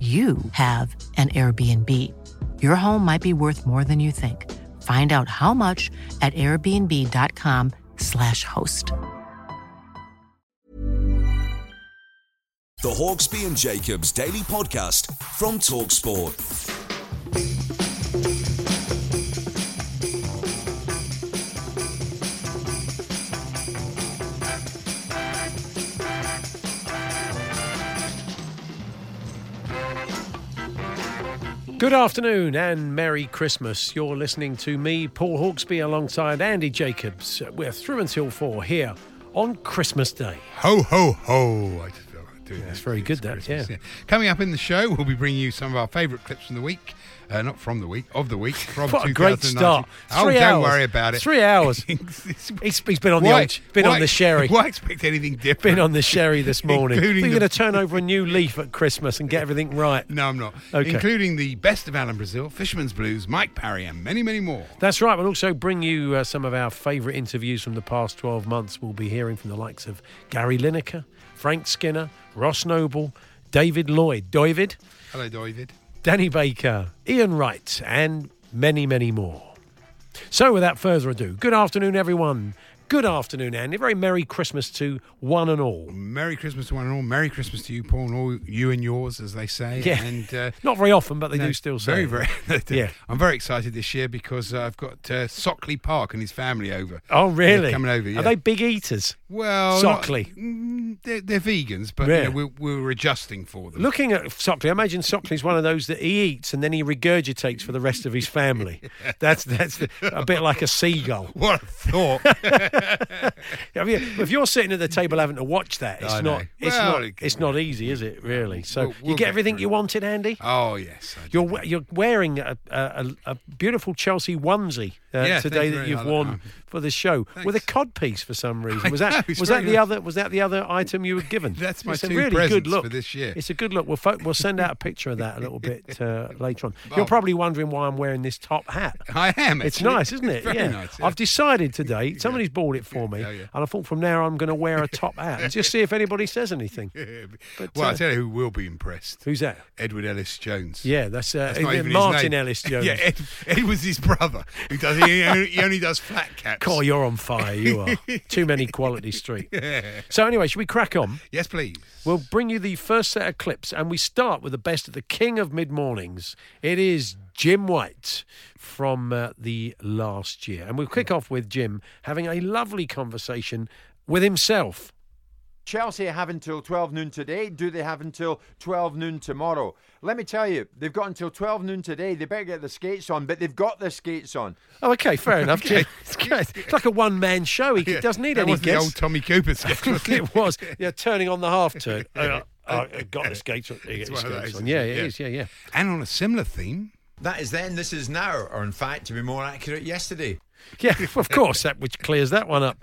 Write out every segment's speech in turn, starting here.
you have an Airbnb. Your home might be worth more than you think. Find out how much at airbnb.com/slash host. The Hawksbee and Jacobs Daily Podcast from Talksport. Good afternoon and Merry Christmas. You're listening to me, Paul Hawksbee, alongside Andy Jacobs. We're through until four here on Christmas Day. Ho, ho, ho. I just feel like doing That's very good, that, Christmas, yeah. Coming up in the show, we'll be bringing you some of our favourite clips from the week. Uh, not from the week, of the week. From What a great 2019. start. Oh, Three don't hours. worry about it. Three hours. He's, he's been on the old, been why- on the sherry. Why expect anything different? Been on the sherry this morning. Including You're going to turn over a new leaf at Christmas and get everything right. No, I'm not. Okay. Including the best of Alan Brazil, Fisherman's Blues, Mike Parry, and many, many more. That's right. We'll also bring you uh, some of our favourite interviews from the past 12 months. We'll be hearing from the likes of Gary Lineker, Frank Skinner, Ross Noble, David Lloyd, David, Hello, David. Danny Baker, Ian Wright, and many, many more. So, without further ado, good afternoon, everyone. Good afternoon, Andy. A very Merry Christmas to one and all. Merry Christmas to one and all. Merry Christmas to you, Paul, and all you and yours, as they say. Yeah. And uh, Not very often, but they No, do still say. very, very. Yeah. I'm very excited this year because uh, I've got uh, Sockley Park and his family over. Oh, really? They're coming over. Yeah. Are they big eaters? Well, not- Sockley? mm, they're, they're vegans, but you know, we're, we're adjusting for them. Looking at Sockley, I imagine Sockley's one of those that he eats and then he regurgitates for the rest of his family. That's that's the, a bit like a seagull. What a thought! I mean, if you're sitting at the table having to watch that, it's I not know. it's Well, not it's not easy, is it? Really? So We'll- we'll you get get everything you wanted, Andy. oh yes. You're you're wearing a, a, a, beautiful Chelsea onesie uh, Yeah, today that you've worn. For the show with a Thanks. cod piece for some reason. Was that know, was that the nice. other was that the other item you were given? That's my it's a two really good look for this year. It's a good look. We'll fo- we'll send out a picture of that a little bit uh, later on. You're Oh. probably wondering why I'm wearing this top hat. I am. It's actually. nice, isn't it? Yeah. nice. yeah. I've decided today. Somebody's bought it for me, Oh, yeah. and I thought from now I'm going to wear a top hat and just see if anybody says anything. But, well, uh, I tell you who will be impressed. Who's that? Edward Ellis Jones. Yeah, that's, uh, That's not even his Martin. Ellis Jones. yeah, Ed, Ed was his brother. Who does he, only, he only does flat caps. God, you're on fire. You are. Too many Quality Street. So anyway, should we crack on? Yes, please. We'll bring you the first set of clips, and we start with the best of the king of mid mornings. It is Jim White from uh, the last year, and we'll kick off with Jim having a lovely conversation with himself. Chelsea have until 12 noon today. Do they have until 12 noon tomorrow? Let me tell you, they've got until 12 noon today. They better get the skates on, but they've got the skates on. Oh, okay, fair enough, Jim. It's, great. It's like a one man show. He Yeah, doesn't need that any was the old Tommy Cooper sketch. wasn't it? it was. Yeah, turning on the half turn. Uh, uh, got the skates on. He It's got the skates those, on. Yeah, isn't it it? is. Yeah, yeah. And on a similar theme, That is then, this is now, or in fact, to be more accurate, yesterday. Yeah, of course, that which clears that one up.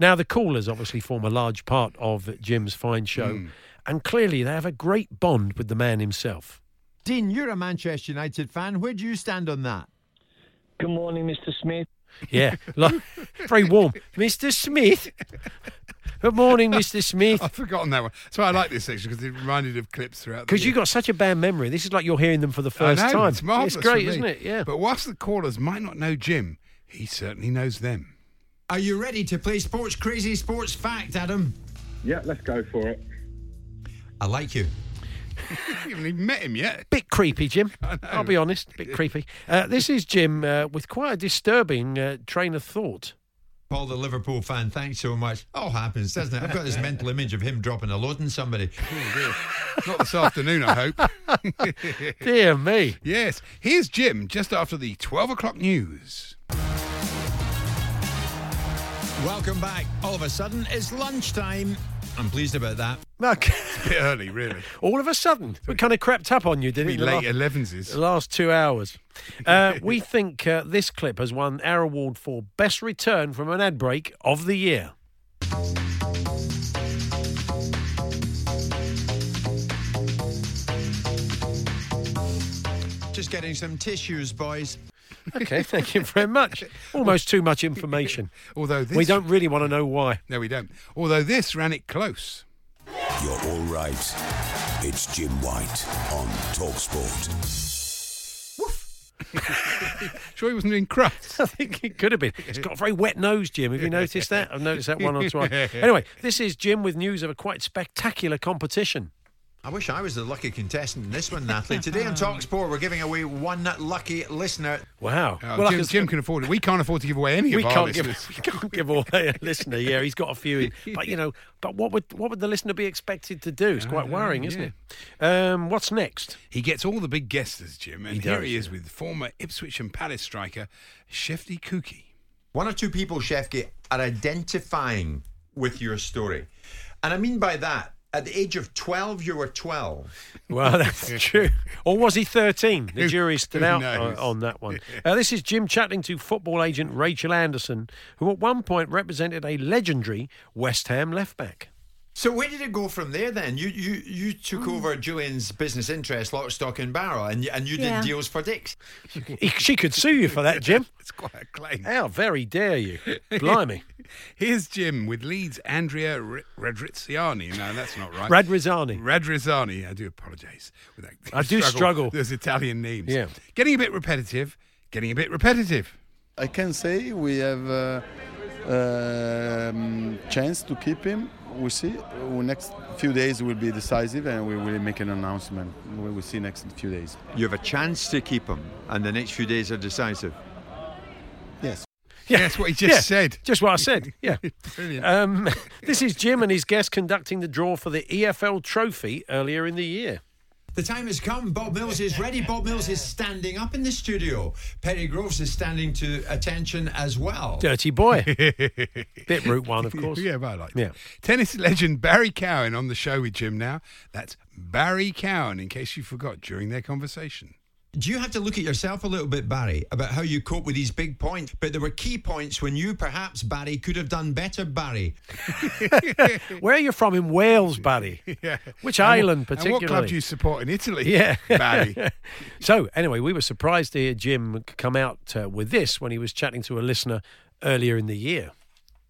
Now, the callers obviously form a large part of Jim's fine show, Hmm. and clearly they have a great bond with the man himself. Dean, you're a Manchester United fan. Where do you stand on that? Good morning, Mr. Smith. Yeah, lo- very warm. Mr. Smith. Good morning, Mr. Smith. I've forgotten that one. So I like this section because it reminded of clips throughout. Because you've got such a bad memory. This is like you're hearing them for the I first know, time. It's marvelous. It's great, for me. isn't it? Yeah. But whilst the callers might not know Jim, he certainly knows them. Are you ready to play Sports Crazy Sports Fact, Adam? Yeah, let's go for it. I like you. You haven't even met him yet. Bit creepy, Jim. I'll be honest, bit creepy. Uh, this is Jim uh, with quite a disturbing uh, train of thought. Paul, the Liverpool fan, thanks so much. All happens, doesn't it? I've got this mental image of him dropping a load on somebody. Not this afternoon, I hope. Dear me. yes, here's Jim just after the 12 o'clock news. Welcome back. All of a sudden, it's lunchtime. I'm pleased about that. Okay. A bit early, really. All of a sudden, we kind of crept up on you, didn't it? late 11s. The last two hours. Uh, we think uh, this clip has won our award for best return from an ad break of the year. Just getting some tissues, boys. Okay, thank you very much. Almost too much information. Although this. We don't really want to know why. No, we don't. Although this ran it close. You're all right. It's Jim White on Talksport. Woof. sure, he wasn't doing crafts. I think it could have been. It's got a very wet nose, Jim. Have you noticed that? I've noticed that one or twice. Anyway, this is Jim with news of a quite spectacular competition. I wish I was the lucky contestant in this one, Natalie. Today on Talksport, we're giving away one lucky listener. Wow. Oh, Well, Jim, can- Jim can afford it. We can't afford to give away any we of our can't, give, listeners. we can't give away a listener. Yeah, he's got a few in. But, you know, but what would what would the listener be expected to do? It's uh, quite uh, worrying, isn't it? Um, what's next? He gets all the big guesses, Jim, and He here does, he is with former Ipswich and Palace striker Shefki Kuqi. One or two people, Shefki, are identifying with your story. And I mean by that, at the age of 12, you were 12. Well, that's true. Or was he 13? The jury's still out on, on that one. Uh, this is Jim chatting to football agent Rachel Anderson, who at one point represented a legendary West Ham left back. So where did it go from there then? You you you took over Julian's business interest, lock, stock and barrel, and, you- and you did Yeah. deals for dicks. She could sue you for that, Jim. It's quite a claim. How very dare you? Blimey. Here's Jim with Leeds Andrea R- Radriziani. No, that's not right. Radrizzani. Radrizzani. I do apologise. with that I do struggle. Those Italian names. Yeah. Getting a bit repetitive. Getting a bit repetitive. I can say we have uh, um, chance to keep him. We see. Uh, next few days will be decisive, and we will make an announcement. We will see next few days. You have a chance to keep him, and the next few days are decisive. Yes. Yeah. That's what he just Yeah, said. Just what I said. Yeah. Brilliant. Um, this is Jim and his guest conducting the draw for the EFL trophy earlier in the year. The time has come. Bob Mills is ready. Bob Mills is standing up in the studio. Perry Groves is standing to attention as well. Dirty boy. Bit Route 1, of course. Yeah, but I like Yeah. that. Tennis legend Barry Cowan on the show with Jim now. That's Barry Cowan, in case you forgot during their conversation. Do you have to look at yourself a little bit, Barry, about how you cope with these big points? But there were key points when you, perhaps, Barry, could have done better, Barry. Where are you from in Wales, Barry? Yeah. Which And what- island, And particularly? what club do you support in Italy? Yeah. Barry. so, anyway, we were surprised to hear Jim come out uh, with this when he was chatting to a listener earlier in the year.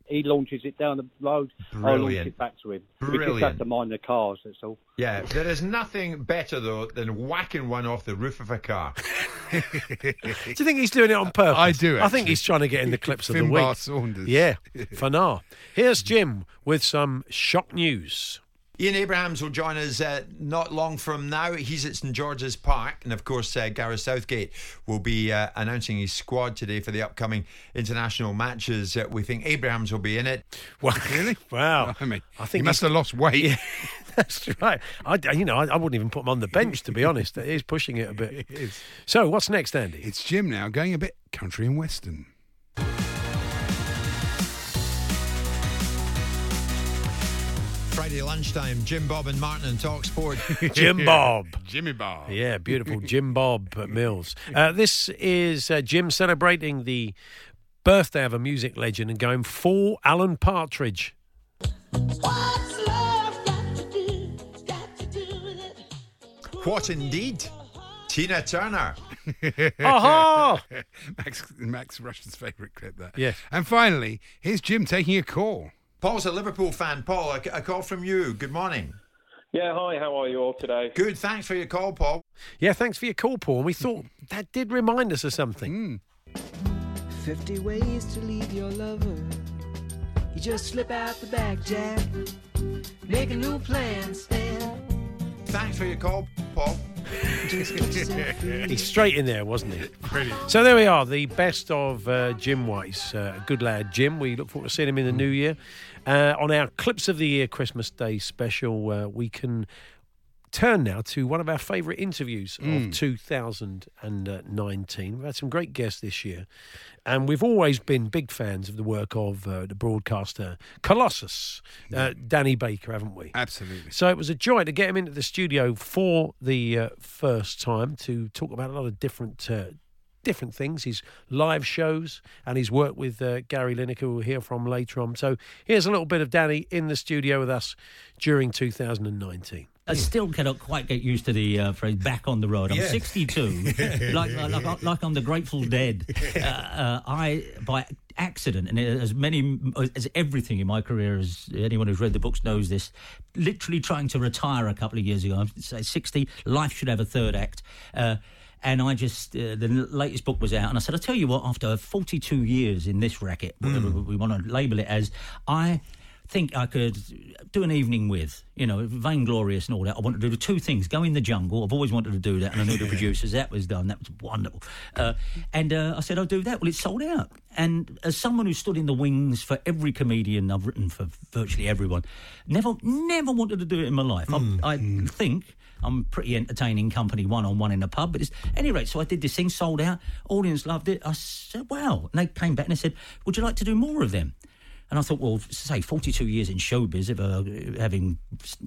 He launches it down the road. I launch it back to him. We just Brilliant. have to mind the cars. That's all. Yeah, there is nothing better, though, than whacking one off the roof of a car. Do you think he's doing it on purpose? I do, I think he's trying to get in the clips of the Finbar week. Saunders. Yeah, Fanar. Here's Jim with some shock news. Ian Abrahams will join us uh, not long from now. He's at St George's Park. And of course, uh, Gareth Southgate will be uh, announcing his squad today for the upcoming international matches. Uh, we think Abrahams will be in it. Wow. Really? Wow. I mean, I think he must have lost weight. Yeah, that's right. I, you know, I, I wouldn't even put him on the bench, to be honest. It is pushing it a bit. It is. So, what's next, Andy? It's Jim now, going a bit country and western. Friday lunchtime, Jim Bob and Martin and Talk Sport. Jim Bob. Jimmy Bob. Yeah, beautiful. Jim Bob Mills. Uh, this is uh, Jim celebrating the birthday of a music legend and going for Alan Partridge. what indeed? Tina Turner. Aha! Max, Max Rushden's favourite clip there. Yes. And finally, here's Jim taking a call. Paul's a Liverpool fan. Paul, a, a call from you. Good morning. Yeah, hi. How are you all today? Good. Thanks for your call, Paul. Yeah, thanks for your call, Paul. And we thought that did remind us of something. 50 ways to leave your lover. You just slip out the back, Jack. Make a new plan, Stan. Thanks for your call, Paul. He's straight in there, wasn't he? Brilliant. So there we are, the best of uh, Jim White's uh, good lad Jim. We look forward to seeing him in the new year. Uh, on our Clips of the Year Christmas Day special, uh, we can turn now to one of our favourite interviews of 2019. We've had some great guests this year, and we've always been big fans of the work of uh, the broadcaster Colossus, uh, Danny Baker, haven't we? Absolutely. So it was a joy to get him into the studio for the uh, first time to talk about a lot of different. Uh, Different things, his live shows and his work with uh, Gary Lineker, who we'll hear from later on. So here's a little bit of Danny in the studio with us during 2019. I still cannot quite get used to the uh, phrase "back on the road." I'm Yeah. 62, like, like like I'm the Grateful Dead. Uh, uh, I by accident, and as many as everything in my career, as anyone who's read the books knows this, literally trying to retire a couple of years ago. I'm say 60. Life should have a third act. And I just, uh, the latest book was out, and I said, I'll tell you what, after 42 years in this racket, whatever we want to label it as, I think I could do an evening with, you know, vainglorious and all that. I wanted to do two things go in the jungle. I've always wanted to do that, and I knew the producers. That was done. That was wonderful. Uh, and uh, I said, I'll do that. Well, it's sold out. And as someone who stood in the wings for every comedian I've written for virtually everyone, never, never wanted to do it in my life. I'm- I think. I'm pretty entertaining company one on one in a pub, but it's, at any rate, so I did this thing, sold out, audience loved it. I said, wow. And they came back and they said, would you like to do more of them? And I thought, well, say 42 years in showbiz, of, uh, having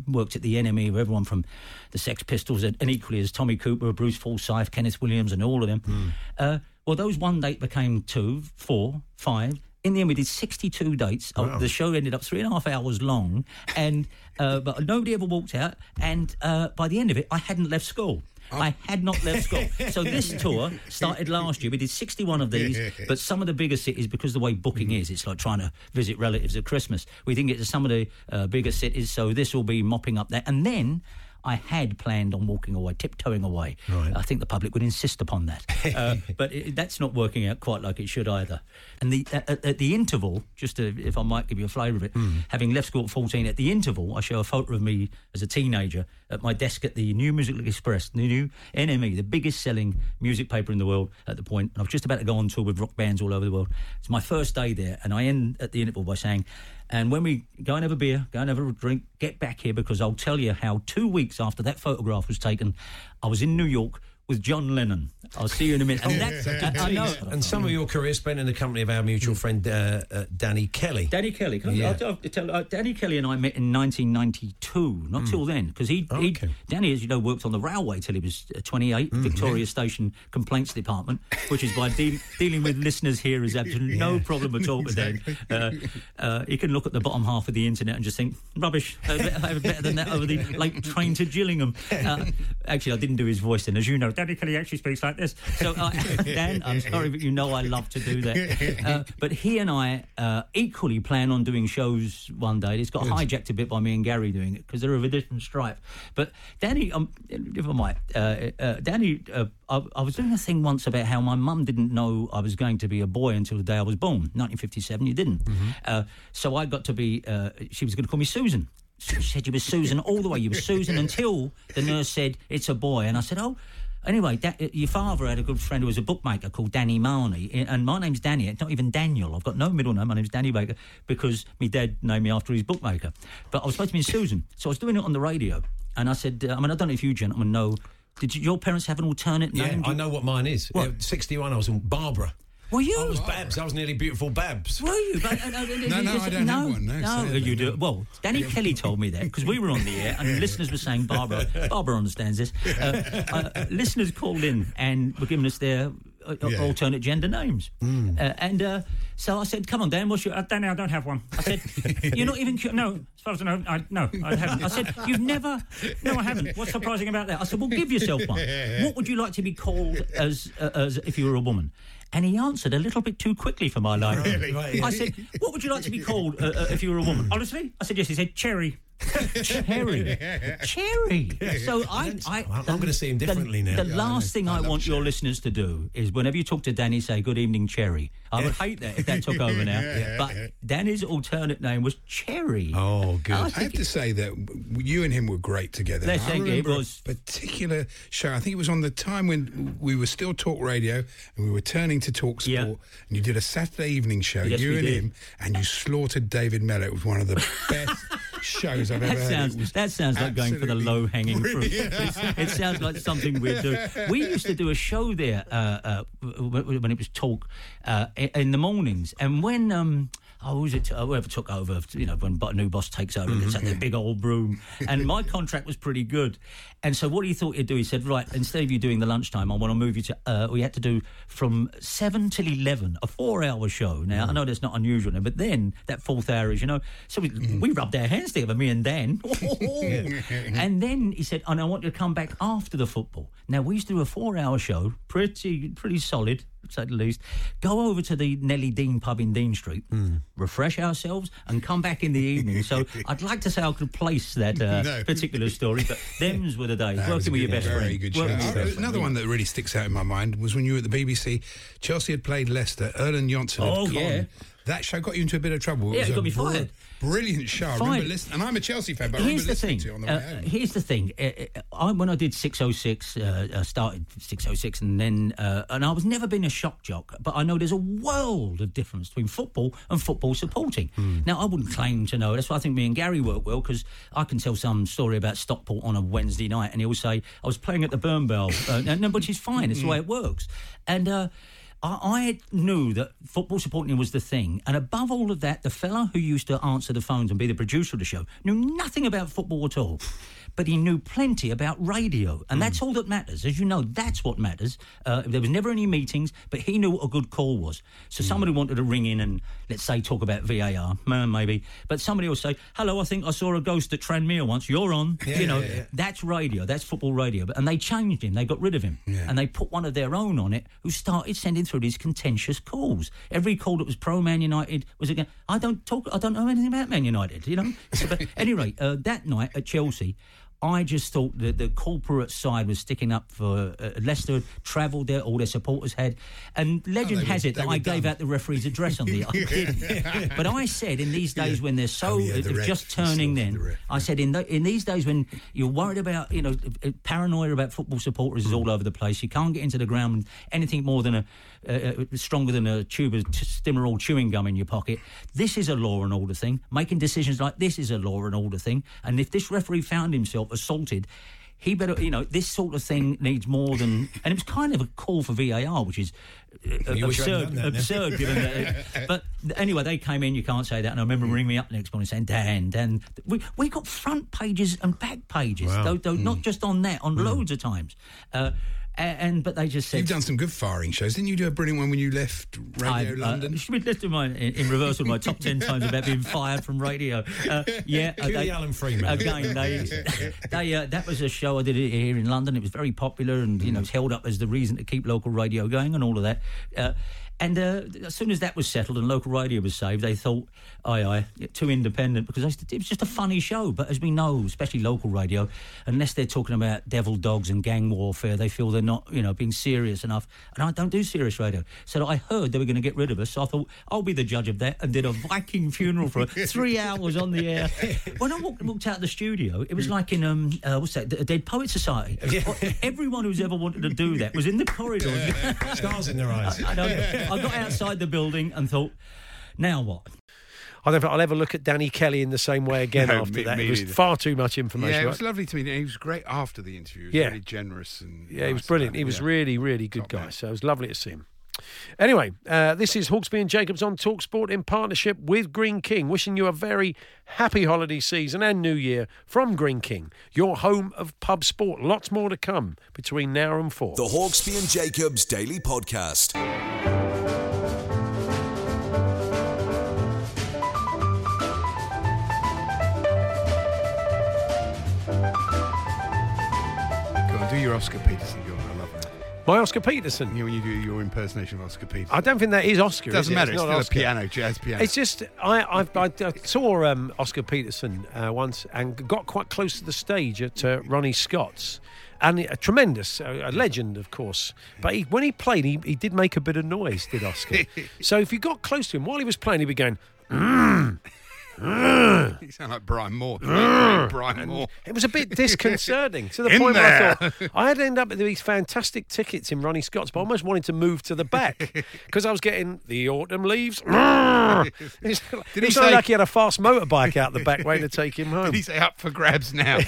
worked at the enemy everyone from the Sex Pistols and, and equally as Tommy Cooper, Bruce Forsyth, Kenneth Williams, and all of them. Uh, well, those one date became two, four, five. In the end, we did 62 dates. Oh, the show ended up three and a half hours long, and uh, but nobody ever walked out. And uh, by the end of it, I hadn't left school. I had not left school. So this tour started last year. We did 61 of these, but some of the bigger cities, because the way booking is, it's like trying to visit relatives at Christmas. We didn't get to some of the uh, bigger cities, so this will be mopping up there. And then I had planned on walking away, tiptoeing away. Right. I think the public would insist upon that, uh, but it, that's not working out quite like it should either. And the at, at the interval, just to, if I might give you a flavour of it, hmm. having left school at fourteen, at the interval, I show a photo of me as a teenager at my desk at the New Musical Express, the new NME, the biggest selling music paper in the world at the point. And I was just about to go on tour with rock bands all over the world. It's my first day there, and I end at the interval by saying. And when we go and have a beer, go and have a drink, get back here because I'll tell you how two weeks after that photograph was taken, I was in New York with John Lennon. I'll see you in a minute. And that, I, I know. And some of your career spent in the company of our mutual friend uh, uh, Danny Kelly. Danny Kelly. Can Yeah. I'll- I'll tell- uh, Danny Kelly and I met in 1992. Not till then, because he, he Danny, as you know, worked on the railway till he was uh, 28, Victoria Station Complaints Department, which is by deal dealing with listeners here is absolutely no problem at all with Dan. Uh, uh, he can look at the bottom half of the internet and just think rubbish. I have better, better than that over the late train to Gillingham. Uh, actually, I didn't do his voice then, as you know. Danny Kelly actually speaks like So, uh, Dan, I'm sorry, but you know I love to do that. Uh, but he and I uh, equally plan on doing shows one day. It's got hijacked a bit by me and Gary doing it because they're of a different stripe. But Danny, um, if I might, uh, uh, Danny, uh, I, I was doing a thing once about how my mum didn't know I was going to be a boy until the day I was born. 1957, you didn't. Uh, so I got to be, uh, she was going to call me Susan. She said you were Susan all the way. You were Susan until the nurse said it's a boy, and I said, "Oh." Anyway, da- your father had a good friend who was a bookmaker called Danny Marney, and my name's Danny. It's not even Daniel. I've got no middle name. My name's Danny Baker because my dad named me after his bookmaker. But I was supposed to be Susan, so I was doing it on the radio, and I said, uh, "I mean, I don't know if you gentlemen know. Did you, your parents have an alternate name? Yeah? I know what mine is. Uh, 61, I was in Barbara. Were you? I was Babs. I was nearly beautiful Babs. Were you? But, uh, uh, No, no, I don't have one, no, no, so- you do. Well, Danny Kelly told me that because we were on the air and listeners were saying Barbara. Barbara understands this. Uh, uh, listeners called in and were giving us their uh, Yeah. alternate gender names, Hmm. uh, and uh, so I said, "Come on, Dan, what's your?" Uh, Danny, I don't have one. I said, "You're not even cu- no." As far as I know, I, no, I haven't. I said, "You've never." No, I haven't. What's surprising about that? I said, "Well, give yourself one. What would you like to be called as uh, as if you were a woman?" And he answered a little bit too quickly for my liking. Really? I said, "What would you like to be called uh, uh, if you were a woman?" Honestly, I said yes. He said, "Cherry." Cherry, cherry. So I, I I'm going to see him the- differently now. The Yeah, I last thing I, want your listeners to do is whenever you talk to Danny, say "Good evening, Cherry." I would hate that if that took over now. Yeah. But Danny's alternate name was Cherry. Oh, good. I I think have to say that you and him were great together. Let's I think it remember was- a particular show. I think it was on the time when we were still Talk Radio and we were turning to Talk Sport. Yeah. And you did a Saturday evening show, Yes, you and did. him, and you slaughtered David Mellor. It was one of the best shows I've ever That sounds It was that sounds like going for the low hanging fruit. it sounds like something we'd do. We used to do a show there uh, uh, when it was talk uh, in the mornings, and when. Um, Oh, was it? Whoever took over, you know, when a new boss takes over, it's like the big old broom. And my contract was pretty good. And so, what he thought he'd do, he said, right, instead of you doing the lunchtime, I want to move you to. Uh, we had to do from seven till eleven, a four-hour show. Now I know that's not unusual, but then that fourth hour is, you know, so we, we rubbed our hands together, me and Dan. and then he said, and I want you to come back after the football. Now we used to do a four-hour show, pretty pretty solid, the least. Go over to the Nellie Dean pub in Dean Street, refresh ourselves, and come back in the evening. So I'd like to say I could place that uh, No. particular story, but them's were the days. That Working with your best friend. good show. Working with your Uh. Another one that really sticks out in my mind was when you were at the BBC. Chelsea had played Leicester. Erland Johnsen Oh, yeah. That show got you into a bit of trouble. Yeah, it got me fired. Brilliant show. I remember listening, and I'm a Chelsea fan, but I here's remember the listening thing. to it on the uh, here's the thing. Uh, uh, I, when I did 606, uh, uh, started 606, and then uh, and I was never been a shock jock, but I know there's a world of difference between football and football supporting. Now, I wouldn't claim to know. That's why I think me and Gary work well because I can tell some story about Stockport on a Wednesday night, and he'll say I was playing at the Burn Bell, uh, and- and- which is fine. It's the way it works, and. I, I knew that football supporting was the thing, and above all of that, the fella who used to answer the phones and be the producer of the show knew nothing about football at all. But he knew plenty about radio, and that's all that matters. As you know, that's what matters. Uh, there was never any meetings, but he knew what a good call was. So somebody wanted to ring in and, let's say, talk about VAR, maybe. But somebody will say, hello, I think I saw a ghost at Tranmere once. You're on. you know, that's radio. That's football radio. And they changed him. They got rid of him. And they put one of their own on it who started sending through these contentious calls. Every call that was pro Man United was again. I don't talk. I don't know anything about Man United. You know. but anyway, uh, that night at Chelsea. I just thought that the corporate side was sticking up for uh, Leicester. Travelled there, all their supporters had, and legend they has were- it that I gave out the referee's address on the. I but I said in these days when they're so Oh, yeah, the ref, just turning, then the I said in the, in these days when you're worried about you know uh, paranoia about football supporters is all over the place. You can't get into the ground with anything more than a uh, uh, stronger than a tube of t- Stimorol chewing gum in your pocket. This is a law and order thing. Making decisions like this is a law and order thing. And if this referee found himself assaulted. He better, you know, this sort of thing needs more than, and it was kind of a call for VAR, which is uh, You wish you hadn't absurd. that. Absurd, given that. But anyway, they came in. You can't say that. And I remember ringing me up the next morning saying, "Dan, Dan, we we got front pages and back pages, Wow. though, though not just on that, on loads of times." Uh, and but they just said You've done some good firing shows. Didn't you do a brilliant one when you left Radio I, London? Uh, should we list my in, in reverse with my top ten times about being fired from radio? Uh, yeah, uh, they- Alan Freeman. again. They, they uh, that was a show I did it here in London. It was very popular, and you know, it's held up as the reason to keep local radio going and all of that. And uh, as soon as that was settled and local radio was saved, they thought, aye, aye, too independent because it was just a funny show. But as we know, especially local radio, unless they're talking about devil dogs and gang warfare, they feel they're not, you know, being serious enough. And I don't do serious radio. So I heard they were going to get rid of us. So I thought, I'll be the judge of that and did a Viking funeral for three hours on the air. When I walked, walked out of the studio, it was like in, um, uh, what's that, the Dead Poet Society. Everyone who's ever wanted to do that was in the corridors. Stars in their eyes. I, know. I got outside the building and thought, now what? I don't think I'll ever look at Danny Kelly in the same way again No, after me- that. me it was neither. far too much information. Yeah, it right? was lovely to meet him. He was great after the interview. He was Yeah. very generous and Yeah, he was brilliant. He was yeah. really, really good Top guy. man. So it was lovely to see him. Anyway, uh, this is Hawksbee and Jacobs on Talksport in partnership with Greene King, wishing you a very happy holiday season and New Year from Greene King, your home of pub sport. Lots more to come between now and four. The Hawksbee and Jacobs Daily Podcast. Go on, your Oscar Peterson. On, I love that. My Oscar Peterson. Yeah, when you do your impersonation of Oscar Peterson. I don't think that is Oscar. is Doesn't it? matter. It's not still a Oscar. piano, jazz piano. It's just I I've, I, I saw um, Oscar Peterson uh, once and got quite close to the stage at uh, Ronnie Scott's. And a tremendous, a, a legend, of course. But he, when he played, he, he did make a bit of noise, did Oscar? so if you got close to him while he was playing, he'd be going, "Mm, mm." You sound like Brian Moore. Brian Moore. It was a bit disconcerting to the In point where I there. thought I'd end up with these fantastic tickets in Ronnie Scott's, but I almost wanted to move to the back because I was getting the autumn leaves. It's Did he sounded say- like he had a fast motorbike out the back waiting to take him home. Did he say up for grabs now?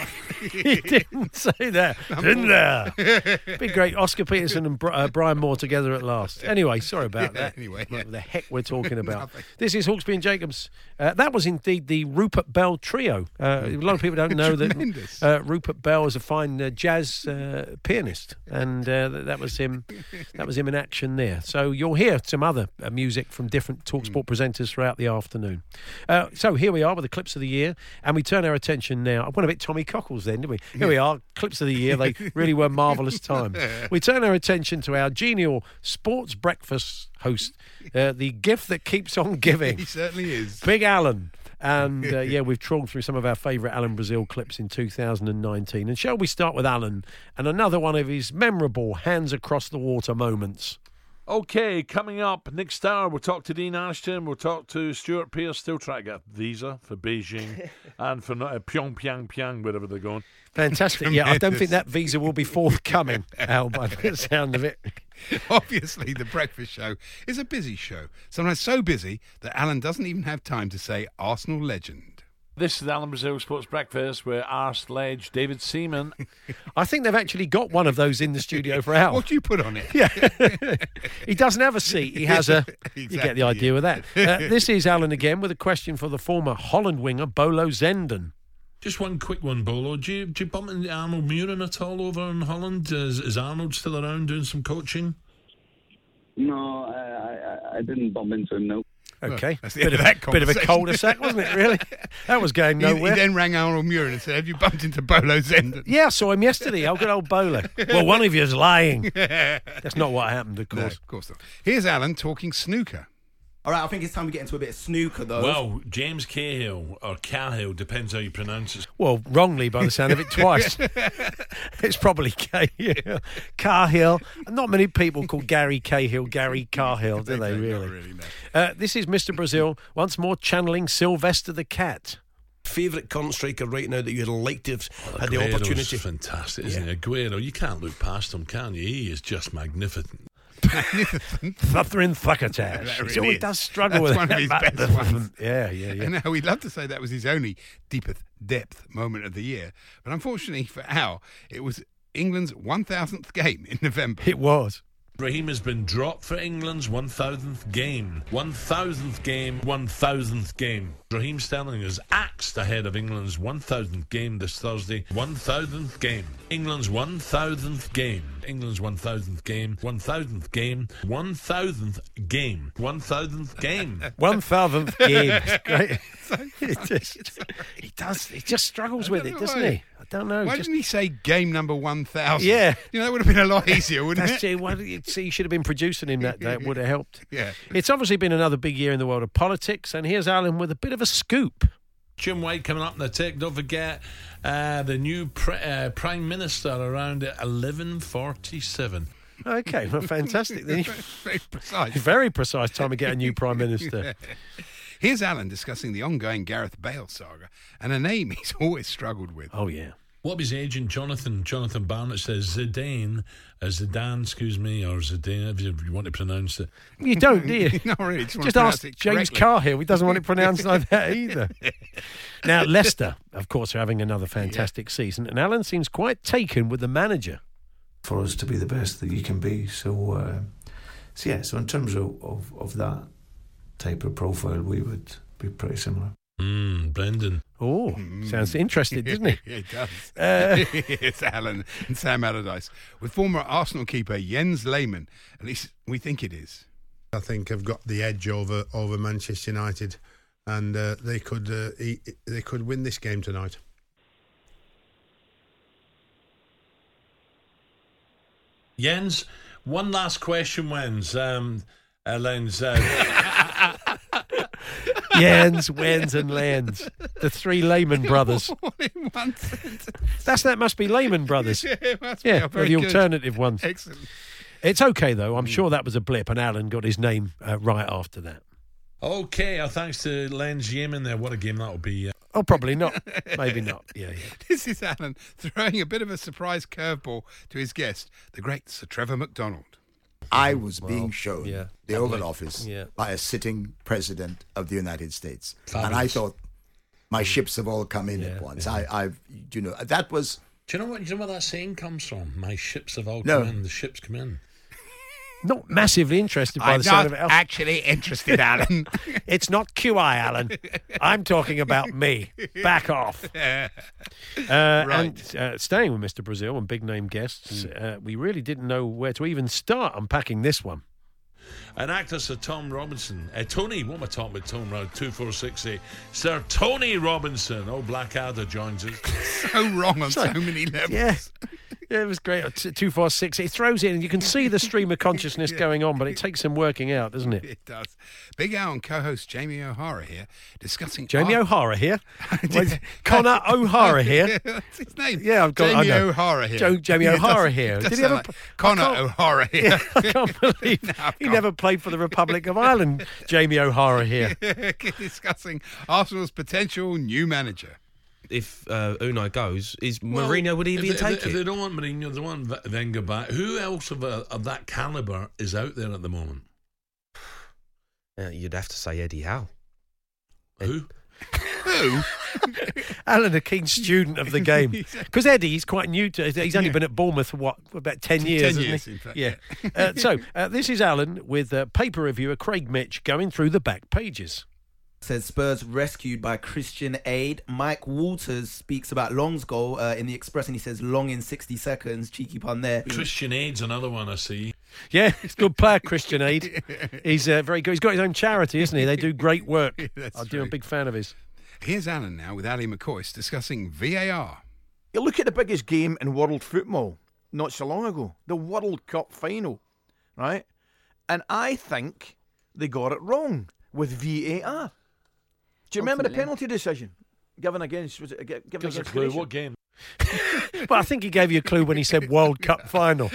he didn't say that, didn't there? Be great, Oscar Peterson and Bri- uh, Brian Moore together at last. Anyway, sorry about Yeah, that. anyway, what yeah. the heck we're talking about? Nothing. this is Hawksbee and Jacobs. Uh, that was indeed the Rupert Bell trio. Uh, a lot of people don't know that uh, Rupert Bell is a fine uh, jazz uh, pianist, and uh, that, was him. That was him in action there. So you'll hear some other uh, music from different Talksport presenters throughout the afternoon. Uh, so here we are with the clips of the year, and we turn our attention now. I went a bit Tommy Cockles then, didn't we? Here we are, clips of the year. They really were marvellous times. We turn our attention to our genial sports breakfast host, uh, the gift that keeps on giving. he certainly is. Big Alan. And uh, yeah, we've trawled through some of our favourite Alan Brazil clips in 2019. And shall we start with Alan and another one of his memorable hands across the water moments? Okay, coming up next hour, we'll talk to Dean Ashton. We'll talk to Stuart Pearce, still trying to get a visa for Beijing and for uh, Pyongyang, Pyong, wherever they're going. Fantastic. Yeah, I don't think that visa will be forthcoming, Al, by the sound of it. Obviously, the breakfast show is a busy show. Sometimes so busy that Alan doesn't even have time to say Arsenal legend. This is Alan Brazil Sports Breakfast with Ars Ledge, David Seaman. I think they've actually got one of those in the studio for Al. What do you put on it? Yeah. he doesn't have a seat. He has a. You get the idea with that. Uh, this is Alan again with a question for the former Holland winger, Bolo Zenden. Just one quick one, Bolo. Do you, do you bump into Arnold Mühren at all over in Holland? Is, is Arnold still around doing some coaching? No, I, I, I didn't bump into him, no. Okay. That's the bit of, that bit of a cul-de-sac, wasn't it, really? That was going He- nowhere. He, then rang Arnold Muir and said, Have you bumped into Bolo Zenden? Yeah, I saw him yesterday. Oh, good old Bolo. Well, one of you is lying. That's not what happened, of course. No, course. of course not. Here's Alan talking snooker. All right, I think it's time we get into a bit of snooker, though. Well, James Cahill, or Cahill, depends how you pronounce it. Well, wrongly by the sound of it twice. it's probably Cahill. Cahill. Not many people call Gary Cahill Gary Cahill, do they, really? Really? Uh, this is Mr. Brazil, once more channeling Sylvester the Cat. Favourite current striker right now that you'd like to have had the Aguero's opportunity? fantastic, isn't he? Aguero, you can't look past him, can you? He is just magnificent. Thuthering Thuckatash. That he always is. does struggle That's with one of his that. best ones. Yeah, yeah, yeah. And uh, now we'd love to say that was his only deepest depth moment of the year, but unfortunately for Al, it was England's 1,000th game in November. It was. Raheem has been dropped for England's 1000th game. 1000th game, 1000th game. Raheem Sterling is axed ahead of England's 1000th game this Thursday. 1000th game. England's 1000th game. England's 1000th game. 1000th game. 1000th game. 1000th game. One thousandth game. It's great. He just, he does. He just struggles with it, doesn't why. he? I don't know. Why just- didn't he say game number 1,000? Yeah. You know, that would have been a lot easier, wouldn't That's it? it. Why did you see? You should have been producing him that day. It would have helped. Yeah. It's obviously been another big year in the world of politics, and here's Alan with a bit of a scoop. Jim White coming up in the tick. Don't forget uh, the new pre- uh, Prime Minister around at 11.47. Okay, well, fantastic. Then Very precise. Very precise time to get a new prime minister. Here's Alan discussing the ongoing Gareth Bale saga and a name he's always struggled with. Oh, yeah. What was his agent, Jonathan? Jonathan Barnett says Zidane, uh, Zidane, excuse me, or Zidane, if you, you want to pronounce it. You don't, do you? Not really. Just, Just ask James correctly. Carhill. He doesn't want it pronounced like that either. now, Leicester, of course, are having another fantastic season, and Alan seems quite taken with the manager. for us to be the best that you can be. So, uh, so yeah. So in terms of, of, of that type of profile, we would be pretty similar. Mm, Brendan. Oh, sounds interesting, doesn't it? it does. Uh, it's Alan and Sam Allardyce with former Arsenal keeper Jens Lehmann. At least we think it is. I think have got the edge over over Manchester United, and uh, they could uh, they could win this game tonight. Jens, One last question wins. Um, uh, Lenz, uh, Yans, Wens, and Lands. The three Lehman brothers. All in one sentence. That's that must be Lehman brothers. Yeah, it must. Yeah, Oh, they're the good. alternative ones. Excellent. It's okay though. I'm sure that was a blip, and Alan got his name uh, right after that. okay, uh, thanks to Lenz Yeaman there. What a game that'll be. Uh, Oh, probably not. Maybe not. Yeah, yeah. This is Alan throwing a bit of a surprise curveball to his guest, the great Sir Trevor McDonald. I was Well, being shown yeah. the Oval Office Yeah. by a sitting president of the United States, and I thought my ships have all come in at once. I, I've, you know, that was do you know what? Do you know where that saying comes from? My ships have all No. come in. The ships come in. Not massively interested by I'm the sound of it. actually interested, Alan. it's not QI, Alan. I'm talking about me. Back off. Uh, And uh, staying with Mr. Brazil and big name guests, uh, we really didn't know where to even start unpacking this one. An actor, Sir Tom Robinson. Uh, Tony, what am I talking about? Tom Round 2468. Sir Tony Robinson. Oh, Blackadder joins us. so wrong on so Sorry. many levels. Yeah. Yeah, it was great. T- Two, four, six. It throws in, and you can see the stream of consciousness going on, but it takes some working out, doesn't it? It does. Big Al and co-host Jamie O'Hara here discussing Jamie art- O'Hara here. Connor O'Hara here. That's his name. Yeah, I've got. I Jamie know. O'Hara here. Jo- Jamie O'Hara does- here. Did he ever? like I Connor can't- O'Hara here? Yeah, I can't believe he never played for the Republic of Ireland. Jamie O'Hara here. discussing Arsenal's potential new manager. If uh, Unai goes, is Well, Mourinho would he if even they, if take they, If it? they don't want Mourinho, they want V- Wenger back. Who else of, uh, of that calibre is out there at the moment? Yeah, you'd have to say Eddie Howe. Who? Who? Alan, a keen student of the game. Because Eddie, he's quite new to He's only been at Bournemouth for what, about 10 10 years, hasn't years, he? in fact, yeah. uh, so, uh, this is Alan with uh, paper reviewer Craig Mitch going through the back pages. Says Spurs rescued by Christian Aid. Mike Walters speaks about Long's goal uh, in the Express, and he says Long in 60 seconds. Cheeky pun there. Christian Aid's another one I see. Yeah, he's a good player, Christian Aid. He's uh, very good. He's got his own charity, isn't he? They do great work. That's I do. I'm a big fan of his. Here's Alan now with Ally McCoist discussing VAR. You look at the biggest game in world football not so long ago, the World Cup final, right? And I think they got it wrong with VAR. Do you remember the penalty decision given against was it given Give us a clue. Croatia? What game? But I think he gave you a clue when he said World Cup final.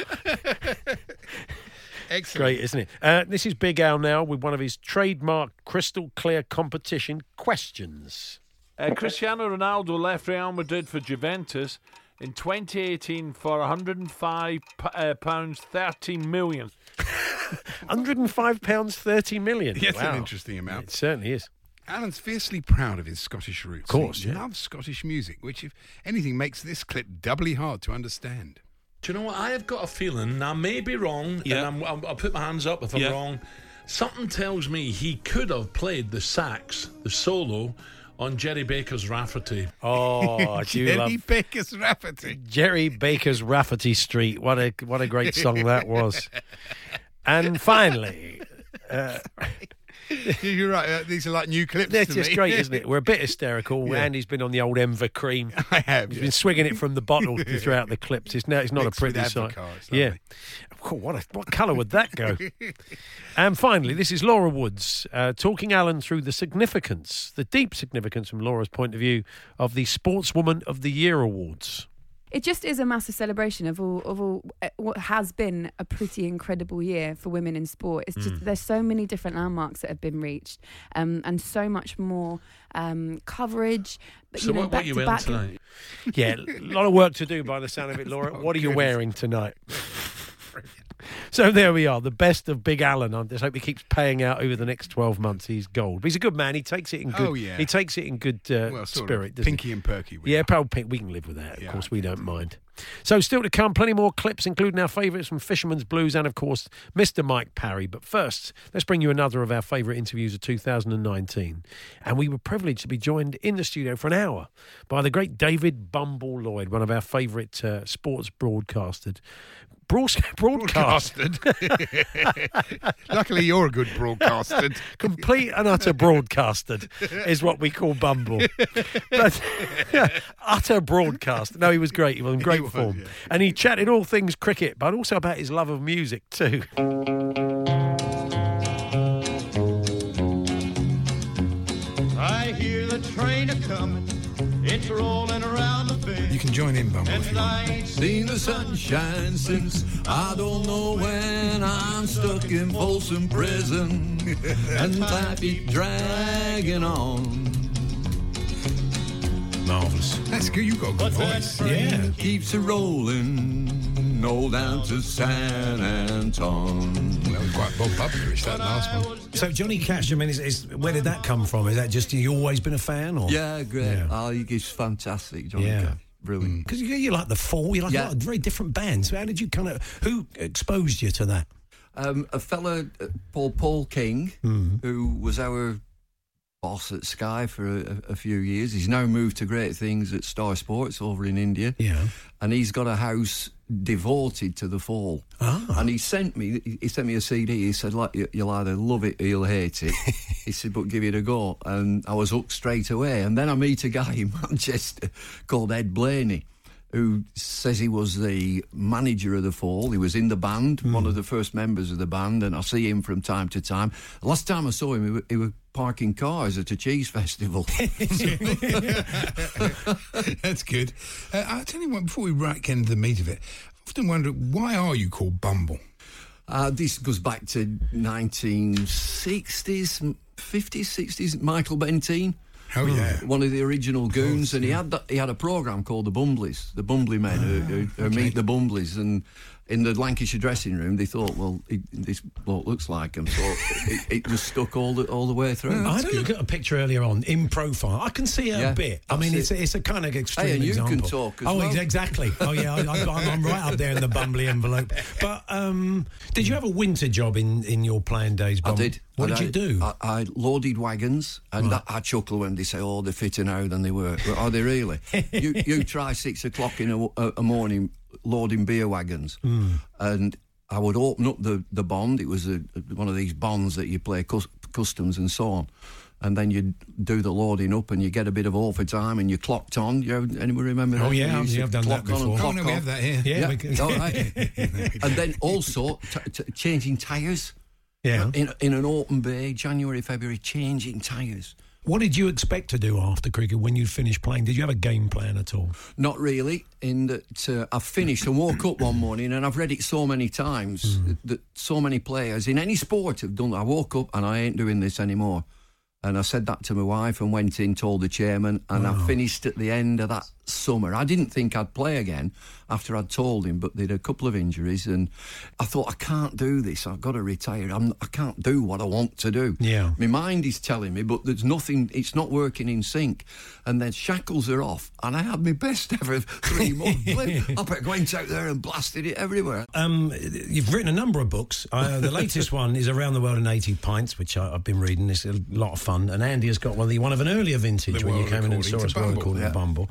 Excellent. Great, isn't it? Uh, this is Big Al now with one of his trademark crystal clear competition questions. Uh, Cristiano Ronaldo left Real Madrid for Juventus in 2018 for 105 uh, pounds 30 million. 105 pounds 30 million. Yes, wow. an interesting amount. It certainly is. Alan's fiercely proud of his Scottish roots. Of course, he yeah. loves Scottish music, which, if anything, makes this clip doubly hard to understand. Do you know what? I have got a feeling, and I may be wrong, Yeah. and I'm, I'll, I'll put my hands up if I'm Yeah. wrong. Something tells me he could have played the sax, the solo, on Gerry Baker's Rafferty. Oh, Gerry love Baker's Rafferty. Gerry Baker's Rafferty Street. What a what a great song that was. And finally, uh, You're right. Uh, these are like new clips. To just me. great, isn't it? We're a bit hysterical. Yeah. Andy's been on the old Enver cream. I have. He's yeah. been swinging it from the bottle throughout the clips. It's now it's not Mixed a pretty sight. Yeah. Oh, what a, what colour would that go? and finally, this is Laura Woods uh, talking Alan through the significance, the deep significance from Laura's point of view, of the Sportswoman of the Year awards. It just is a massive celebration of all of all uh, what has been a pretty incredible year for women in sport. It's just Mm. there's so many different landmarks that have been reached, um, and so much more um, coverage. But, So you know, what, back what you to wearing tonight? Yeah, a lot of work to do by the sound of it, Laura. What are you goodness. wearing tonight? So there we are, the best of Big Alan. I just hope he keeps paying out over the next twelve months. He's gold. But he's a good man. He takes it in good. Oh, yeah. He takes it in good uh, Well, spirit. doesn't he? pinky and perky. Yeah, proud pink. We can live with that. Of course, we don't mind. So, still to come, plenty more clips, including our favourites from Fisherman's Blues and, of course, Mr. Mike Parry. But first, let's bring you another of our favourite interviews of 2019. And we were privileged to be joined in the studio for an hour by the great David Bumble Lloyd, one of our favourite uh, sports broadcasters. Broad- broadcasted. Luckily, you're a good broadcaster. Complete and utter broadcasted is what we call Bumble. But utter broadcast. No, he was great. He was in great was, form. yeah. And he chatted all things cricket, but also about his love of music too. I hear the train a coming, it's rolling around the bend. You can join in, Bumble, if you I want. ain't Seen the sunshine since I don't know when I'm stuck in Folsom Prison and time keep dragging on. Marvellous. That's good. You've got a good voice. Yeah. Keeps it rolling, all down to San Antone. That was quite Bob Bubblerish, that last one. So Johnny Cash, I mean, is, is, where did that come from? Is that just you always been a fan, or Yeah, great. Yeah. Oh, he's fantastic, Johnny Yeah. Cash. Brilliant. Because you, you like the Fall, you like Yeah. a lot of very different bands. How did you kind of who exposed you to that? Um, a fella, uh, Paul Paul King, Mm. who was our boss at Sky for a, a few years. He's now moved to great things at Star Sports over in India. Yeah. And he's got a house devoted to the fall. Ah. And he sent me he sent me a CD. He said, like, you- you'll either love it or you'll hate it. he said, but give it a go. And I was hooked straight away. And then I meet a guy in Manchester called Ed Blaney. Who says he was the manager of the Fall? He was in the band, one of the first members of the band, and I see him from time to time. Last time I saw him, he he was parking cars at a cheese festival. That's good. Uh, I'll tell you what, before we right get into the meat of it, I often wonder why are you called Bumble? Uh, this goes back to 1960s, 50s, 60s. Michael Bentine. Oh, yeah. one of the original goons, and he had that, he had a program called the Bumblies, the Bumbly Men, who, who, who meet the Bumblies, and in the Lancashire dressing room, they thought, well, he, this bloke looks like him, so it, it was stuck all the all the way through. I had a look at a picture earlier on in profile. I can see it Yeah, a bit. I mean, that's it's a, it's a kind of extreme Hey, and you can example. talk as oh, well. exactly. Oh, yeah, I, I, I'm, I'm right up there in the bumbly envelope. But um, did you have a winter job in, in your playing days? I did. What And did you do? I, I loaded wagons, and Right. I, I chuckle when they say, "Oh, they're fitter now than they were." Well, are they really? you you try six o'clock in a, a, a morning loading beer wagons, Hmm. and I would open up the, the bond. It was a, one of these bonds that you play cus- customs and so on. And then you do the loading up, and you get a bit of overtime, and you clocked on. You anyone remember? Oh, that? yeah, yeah, I've done that clock on and before. Oh, no, we have that here. Yeah, Yeah, can- right. and then also t- t- changing tyres. Yeah. In, in an open bay, January, February, changing tyres. What did you expect to do after cricket when you finished playing? Did you have a game plan at all? Not really. In that uh, I finished and woke up one morning, and I've read it so many times that, that so many players in any sport have done. I woke up and I ain't doing this anymore. And I said that to my wife and went in, told the chairman, and I finished at the end of that summer. I didn't think I'd play again after I'd told him, but they'd a couple of injuries, and I thought I can't do this. I've got to retire. I'm, I can't do what I want to do. Yeah. My mind is telling me, but there's nothing. It's not working in sync. And then shackles are off, and I had my best ever three months. I bet went out there and blasted it everywhere. Um, you've written a number of books. Uh, the latest one is Around the World in 80 Pints, which I, I've been reading. It's a lot of fun. And Andy has got one, the one of an earlier vintage The when you came in and saw us World Bumble, According yeah. to Bumble.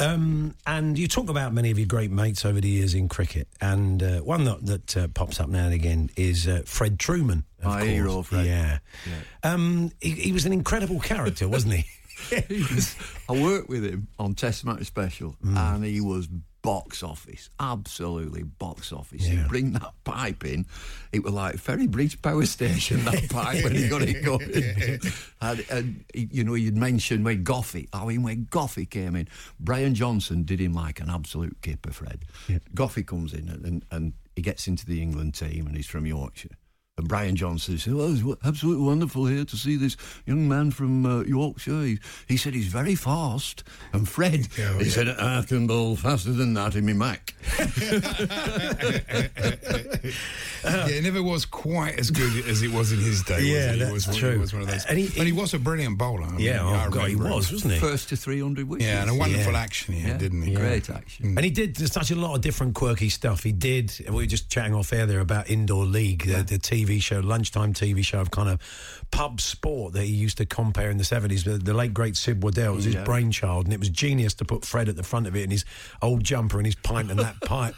Um, and you talk about many of your great mates over the years in cricket. And uh, one that, that uh, pops up now and again is uh, Fred Trueman. Of My course. hero, Fred. Yeah. Um, he, he was an incredible character, wasn't he? He was- I worked with him on Test Match Special, and he was box office, absolutely box office. He'd bring that pipe in. It was like Ferrybridge Power Station, that pipe, when he got it going. and, and you know, you'd mentioned when Goughie, I mean, when Goughie came in, Brian Johnston did him like an absolute kipper, Fred. Goughie comes in and, and, and he gets into the England team, and he's from Yorkshire. And Brian Johnston said, "Well, it's w- absolutely wonderful here to see this young man from uh, Yorkshire. He, he said he's very fast." And Fred, he said, "I can bowl faster than that in my Mac." yeah, it never was quite as good as it was in his day. Yeah, was it? He that's was, true. He was one of those. And he- but he was a brilliant bowler. I mean, Yeah, oh, I God, he was, him. wasn't he? First to 300 wickets. Yeah, and a wonderful Yeah. action he had, didn't he? Great action. And he did such a lot of different quirky stuff. He did. We were just chatting off air there about Indoor League, the, the TV show, lunchtime TV show of kind of pub sport that he used to compare in the seventies. The, the late great Sid Waddell was his brainchild, and it was genius to put Fred at the front of it in his old jumper and his pint and that pipe.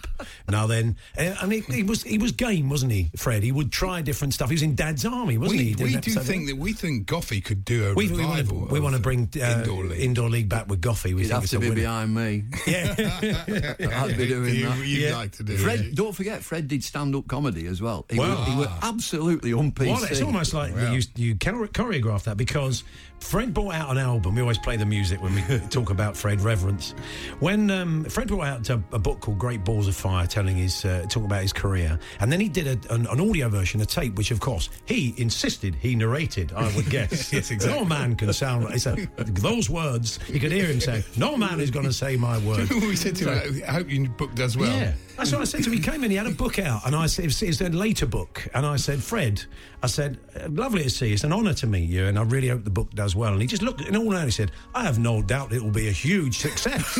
Now then, and and he, he was he was game, wasn't he, Fred? He would try different stuff. He was in Dad's Army, wasn't we, he? Did we do think that we think Goughie could do a We, we want revival. to we want to bring uh, Indoor League. back with Goughie. We He'd have to be winner. behind me. Yeah. I'd be doing You- that. you'd like to do Fred, it. don't forget, Fred did stand-up comedy as well. He, Well- were, he were absolutely on PC. Well, it's almost like you, you chore- choreograph that because Fred brought out an album. We always play the music when we talk about Fred Reverence. When um, Fred brought out a, a book called Great Balls of Fire, telling his uh, talking about his career, and then he did a, an, an audio version, a tape, which of course he insisted he narrated. I would guess. Yes, exactly. No man can sound like so those words. You could hear him say, "No man is going to say my words." we said to him, I hope your book does well. Yeah, that's what I said to him. He came in, he had a book out, and I said, it's, it's a later book. And I said, Fred, I said, "Uh, lovely to see you. It's an honour to meet you, and I really hope the book does well. And he just looked in all and he said, I have no doubt it will be a huge success.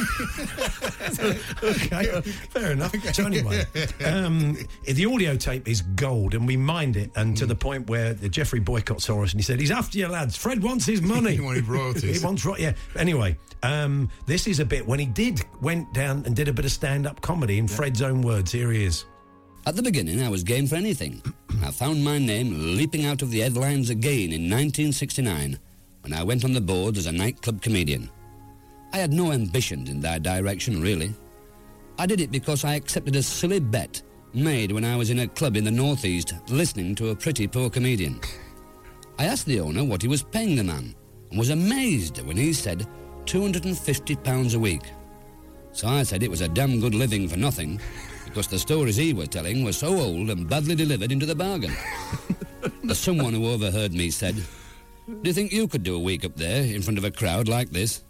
okay, fair enough. So anyway, um, the audio tape is gold, and we mind it, and to the point where Geoffrey Boycott saw us, and he said, he's after you, lads. Fred wants his money. He wanted royalties. he wants, ro- yeah. Anyway, um, this is a bit when he did went down and did a bit of stand-up comedy in Fred's own words. Here he is. At the beginning, I was game for anything. I found my name leaping out of the headlines again in 1969 when I went on the board as a nightclub comedian. I had no ambitions in that direction, really. I did it because I accepted a silly bet made when I was in a club in the Northeast listening to a pretty poor comedian. I asked the owner what he was paying the man and was amazed when he said £250 a week. So I said it was a damn good living for nothing because the stories he was telling were so old and badly delivered into the bargain. the someone who overheard me said, Do you think you could do a week up there in front of a crowd like this?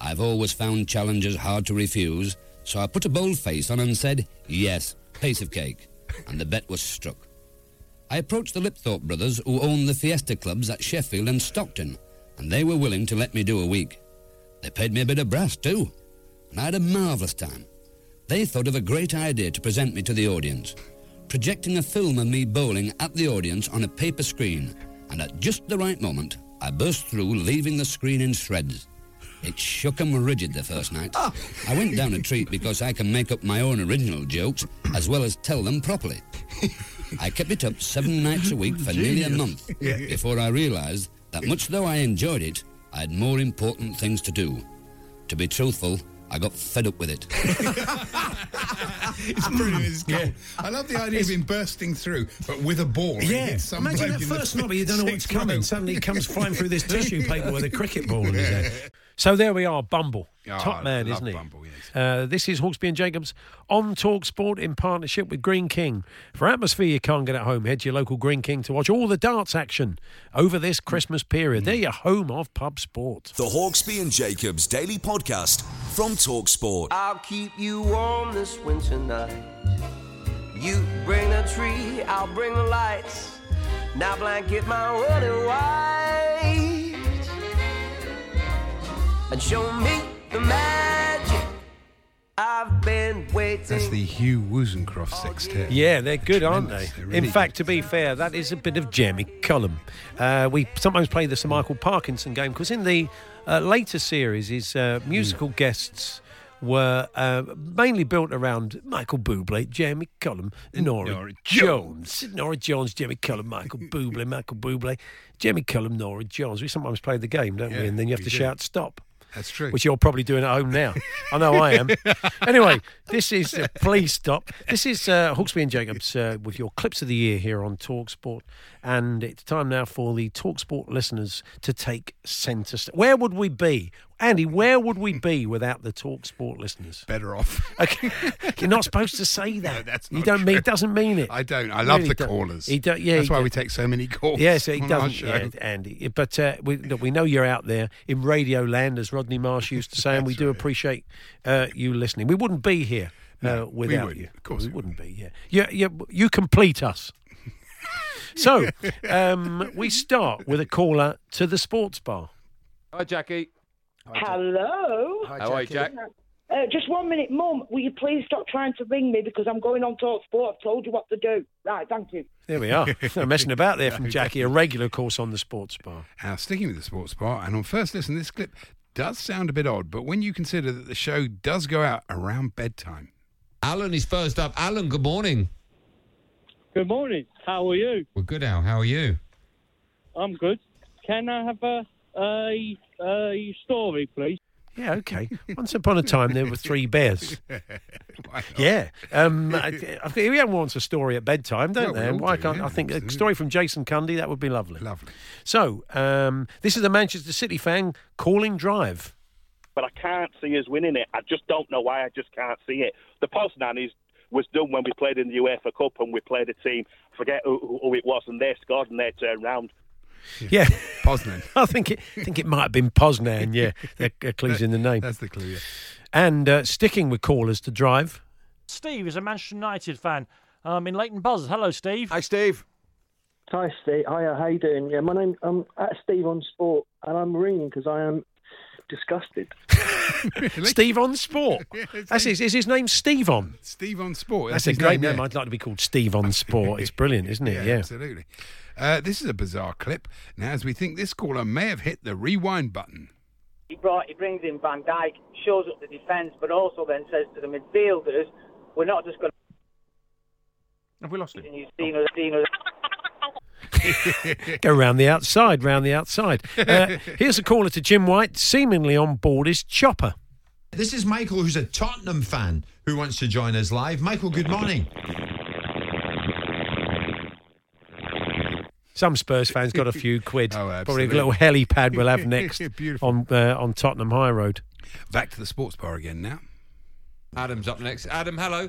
I've always found challenges hard to refuse, so I put a bold face on and said, Yes, piece of cake. And the bet was struck. I approached the Lipthorpe brothers who own the Fiesta clubs at Sheffield and Stockton, and they were willing to let me do a week. They paid me a bit of brass too, and I had a marvellous time. They thought of a great idea to present me to the audience, projecting a film of me bowling at the audience on a paper screen, and at just the right moment, I burst through, leaving the screen in shreds. It shook 'em rigid the first night. Ah. I went down a treat because I can make up my own original jokes as well as tell them properly. I kept it up seven nights a week for nearly a month yeah. before I realised that much though I enjoyed it, I had more important things to do. To be truthful, I got fed up with it. it's brilliant. It's gold. I love the idea of him bursting through, but with a ball. Yeah, imagine that the first night, but you don't know what's coming. Suddenly he comes flying through this tissue paper with a cricket ball in his head. So there we are, Bumble. Oh, Top man, isn't he? Bumble, yes. Uh, this is Hawksbee and Jacobs on Talk Sport in partnership with Greene King. For atmosphere you can't get at home, head to your local Greene King to watch all the darts action over this Christmas period. They're your home of pub sport. The Hawksbee and Jacobs Daily Podcast from Talksport. I'll keep you warm this winter night. You bring the tree, I'll bring the lights. Now blanket my world in white. And show me the magic I've been waiting. That's the Hugh Wozencroft sextet. Yeah, they're good, aren't they? They're really In fact, to be fair, that is a bit of Jeremy Cullum. Uh, we sometimes play the Sir Michael Parkinson game because in the uh, later series, his uh, musical Hmm. guests were uh, mainly built around Michael Bublé, Jeremy Cullum, Norah, Norah Jones. Norah Jones, Jeremy Cullum, Michael Bublé, Michael Bublé, Jeremy Cullum, Norah Jones. We sometimes play the game, don't we? And then you have to do. shout stop. That's true. Which you're probably doing at home now. I know I am. anyway, this is uh, please stop. This is uh, Hawksbee and Jacobs uh, with your clips of the year here on Talksport, and it's time now for the Talksport listeners to take centre. St- where would we be, Andy? Where would we be without the Talk Sport listeners? Better off. Okay. You're not supposed to say that. that's you don't mean. true. Doesn't mean it. I don't. I love Really the don't. callers. He do, yeah, That's he why do- we take so many calls. Yes, it on our doesn't, show. yeah, Andy. But uh, we, look, we know you're out there in Radio Land, as Rodney Marsh used to say, and we do appreciate uh, you listening. We wouldn't be here uh, without wouldn't. you. Of course we wouldn't be. Yeah, you, you, you complete us. so um, we start with a caller to the sports bar. Hi, Jackie. Hello. How are you, Jack? Uh, just one minute, Mum. Will you please stop trying to ring me because I'm going on Talk Sport. I've told you what to do. Right, thank you. There we are. no messing about there from Jackie, a regular course on the sports bar. Now, sticking with the sports bar, and on first listen, this clip does sound a bit odd, but when you consider that the show does go out around bedtime. Alan is first up. Alan, good morning. Good morning. How are you? Well, good, Al. How are you? I'm good. Can I have a a, a story, please? Yeah, okay. Once upon a time, there were three bears. Yeah. Um, I- I think everyone wants a story at bedtime, don't Yeah, we they? And Why do, can't yeah, I think a story from Jason Cundy that would be lovely. Lovely. So um, this is a Manchester City fan calling drive. but I can't see us winning it. I just don't know why. I just can't see it. The Poznan is was done when we played in the UEFA Cup and we played a team. I forget who, who- who it was, and they scored and they turned round. Yeah, Poznan. I think it. I think it might have been Poznan. Yeah, the uh, clues in the name. That's the clue. Yeah. And uh, sticking with callers to drive. Steve is a Manchester United fan um, in Leighton Buzzard. Hello, Steve. Hi, Steve. Hi, Steve. Hi, how you doing? Yeah, my name I'm at Steve on Sport, and I'm ringing because I am disgusted. Steve on Sport. That's his. Is his name Steve on? Steve on Sport. That's, That's a great name, name. yeah. I'd like to be called Steve on Sport. It's brilliant, isn't it? Yeah. absolutely. Uh, this is a bizarre clip. Now, as we think this caller may have hit the rewind button. He brought, he brings in Van Dijk, shows up the defence, but also then says to the midfielders, "We're not just going to... Have we lost to use Dino, Dino." Go round the outside, round the outside. Uh, here's a caller to Jim White, seemingly on board his chopper. This is Michael, who's a Tottenham fan, who wants to join us live. Michael, good morning. Some Spurs fans got a few quid. Oh, Probably a absolutely. little helipad we'll have next on uh, on Tottenham High Road. Back to the sports bar again now. Adam's up next. Adam, hello.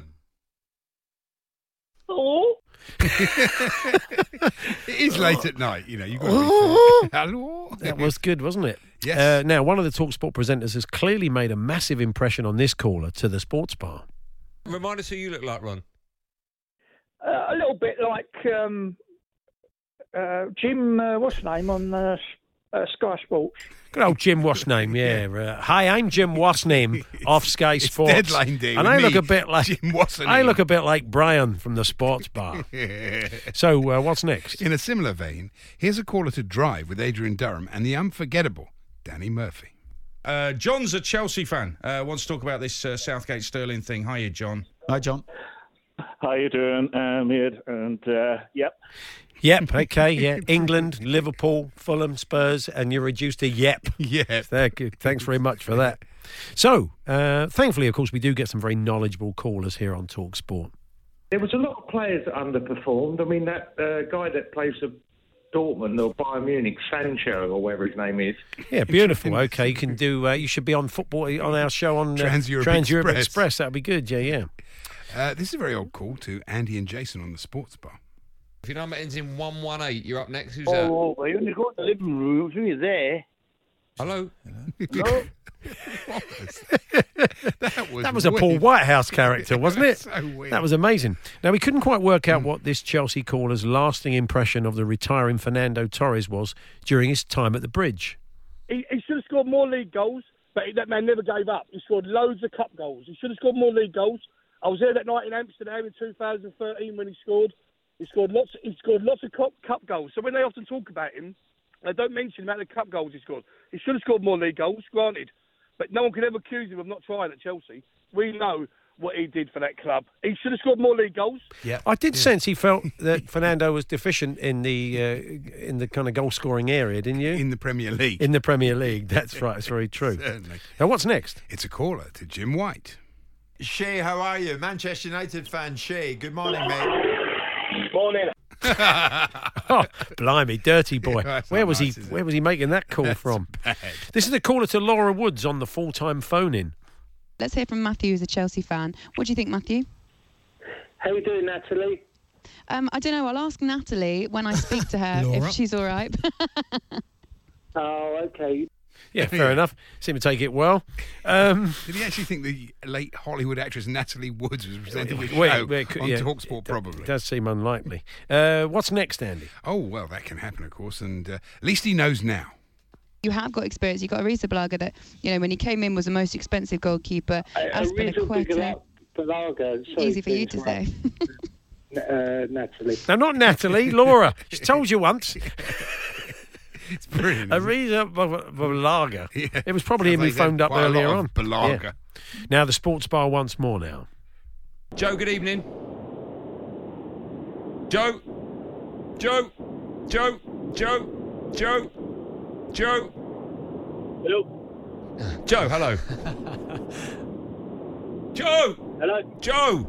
Oh. it is late at night, you know. You've got to. Hello. That was good, wasn't it? Yes. Uh, now, one of the Talksport presenters has clearly made a massive impression on this caller to the sports bar. Remind us who you look like, Ron. Uh, a little bit like um, uh, Jim, uh, what's his name on uh, uh, Sky Sports. Good old Jim Wasname, yeah. Uh, hi, I'm Jim Wasname off Sky It's Sports. deadline day and with I look me, a bit like Jim Wassename. I look a bit like Brian from the sports bar. so, uh, what's next? In a similar vein, here's a caller to drive with Adrian Durham and the unforgettable Danny Murphy. Uh, John's a Chelsea fan. Uh, wants to talk about this uh, Southgate Sterling thing. Hiya, John. Hi, John. How you doing, um, Ed? And uh, yep, Yep, okay, yeah. England, Liverpool, Fulham, Spurs, and you're reduced to yep. Yeah. There, good. Thanks very much for that. So, uh, thankfully, of course, we do get some very knowledgeable callers here on Talk Sport. There was a lot of players that underperformed. I mean, that uh, guy that plays for Dortmund or Bayern Munich, Sancho or whatever his name is. Yeah, beautiful. Okay, you can do. Uh, you should be on football on our show on uh, Trans-Europe Trans-Europe Express. Express. That'd be good. Yeah, yeah. Uh, this is a very old call to Andy and Jason on the sports bar. If your number ends in 118, you're up next. Who's Oh, well, you only got the living room, so you're there. that? Hello. Hello? That was, That was a Paul weird. Whitehouse character, wasn't it? So weird. That was amazing. Now we couldn't quite work out what this Chelsea caller's lasting impression of the retiring Fernando Torres was during his time at the bridge. He, he should have scored more league goals, but he, that man never gave up. He scored loads of cup goals. He should have scored more league goals. I was there that night in Amsterdam in 2013 when he scored. He scored lots. He scored lots of cup, cup goals. So when they often talk about him, they don't mention the amount of cup goals he scored. He should have scored more league goals, granted, but no one can ever accuse him of not trying at Chelsea. We know what he did for that club. He should have scored more league goals. Yeah, I did sense he felt that Fernando was deficient in the uh, in the kind of goal scoring area, didn't you? In the Premier League. In the Premier League, that's right. It's very true. Certainly. Now, what's next? It's a caller to Jim White. Shay, how are you? Manchester United fan Shay. Good morning, mate. Morning. oh, blimey, dirty boy. that's where was nice, he? is it? Where was he making that call That's from? bad. This is the caller to Laura Woods on the full time phone in. Let's hear from Matthew, who's a Chelsea fan. What do you think, Matthew? How are you doing, Natalie? Um, I don't know. I'll ask Natalie when I speak to her if she's all right. Oh, okay. Yeah, fair enough. Seem to take it well. Um, Did he actually think the late Hollywood actress Natalie Woods was presenting the Wait, show wait, could- on yeah, Talksport? Probably. It does seem unlikely. Uh, what's next, Andy? Oh well, that can happen, of course, and uh, at least he knows now. You have got experience. You've got Arisa Blaga that, you know, when he came in was the most expensive goalkeeper. Azpilicueta. Easy for you to say. Uh, Natalie. No, not Natalie. Laura. She told you once. It's brilliant. Arisa Balaga. It was probably him who phoned up quite a lot earlier on. Balaga. Yeah. Now the sports bar once more. Now. Joe, good evening. Joe. Joe. Joe. Joe. Joe. Joe. Hello. Joe, hello. Joe. Hello. Joe.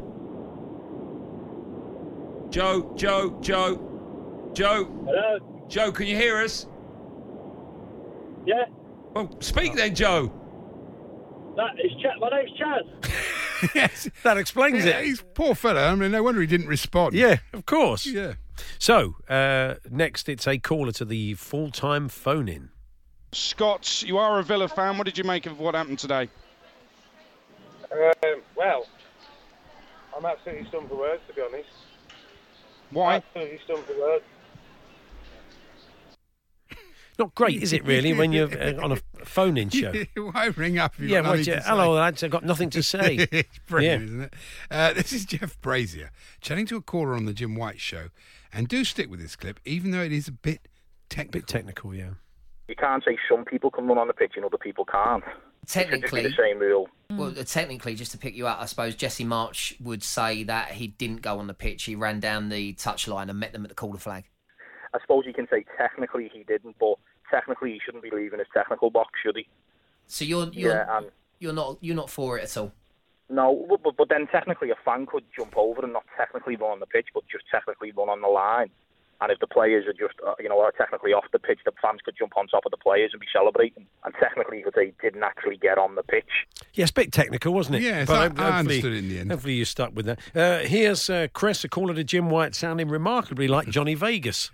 Joe. Joe. Joe. Joe. Hello. Joe, can you hear us? Yeah. Well, speak then, Joe. That is Chaz. My name's Chaz. yes, that explains yeah, it. He's poor fella. I mean, no wonder he didn't respond. Yeah, of course. Yeah. So uh, next, it's a caller to the full-time phone-in. Scott, you are a Villa fan. What did you make of what happened today? Um, well, I'm absolutely stumped for words, to be honest. Why? Absolutely stumped for words. Not great, is it? Really, when you're uh, on a phone-in show. Why ring up? If you've yeah, got well, to say? hello, lads. I've got nothing to say. it's brilliant, Yeah. isn't it? Uh, this is Jeff Brazier chatting to a caller on the Jim White show, and do stick with this clip, even though it is a bit technical. Bit technical, yeah. You can't say some people can run on the pitch and other people can't. It just be Technically, the same rule. well, uh, technically, just to pick you out, I suppose Jesse March would say that he didn't go on the pitch. He ran down the touchline and met them at the corner flag. I suppose you can say technically he didn't, but technically he shouldn't be leaving his technical box, should he? So you're you're Yeah, and you're not you're not for it at all. no, but- but, but then technically a fan could jump over and not technically run on the pitch, but just technically run on the line. And if the players are just, uh, you know, are technically off the pitch, the fans could jump on top of the players and be celebrating. And technically, you could say didn't actually get on the pitch. Yeah, it's a bit technical, wasn't it? Yes, But I- ho- I understood it in the end. Hopefully you stuck with that. Uh, here's uh, Chris, a caller to Jim White, sounding remarkably like Johnny Vegas.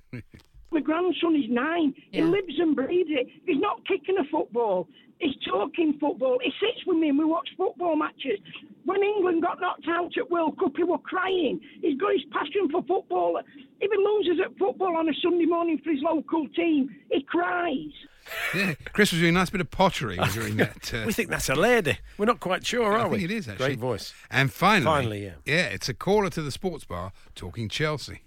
My grandson is nine. He lives and breathes it. He's not kicking a football. He's talking football. He sits with me and we watch football matches. When England got knocked out at World Cup, he was crying. He's got his passion for football. If he loses at football on a Sunday morning for his local team, he cries. Yeah, Chris was doing a nice bit of pottery during that. Uh, we think that's a lady. We're not quite sure, I are we? think it is actually. Great voice. And finally, Finally, yeah. yeah, it's a caller to the sports bar talking Chelsea.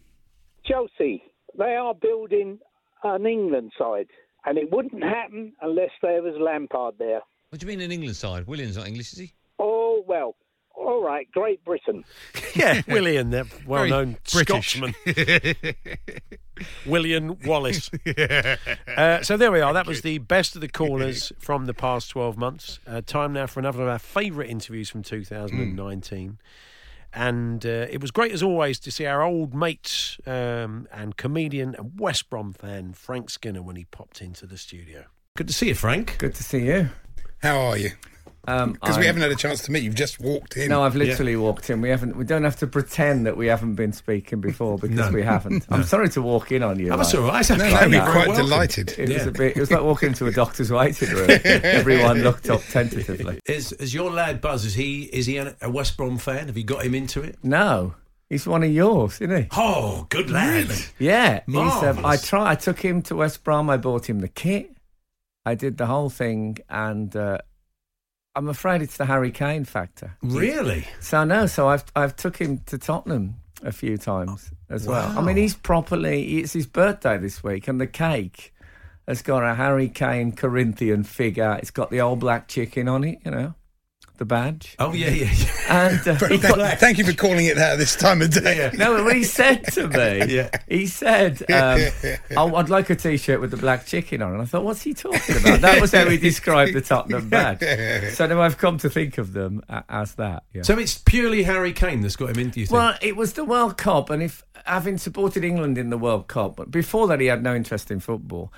Chelsea, they are building an England side, and it wouldn't happen unless there was Lampard there. What do you mean an England side? William's not English, is he? Oh, well, all right, Great Britain. Yeah, William, that well-known British. Scotsman. William Wallace. Uh, so there we are. That was the best of the callers from the past 12 months. Uh, time now for another of our favourite interviews from 2019. And uh, it was great as always to see our old mate um, and comedian and West Brom fan Frank Skinner when he popped into the studio. Good to see you, Frank. Good to see you. How are you? Um, Because we haven't had a chance to meet. You've just walked in. No, I've literally walked in. We haven't. We don't have to pretend that we haven't been speaking before because No. we haven't. No. I'm sorry to walk in on you. Oh, that's like- all right. That's No, no, we're quite welcome. delighted. It was a bit. It was like walking into a doctor's waiting room. Everyone looked up tentatively. Is, is your lad Buzz? Is he is he a West Brom fan? Have you got him into it? No, he's one of yours, isn't he? Oh, good lad. Yeah, he's, um, I Marvellous. try. I took him to West Brom. I bought him the kit. I did the whole thing, and uh, I'm afraid it's the Harry Kane factor. Really? So no. So I've I've took him to Tottenham a few times oh, as well. I mean, he's properly. It's his birthday this week, and the cake has got a Harry Kane Corinthian figure. It's got the old black chicken on it. You know, the badge. Oh yeah, yeah. yeah. And uh, got- thank you for calling it that at this time of day. no, what he said to me, Yeah. he said, um, oh, I'd like a T-shirt with the black chicken on. And I thought, what's he talking about? That was how he described the Tottenham badge. So now I've come to think of them as that. Yeah. So it's purely Harry Kane that's got him into you. Think? Well, it was the World Cup, and if having supported England in the World Cup, but before that he had no interest in football.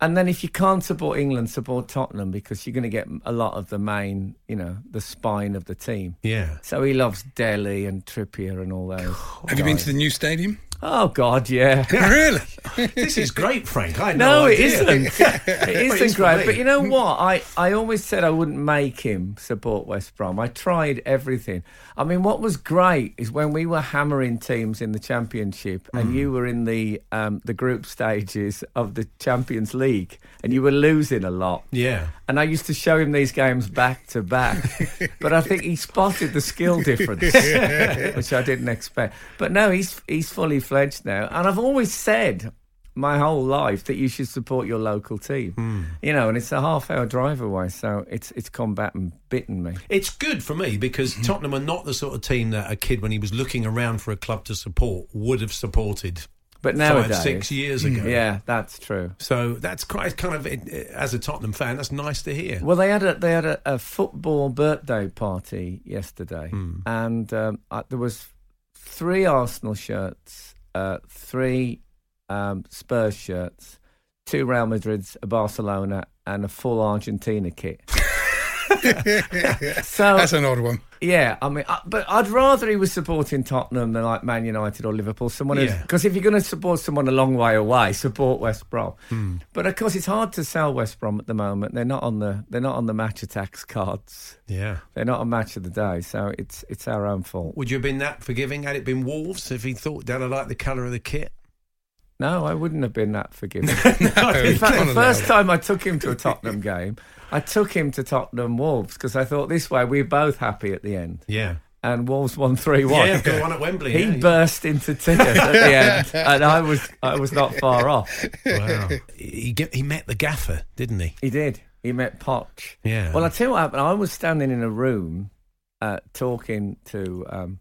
And then if you can't support England, support Tottenham because you're going to get a lot of the main, you know, the spine of the team. yeah. So he loves Dele and Trippier and all those. Have you been to the new stadium? Oh God, yeah. really? this is great, Frank. I no, No, it isn't. it Well, it is isn't great. But you know what? I, I always said I wouldn't make him support West Brom. I tried everything. I mean, what was great is when we were hammering teams in the Championship Mm. and you were in the um, the group stages of the Champions League and you were losing a lot. Yeah. And I used to show him these games back to back. but I think he spotted the skill difference, which I didn't expect. But no, he's he's fully fledged now. And I've always said my whole life that you should support your local team. Hmm. You know, and it's a half hour drive away, so it's it's come back and bitten me. It's good for me because Tottenham are not the sort of team that a kid, when he was looking around for a club to support, would have supported. But five, nowadays, six years ago. yeah, that's true. So that's quite kind of, as a Tottenham fan, that's nice to hear. Well, they had a they had a, a football birthday party yesterday, Hmm. and um, uh, there was three Arsenal shirts, uh, three um, Spurs shirts, two Real Madrid's, a Barcelona, and a full Argentina kit. so That's an odd one. Yeah, I mean, I, but I'd rather he was supporting Tottenham than like Man United or Liverpool. Someone who's Yeah. because if you're going to support someone a long way away, support West Brom. Hmm. But of course, it's hard to sell West Brom at the moment. They're not on the they're not on the Match Attax cards. Yeah. They're not a match of the day, so it's it's our own fault. Would you have been that forgiving had it been Wolves if he thought Dad I like the colour of the kit? No, I wouldn't have been that forgiving. No, In fact, the first time I took him to a Tottenham game, I took him to Tottenham Wolves because I thought this way we're both happy at the end. Yeah. And Wolves won three one. Yeah, good one at Wembley, He yeah. burst into tears at the end, and I was I was not far off. Wow. he, he met the gaffer, didn't he? He did. He met Poch. Yeah. Well, I tell you what happened. I was standing in a room uh, talking to um,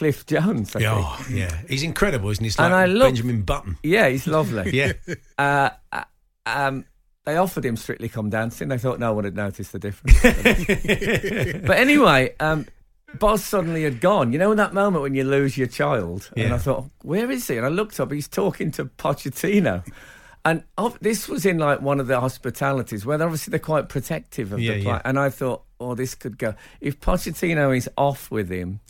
Cliff Jones. I Yeah, think. oh, yeah. He's incredible, isn't he? He's like and I looked, Benjamin Button. Yeah, he's lovely. Yeah. Uh, uh, um, they offered him Strictly Come Dancing. They thought no one had noticed the difference. but anyway, um, Boz suddenly had gone. You know, in that moment when you lose your child, and I thought, where is he? And I looked up. He's talking to Pochettino. And of, this was in like one of the hospitalities where obviously they're quite protective of Yeah, the player. yeah. And I thought, oh, this could go. If Pochettino is off with him,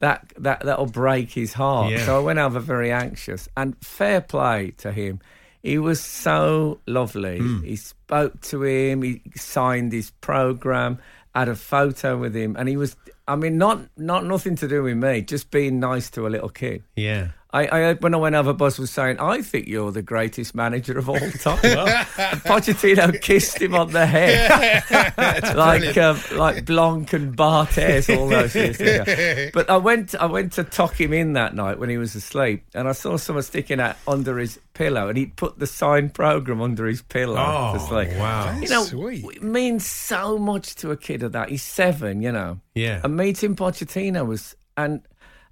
that that that'll break his heart. Yeah. So I went over very anxious. And fair play to him. He was so lovely. Hmm. He spoke to him. He signed his program. Had a photo with him, and he was. I mean, not not nothing to do with me. Just being nice to a little kid. Yeah. I, I heard when I went over, Buzz was saying, "I think you're the greatest manager of all time." And Pochettino kissed him on the head, like um, like Blanc and Barthez, all those years ago. But I went, I went to tuck him in that night when he was asleep, and I saw someone sticking out under his pillow, and he'd put the signed program under his pillow to Oh, sleep. wow. You know, Sweet. it means so much to a kid of that. He's seven, you know. Yeah. And meeting Pochettino was and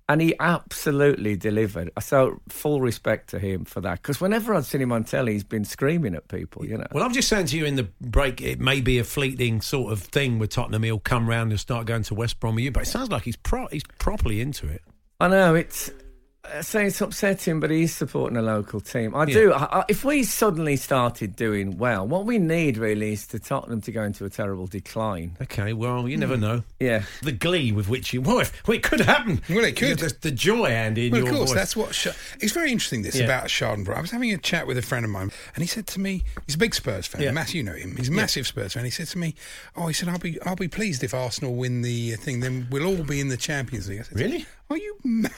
and he absolutely delivered. So full respect to him for that. Because whenever I've seen him on telly, he's been screaming at people. You know. Well, I'm just saying to you in the break, it may be a fleeting sort of thing with Tottenham. He'll come round and start going to West Brom with you, but it sounds like he's pro- he's properly into it. I know it's. I say it's upsetting, but he's supporting a local team. I Yeah. do. I, I- if we suddenly started doing well, what we need really is to Tottenham to go into a terrible decline. Okay, well, you never know. Yeah. The glee with which you. Well, if, well it could happen. Well, it could. The, the joy, Andy, in Well, your of course, voice. that's what. Sh- it's very interesting. This Yeah. about Schadenbrough. I was having a chat with a friend of mine, and he said to me, he's a big Spurs fan. Yeah. Mass, you know him. He's a massive Spurs fan. He said to me, "Oh, he said I'll be I'll be pleased if Arsenal win the uh, thing. Then we'll all be in the Champions League." I said, Really? Are you mad?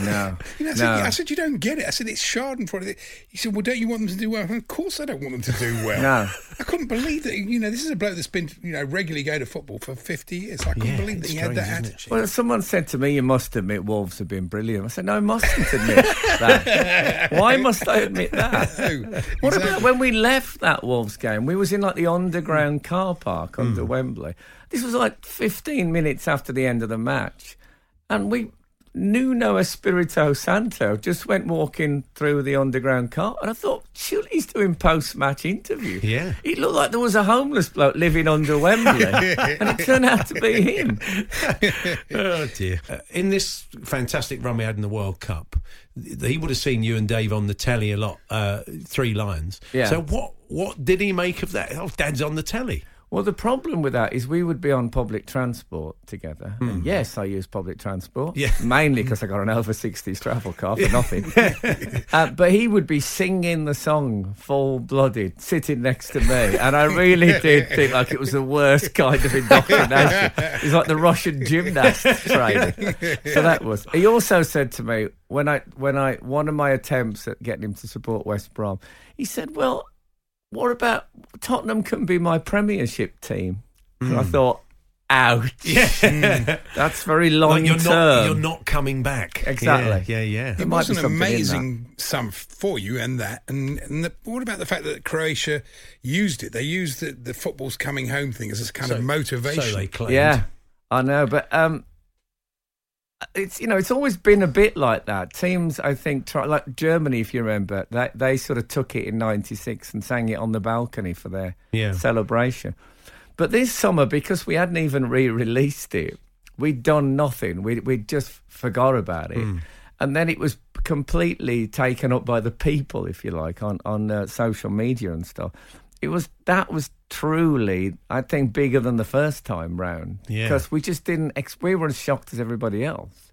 No. You know, I, No. said, I said, you don't get it. I said, it's Schadenfreude. He said, well, don't you want them to do well? Of course I don't want them to do well. No. I couldn't believe that, you know, this is a bloke that's been, you know, regularly going to football for 50 years. I couldn't Yeah, believe that it's he had that strange, isn't it? attitude. Well, someone said to me, "You must admit Wolves have been brilliant." I said, "No, I mustn't admit that. Why must I admit that?" No, What exactly. about when we left that Wolves game? We was in like the underground car park under hmm. Wembley. This was like 15 minutes after the end of the match, and we. Nuno Espirito Santo just went walking through the underground car, and I thought, surely he's doing post-match interview. Yeah. It looked like there was a homeless bloke living under Wembley, and it turned out to be him. oh dear! Uh, in this fantastic run we had in the World Cup, he would have seen you and Dave on the telly a lot. Uh, three lions. Yeah. So what? What did he make of that? Oh, Dad's on the telly. Well, the problem with that is we would be on public transport together. Hmm. And yes, I use public transport. Yeah. Mainly because I got an over 60s travel car for nothing. uh, but he would be singing the song full blooded, sitting next to me. And I really did think like it was the worst kind of indoctrination. It's like the Russian gymnast training. So that was. He also said to me, when I, when I, one of my attempts at getting him to support West Brom, he said, well, what about Tottenham can be my Premiership team? And I Mm. thought, ouch. Yeah. That's very long Like you're term. not, you're not coming back. Exactly. Yeah, yeah. yeah. It It might was be an something amazing sum for you and that. And, and the, what about the fact that Croatia used it? They used the, the football's coming home thing as a kind of motivation. so they claimed. Yeah, I know, but um, it's you know it's always been a bit like that. Teams, I think, try, like Germany, if you remember, they they sort of took it in '96 and sang it on the balcony for their Yeah. celebration. But this summer, because we hadn't even re-released it, we'd done nothing. We we just forgot about it, Mm. and then it was completely taken up by the people, if you like, on on uh, social media and stuff. It was that was truly, I think, bigger than the first time round Yeah. because we just didn't. We were as shocked as everybody else,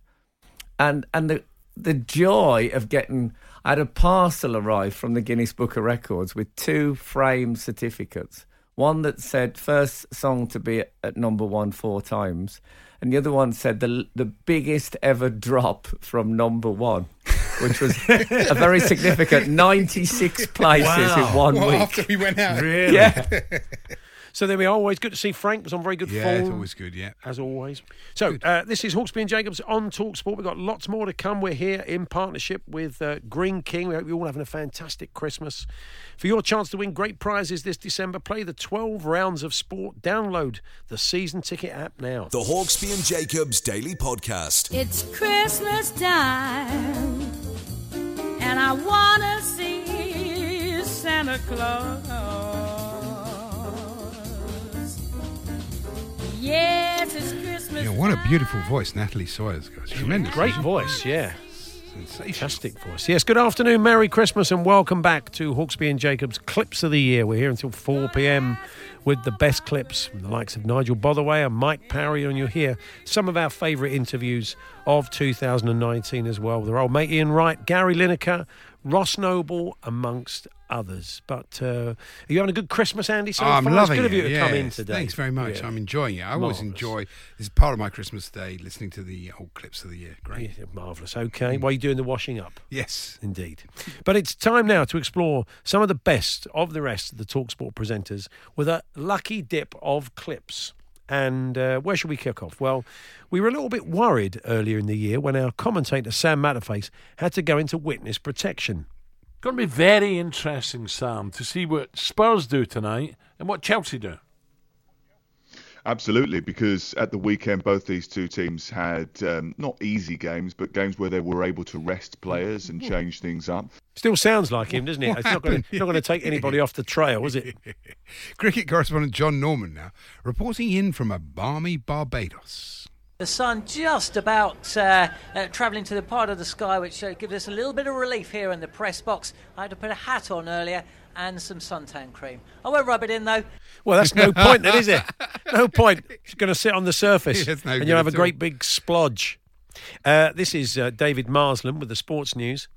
and and the the joy of getting. I had a parcel arrive from the Guinness Book of Records with two framed certificates. One that said first song to be at, at number one four times, and the other one said the the biggest ever drop from number one, which was a very significant ninety six places Wow. in one Well, week. after we went out. Really? Yeah. So there we are. Always good to see Frank. Was on very good Yeah, form. Yeah, it's always good, yeah. As always. So uh, this is Hawksbee and Jacobs on Talk Sport. We've got lots more to come. We're here in partnership with uh, Greene King. We hope you're all having a fantastic Christmas. For your chance to win great prizes this December, play the 12 rounds of sport. Download the season ticket app now. The Hawksbee and Jacobs Daily Podcast. It's Christmas time, and I wanna see Santa Claus. Yes, it's Christmas. Yeah, what a beautiful voice Natalie Sawyer's got. Tremendous. Great isn't it? voice, yeah. Fantastic voice. Yes, good afternoon, Merry Christmas, and welcome back to Hawksbee and Jacobs Clips of the Year. We're here until 4 pm with the best clips from the likes of Nigel Botherway and Mike Parry, and you'll hear some of our favourite interviews of 2019 as well. With our old mate Ian Wright, Gary Lineker, Ross Noble, amongst others. But uh, are you having a good Christmas, Andy? So Oh, I'm far? loving it's good of you it. to come in today. Thanks very much. Yeah. I'm enjoying it. I always enjoy. This is part of my Christmas day, listening to the old clips of the year. Great. Yeah, marvellous. Okay. While you're doing the washing up. Yes. Indeed. But it's time now to explore some of the best of the rest of the Talksport presenters with a lucky dip of clips. And uh, where should we kick off? Well, we were a little bit worried earlier in the year when our commentator Sam Matterface had to go into witness protection. Going to be very interesting, Sam, to see what Spurs do tonight and what Chelsea do. Absolutely, because at the weekend, both these two teams had um, not easy games, but games where they were able to rest players and change things up. Still sounds like him, doesn't it? What It's not going to take anybody off the trail, is it? Cricket correspondent John Norman now reporting in from a balmy Barbados. The sun just about uh, uh, travelling to the part of the sky which uh, gives us a little bit of relief here in the press box. I had to put a hat on earlier and some suntan cream. I won't rub it in though. Well, that's no point then, is it? No point. It's going to sit on the surface Yeah, no and you'll have a great all. big splodge. Uh, this is uh, David Marsland with the sports news.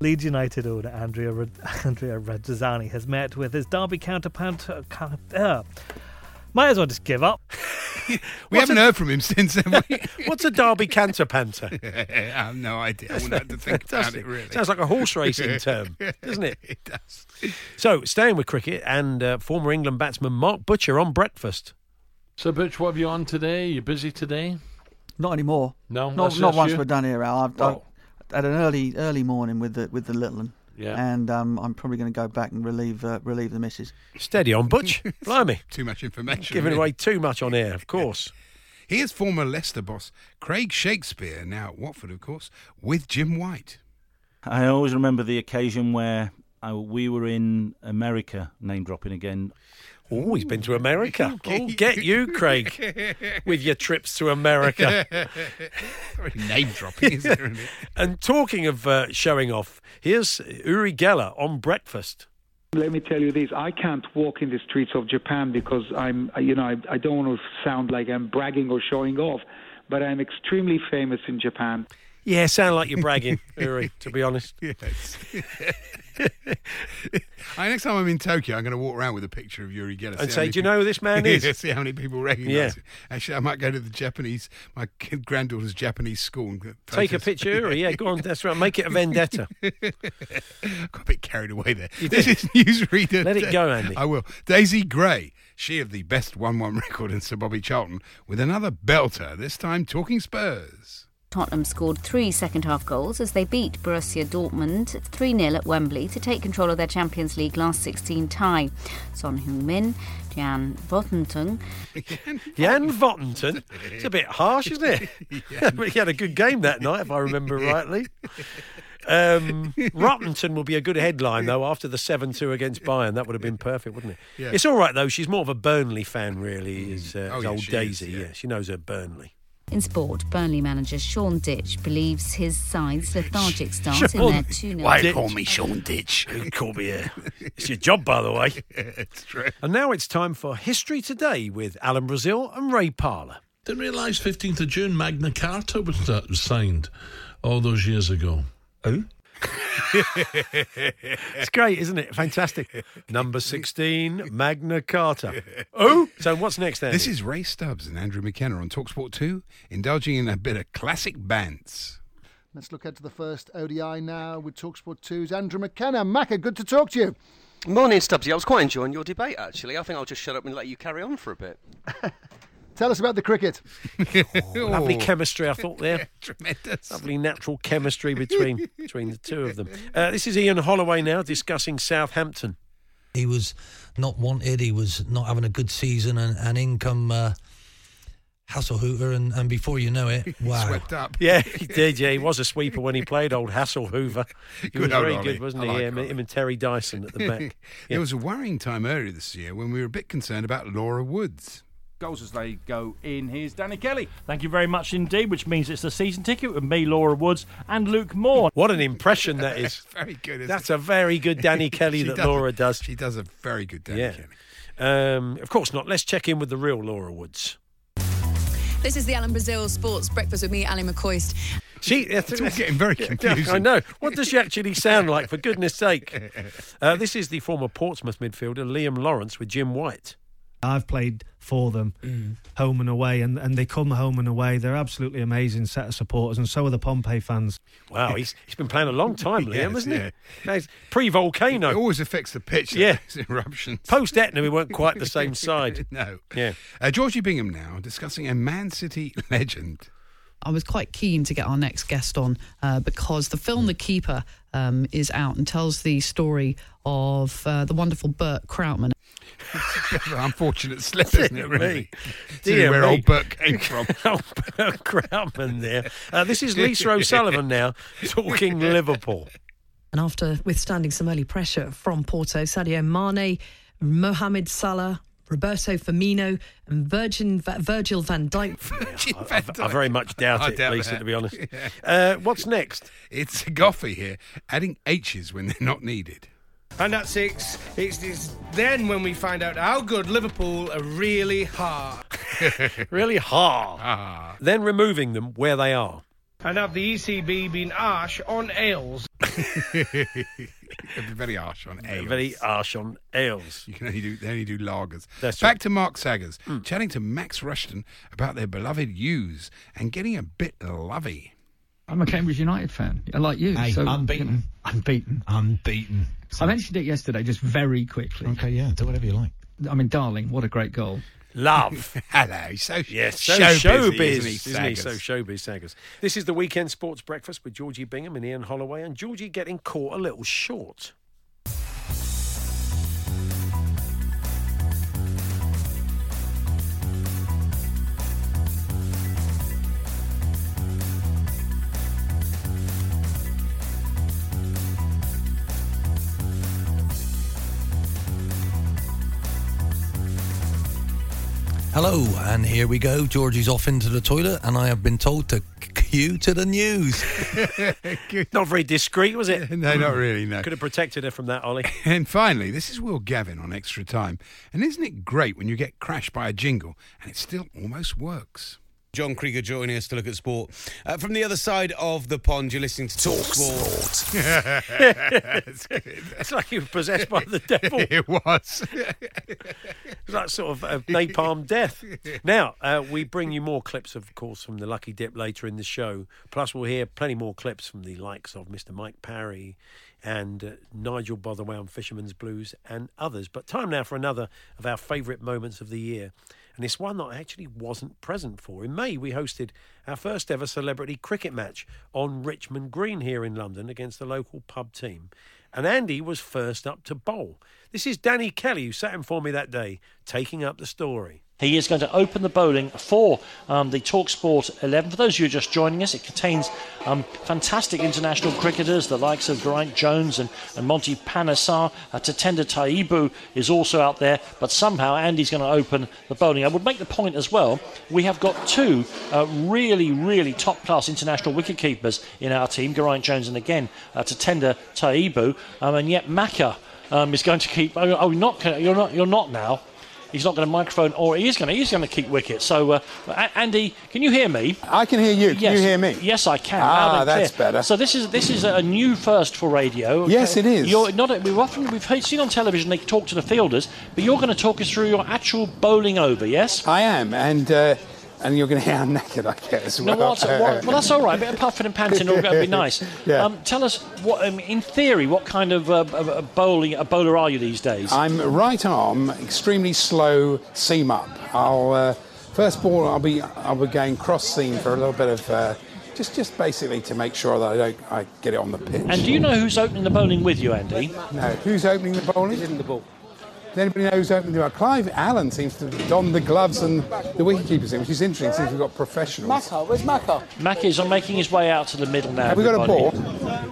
Leeds United owner Andrea Rad- Andrea Radzazzani has met with his Derby counterpart. Uh, uh, might as well just give up. We haven't heard from him since. Have we? What's a Derby canter panter? I have no idea. I wouldn't have to think about it really. Sounds like a horse racing term, doesn't it? it does. So, staying with cricket and uh, former England batsman Mark Butcher on breakfast. So, Butch, what have you on today? You busy today? Not anymore. No, not not once you? we're done here. Al. I've, Oh. I've had an early early morning with the with the little one. Yeah. And um, I'm probably going to go back and relieve uh, relieve the missus. Steady on, Butch. Blimey. Too much information. Giving away too much on air, of course. Here's former Leicester boss Craig Shakespeare, now at Watford, of course, with Jim White. I always remember the occasion where uh, we were in America, name dropping again. Oh, he's been to America. Oh, get you, Craig, with your trips to America. Name dropping, isn't it? And talking of uh, showing off, here's Uri Geller on breakfast. Let me tell you this: I can't walk in the streets of Japan because I'm, you know, I, I don't want to sound like I'm bragging or showing off, but I'm extremely famous in Japan. Yeah, sound like you're bragging, Uri, to be honest. Yes. I, next time I'm in Tokyo, I'm going to walk around with a picture of Uri Geller. And say, "Do you know who this man is?" see how many people recognise Yeah. him. Actually, I might go to the Japanese, my granddaughter's Japanese school. And Take a picture. Yeah, go on. That's right. Make it a vendetta. Got a bit carried away there. This is newsreader. Let it go, Andy. I will. Daisy Gray, she of the best one-one record in Sir Bobby Charlton, with another belter. This time, talking Spurs. Tottenham scored three second half goals as they beat Borussia Dortmund 3 0 at Wembley to take control of their Champions League last 16 tie. Son Heung Min, Jan Vottentung, Jan Vottenton. It's a bit harsh, isn't it? but he had a good game that night, if I remember rightly. Um, Rottenton will be a good headline, though, after the 7 2 against Bayern. That would have been perfect, wouldn't it? Yeah. It's all right, though. She's more of a Burnley fan, really, is uh, Oh, is yeah, old Daisy. is, yeah. yeah, she knows her Burnley. In sport, Burnley manager Sean Ditch believes his side's lethargic start in Sean- their 2 0 Why call me Sean Ditch? call me a... It's your job, by the way. it's true. And now it's time for History Today with Alan Brazil and Ray Parlour. Didn't realise 15th of June Magna Carta was, uh, was signed all those years ago. Oh? It's great, isn't it? Fantastic. Number 16, Magna Carta. Oh, so what's next then? This is Ray Stubbs and Andrew McKenna on Talksport 2, indulging in a bit of classic bands. Let's look ahead to the first ODI now with Talksport 2's Andrew McKenna. Macca, good to talk to you. Morning, Stubbsy. I was quite enjoying your debate, actually. I think I'll just shut up and let you carry on for a bit. Tell us about the cricket. Lovely chemistry, I thought there. Tremendous. Lovely natural chemistry between between the two of them. Uh, this is Ian Holloway now discussing Southampton. He was not wanted. He was not having a good season, and, and income. uh, Hasselhoover, and, and before you know it, wow, Swept up. Yeah, he did. Yeah, he was a sweeper when he played old Hassel Hoover. He Good was very Ollie. good, wasn't I he? like him, him and Terry Dyson at the back. There was a worrying time earlier this year when we were a bit concerned about Laura Woods. Goals as they go in. Here's Danny Kelly. Thank you very much indeed, which means it's the season ticket with me, Laura Woods, and Luke Moore. What an impression that is. very good. isn't That's it? a very good Danny Kelly She that does Laura a- does. She does a very good Danny Yeah. Kelly. Um, of course not. Let's check in with the real Laura Woods. This is the Alan Brazil Sports Breakfast with me, Ally McCoist. She, It's all getting very confusing. I know. What does she actually sound like, for goodness sake? Uh, this is the former Portsmouth midfielder, Liam Lawrence, with Jim White. I've played for them, home and away, and, and they come home and away. They're absolutely amazing set of supporters, and so are the Pompey fans. Wow, he's, he's been playing a long time, Liam, Yes, hasn't yeah. he? No, he's Pre-volcano. It always affects the pitch. Yeah. those eruptions. Post Etna, we weren't quite the same side. no. Yeah. Uh, Georgie Bingham now discussing a Man City legend. I was quite keen to get our next guest on uh, because the film The Keeper um, is out and tells the story of uh, the wonderful Bert Krautman. Bit of an unfortunate slip, isn't it, really? Dear Dear where me. old Bert came from. old Bert Krautman there. Uh, this is Lisa O'Sullivan now talking Liverpool. And after withstanding some early pressure from Porto, Sadio Mane, Mohamed Salah, Roberto Firmino, and Virgin, Virgil van Dijk. I, I very much doubt I it, doubt Lisa, that. to be honest. Yeah. Uh, what's next? It's Goughie here, adding H's when they're not needed. And at six, it's, it's then when we find out how good Liverpool are really hard. really hard. Ah. Then removing them where they are. And have the ECB been harsh on ales? Be very harsh on ales. Very harsh on ales. You can only do they only do lagers. That's Back right. to Mark Saggers, hmm. chatting to Max Rushton about their beloved U's and getting a bit lovey. I'm a Cambridge United fan. I like you. Hey, so, unbeaten. you know, unbeaten. Unbeaten. I mentioned it yesterday, just very quickly. Okay, yeah, do whatever you like. I mean, darling, what a great goal. Love. Hello, so yes, so showbiz, showbiz, isn't he, isn't he? So showbiz, Saggers. This is the weekend sports breakfast with Georgie Bingham and Ian Holloway, and Georgie getting caught a little short. Hello, and here we go. Georgie's off into the toilet, and I have been told to Cue to the news. Not very discreet, was it? No, not really, no. Could have protected her from that, Ollie. And finally, this is Will Gavin on Extra Time. And isn't it great when you get crashed by a jingle and it still almost works? John Krieger joining us to look at sport. Uh, from the other side of the pond, you're listening to Talk, Sport. it's like you were possessed by the devil. it was. It's like sort of a napalm death. Now, uh, we bring you more clips, of course, from the Lucky Dip later in the show. Plus, we'll hear plenty more clips from the likes of Mr. Mike Parry and uh, Nigel Botherway, on Fisherman's Blues, and others. But time now for another of our favourite moments of the year. And it's one that I actually wasn't present for. In May, we hosted our first ever celebrity cricket match on Richmond Green here in London against the local pub team. And Andy was first up to bowl. This is Danny Kelly, who sat in for me that day, taking up the story. He is going to open the bowling for um, the Talksport 11. For those of you who are just joining us, it contains um, fantastic international cricketers, the likes of Geraint Jones and, and Monty Panesar. Uh, Tatenda Taibu is also out there, but somehow Andy's going to open the bowling. I would make the point as well, we have got two uh, really, really top class international wicketkeepers in our team, Geraint Jones and again uh, Tatenda Taibu, um, and yet Macca um, is going to keep. Oh, oh, not, you're not, you're not now. He's not going to microphone, or he is going to. He's going to keep wicket. So, uh, Andy, can you hear me? I can hear you. Can yes. you hear me? Yes, I can. Ah, that's clear. better. So this is this is a new first for radio. okay? Yes, it is. You're not. We've often we've seen on television they talk to the fielders, but you're going to talk us through your actual bowling over. Yes. I am, and uh, and you're going to hear I'm knackered, I guess. No, well. what, what, well, that's all right. A bit of puffing and panting all will be nice. Yeah. Um, tell us, what, um, in theory, what kind of uh, a bowling a bowler are you these days? I'm right arm, extremely slow seam up. I'll uh, first ball. I'll be I'll be going cross seam for a little bit of. Uh, just, just basically to make sure that I don't, I get it on the pitch. and do you know who's opening the bowling with you, Andy? No, who's opening the bowling? in the ball. Does anybody know who's opening the bowling? Clive Allen seems to don the gloves and the wicketkeepers in, which is interesting since we've got professionals. Macca, where's Macca? Macca is on making his way out to the middle now. Have we got a ball?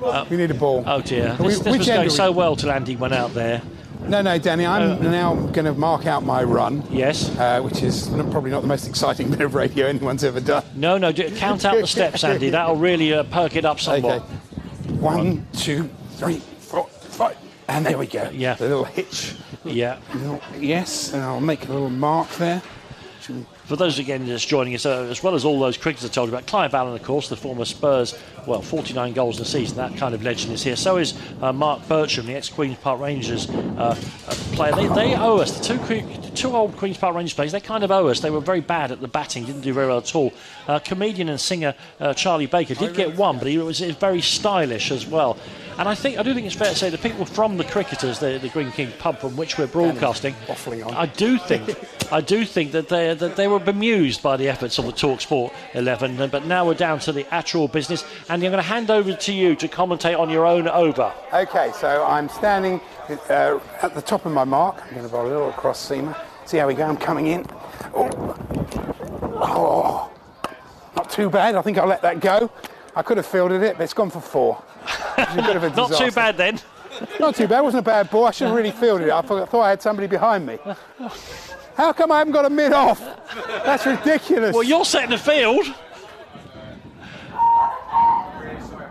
Uh, we need a ball. Oh dear, We- this, this which was end going are we- so well till Andy went out there. No, no, Danny, I'm Uh, now going to mark out my run. Yes. Uh, which is probably not the most exciting bit of radio anyone's ever done. No, no, do, count out the steps, Andy. That'll really uh, perk it up somewhat. One, two, three, four, five. And there we go. Yeah. The little hitch. Yeah. Yes, and I'll make a little mark there. For those again just joining us, uh, as well as all those cricketers I told you about, Clive Allen, of course, the former Spurs, well, 49 goals in a season, that kind of legend is here. So is uh, Mark Bertram, the ex Queen's Park Rangers uh, uh, player. They, they owe us, the two, two old Queen's Park Rangers players, they kind of owe us. They were very bad at the batting, didn't do very well at all. Uh, comedian and singer uh, Charlie Baker did get one, but he was, was very stylish as well. And I think I do think it's fair to say the people from the cricketers, the, the Greene King pub from which we're broadcasting, I do think, I do think that they that they were bemused by the efforts of the Talk Sport 11. uh, But now we're down to the actual business, and I'm going to hand over to you to commentate on your own over. Okay, so I'm standing uh, at the top of my mark. I'm going to bowl a little cross seamer. See how we go. I'm coming in. Oh. oh, not too bad. I think I'll let that go. I could have fielded it, but it's gone for four. A bit of a Not too bad then. Not too bad. It wasn't a bad ball. I should have really fielded it. I thought, I thought I had somebody behind me. How come I haven't got a mid off? That's ridiculous. Well, you're setting the field.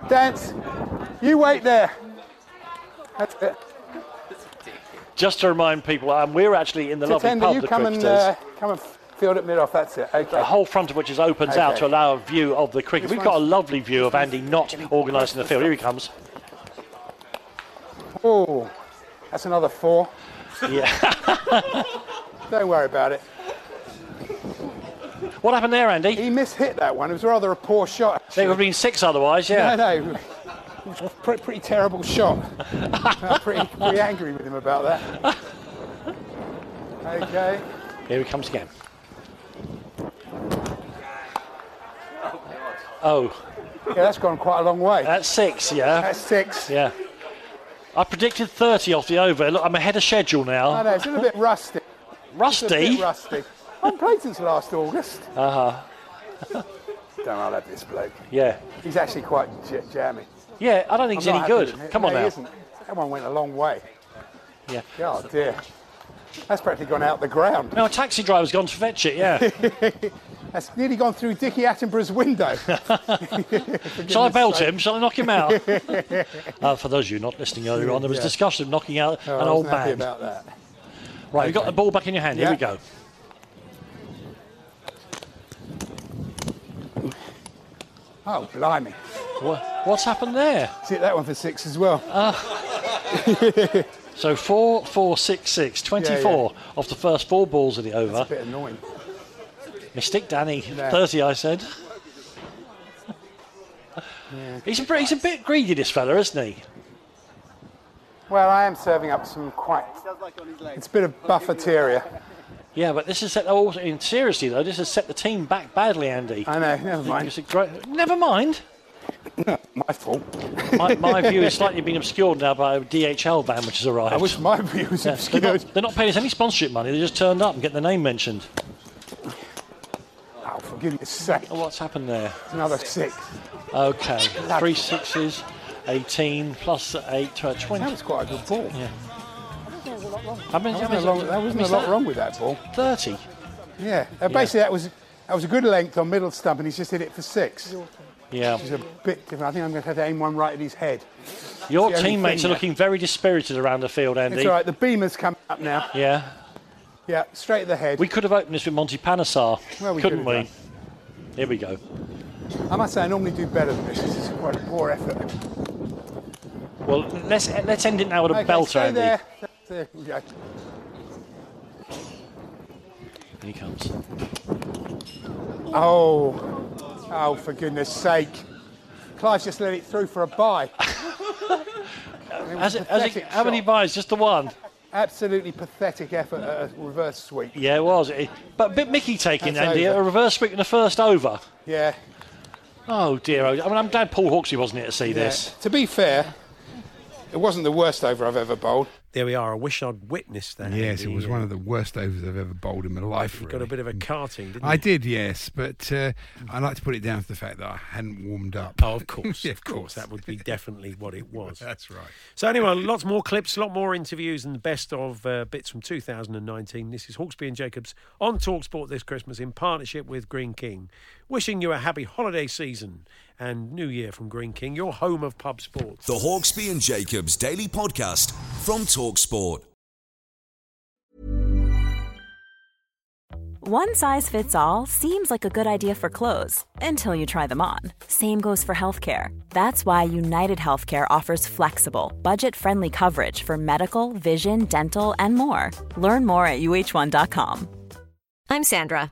Dance. You wait there. That's it. Just to remind people, um, we're actually in the lovely Tender, pub, you the come and uh, come and field it mid off. That's it. Okay. The whole front of which is opens out to allow a view of the cricket. This We've got a lovely view of Andy not organising the field. Here he comes. Oh, that's another four. Yeah. Don't worry about it. What happened there, Andy? He mishit that one. It was rather a poor shot. There would have been six otherwise, yeah. No, no. It was a pretty, pretty terrible shot. I'm pretty, pretty angry with him about that. Okay. Here he comes again. Oh. Yeah, that's gone quite a long way. That's six, yeah. That's six. Yeah. I predicted 30 off the over. Look, I'm ahead of schedule now. I know, it's a little bit rusty. Rusty? Rusty. I'm played since last August. Uh huh. Don't I'll have this bloke. Yeah. He's actually quite j- jammy. Yeah, I don't think I'm he's any good. Come no, on he now. isn't. That one went a long way. Yeah. Oh dear. That's practically gone out the ground. No, a taxi driver's gone to fetch it, yeah. That's nearly gone through Dickie Attenborough's window. Shall I belt him? Shall I knock him out? uh, for those of you not listening earlier on, there was Yeah. discussion of knocking out Oh, an I old man. about that. Right, you've got the ball back in your hand. Here we go. Oh, blimey. What, what's happened there? Hit that one for six as well. Ah. So four, four, six, six. 24 off the first four balls of the over. That's a bit annoying. Mistake, Danny. Yeah. 30, I said. Yeah. He's a, bit- he's a bit greedy, this fella, isn't he? Well, I am serving up some quite. It's a bit of bufferteria. Yeah, but this has set. Oh, in seriously though, this has set the team back badly, Andy. I know. Never mind. Great, never mind. My fault. My, my view is slightly being obscured now by a DHL van which has arrived. I wish my view was Yeah, they're, obscured. not, they're not paying us any sponsorship money. They just turned up and get their name mentioned. Oh, for goodness sake. Oh, what's happened there? Another six. Okay, three sixes, 18 plus eight, uh, 20. That was quite a good ball. Yeah. How many, how there wasn't, a, lot, wasn't a lot wrong with that ball. 30. Yeah. Uh, basically, that was that was a good length on middle stump, and he's just hit it for six. Yeah. Which is a bit different. I think I'm going to have to aim one right at his head. Your It's the only teammates are looking very dispirited around the field, Andy. It's all right. The beamer's come up now. Yeah. Yeah, straight at the head. We could have opened this with Monty Panesar, Well, we couldn't could we? have Here we go. I must say, I normally do better than this. This is quite a poor effort. Well, let's let's end it now with a Okay, belter, Andy. there. There we go. Here he comes. Oh, oh, for goodness sake. Clive's just let it through for a bye. Has it, has it, how many buys? Just the one? Absolutely pathetic effort at a reverse sweep. Yeah, it was. It- but a bit Mickey taking, That's Andy. over. A reverse sweep in the first over. Yeah. Oh, dear. I mean, I'm glad Paul Hawksbee wasn't here to see yeah. this. To be fair, it wasn't the worst over I've ever bowled. There we are. I wish I'd witnessed that. Yes, it Andy. was one of the worst overs I've ever bowled in my life. You got a bit of a carting, didn't I you? did, yes, but uh, I like to put it down to the fact that I hadn't warmed up. Oh, of course, Yeah, of course, that would be definitely what it was. That's right. So anyway, lots more clips, a lot more interviews, and the best of uh, bits from 2019. This is Hawksbee and Jacobs on Talksport this Christmas in partnership with Greene King. Wishing you a happy holiday season and New Year from Greene King, your home of pub sports. The Hawksbee and Jacobs Daily Podcast from Talksport. One size fits all seems like a good idea for clothes until you try them on. Same goes for healthcare. That's why United Healthcare offers flexible, budget friendly coverage for medical, vision, dental, and more. Learn more at uh1.com. I'm Sandra,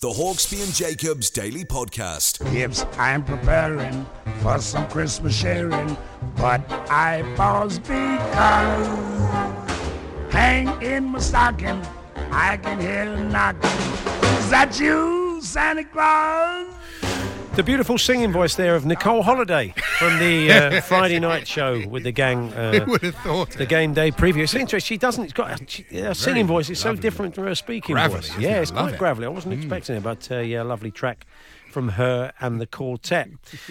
The Hawksbee and Jacobs Daily Podcast. Gibbs, I'm preparing for some Christmas sharing, but I pause because hang in my stocking, I can hear a knocking. Is that you, Santa Claus? The beautiful singing voice there of Nicole Holiday from the uh, Friday night show with the gang. Uh, Who would have thought The game day preview. It's interesting. She doesn't. It's got a, she, her singing voice is so lovely. different from her speaking Gravelly, voice. Yeah, it? it's Love quite it. gravelly. I wasn't Mm. expecting it, but uh, yeah, lovely track from her and the quartet.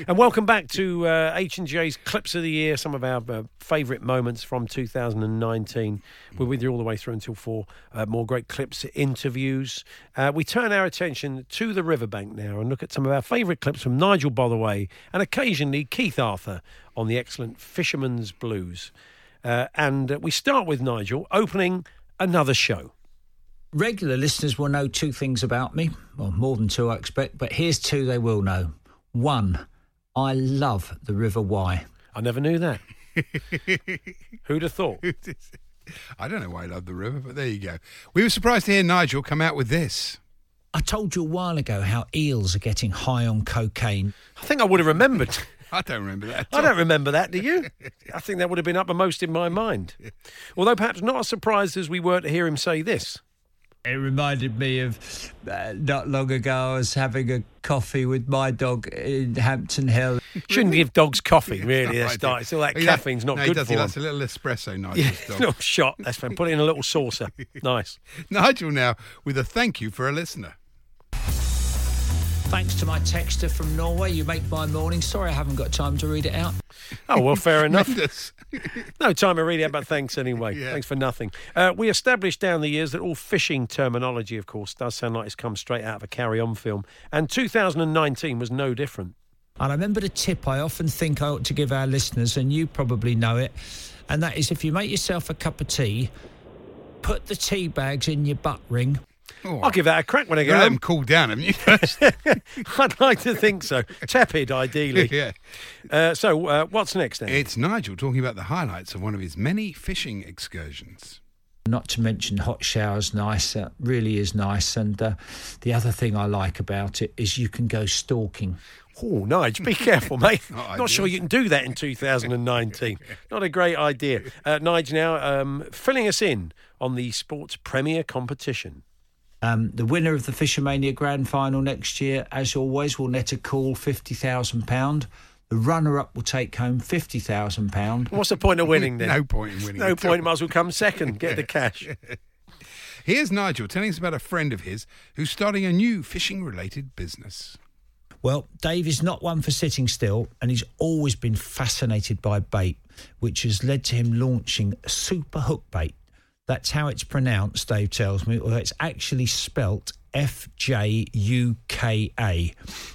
And welcome back to uh, H&J's Clips of the Year, some of our uh, favourite moments from 2019. We're with you all the way through until four. Uh, more great clips, interviews. Uh, we turn our attention to the riverbank now and look at some of our favourite clips from Nigel Botherway and occasionally Keith Arthur on the excellent Fisherman's Blues. Uh, and uh, we start with Nigel opening another show. Regular listeners will know two things about me. Well, more than two, I expect, but here's two they will know. One, I love the River Wye. I never knew that. Who'd have thought? I don't know why I love the river, but there you go. We were surprised to hear Nigel come out with this. I told you a while ago how eels are getting high on cocaine. I think I would have remembered. I don't remember that. I don't remember that, do you? I think that would have been uppermost in my mind. Although perhaps not as surprised as we were to hear him say this. It reminded me of uh, not long ago I was having a coffee with my dog in Hampton Hill. Shouldn't give dogs coffee, really. No, That's I don't. not, it's all that He caffeine's not no, good he does, for he them. likes a little espresso, Nigel. Yeah, little shot. That's fine. Put it in a little saucer. Nice. Nigel now with a thank you for a listener. Thanks to my texter from Norway, you make my morning. Sorry I haven't got time to read it out. Oh, well, fair enough. Tremendous. No time to read it, but thanks anyway. Thanks for nothing. Uh, we established down the years that all fishing terminology, of course, does sound like it's come straight out of a carry on film. And 2019 was no different. And I remember the tip I often think I ought to give our listeners, and you probably know it, and that is if you make yourself a cup of tea, put the tea bags in your butt ring. I'll give that a crack when I You get let home. them cool down, haven't you? I'd like to think so. Tepid, ideally. yeah. Uh, so, uh, what's next then? It's Nigel talking about the highlights of one of his many fishing excursions. Not to mention hot showers, nice, uh, really is nice. And uh, the other thing I like about it is you can go stalking. Oh, Nige, be careful, mate. Not Not sure you can do that in 2019. Not a great idea. Uh, Nige now um, filling us in on the sports premier competition. Um, the winner of the Fishermania Grand Final next year, as always, will net a cool £50,000. The runner up will take home £50,000. What's the point of winning then? No point in winning No point. Might as well come second. Get the cash. Here's Nigel telling us about a friend of his who's starting a new fishing related business. Well, Dave is not one for sitting still, and he's always been fascinated by bait, which has led to him launching Super Hook Bait. That's how it's pronounced, Dave tells me, although it's actually spelt F J U K A.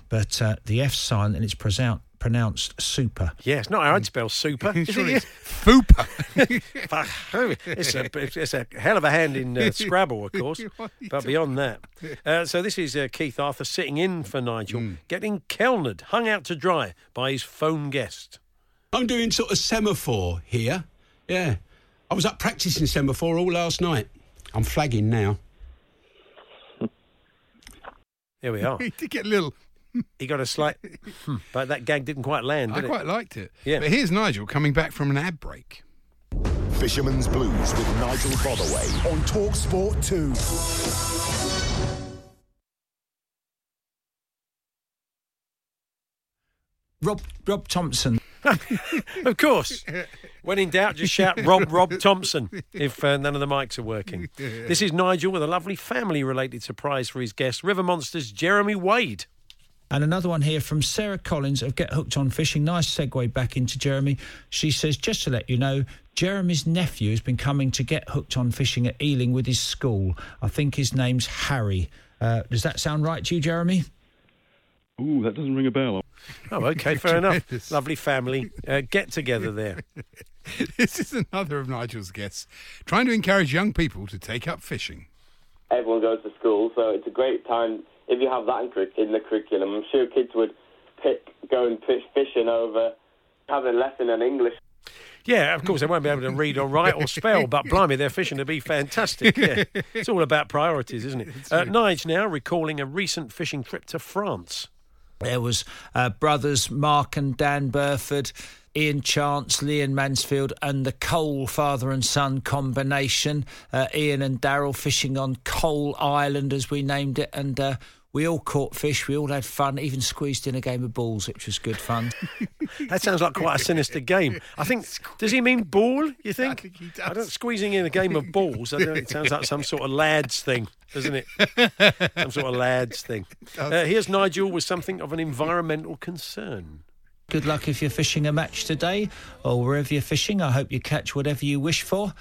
But uh, the F silent and it's pronounced, pronounced super. Yeah, it's not how I'd spell super. is Sure it? it's Fupa. it's, a, it's a hell of a hand in uh, Scrabble, of course. But beyond that. Uh, so this is uh, Keith Arthur sitting in for Nigel, Hmm. getting Kelnered, hung out to dry by his phone guest. I'm doing sort of semaphore here. Yeah. I was up practicing semaphore before all last night. I'm flagging now. Here we are. he did get a little. He got a slight, but that gag didn't quite land, I did quite it? liked it. Yeah. But here's Nigel coming back from an ad break. Fisherman's Blues with Nigel Botherway on Talk Sport 2. Rob Rob Thompson. of course. When in doubt, just shout Rob Rob Thompson if uh, none of the mics are working. This is Nigel with a lovely family related surprise for his guest, River Monsters Jeremy Wade. And another one here from Sarah Collins of Get Hooked on Fishing. Nice segue back into Jeremy. She says, just to let you know, Jeremy's nephew has been coming to Get Hooked on Fishing at Ealing with his school. I think his name's Harry. Uh, does that sound right to you, Jeremy? Ooh, that doesn't ring a bell. Oh, okay, fair enough. Lovely family uh, get together there. this is another of Nigel's guests trying to encourage young people to take up fishing. everyone goes to school, so it's a great time if you have that in, in the curriculum. I'm sure kids would pick going fish fishing over having a lesson in English. Yeah, of course, they won't be able to read or write or spell, but blimey, their fishing to be fantastic. Yeah. It's all about priorities, isn't it? Uh, Nige now recalling a recent fishing trip to France. There was uh, brothers Mark and Dan Burford, Ian Chance, Liam Mansfield, and the Cole father and son combination. Uh, Ian and Daryl fishing on Cole Island, as we named it, and uh, We all caught fish. We all had fun. Even squeezed in a game of balls, which was good fun. That sounds like quite a sinister game. I think. Does he mean ball? You think? I, think he does. don't. Squeezing in a game of balls. I don't, it sounds like some sort of lads thing, doesn't it? some sort of lads thing. Uh, here's Nigel with something of an environmental concern. Good luck if you're fishing a match today or wherever you're fishing. I hope you catch whatever you wish for.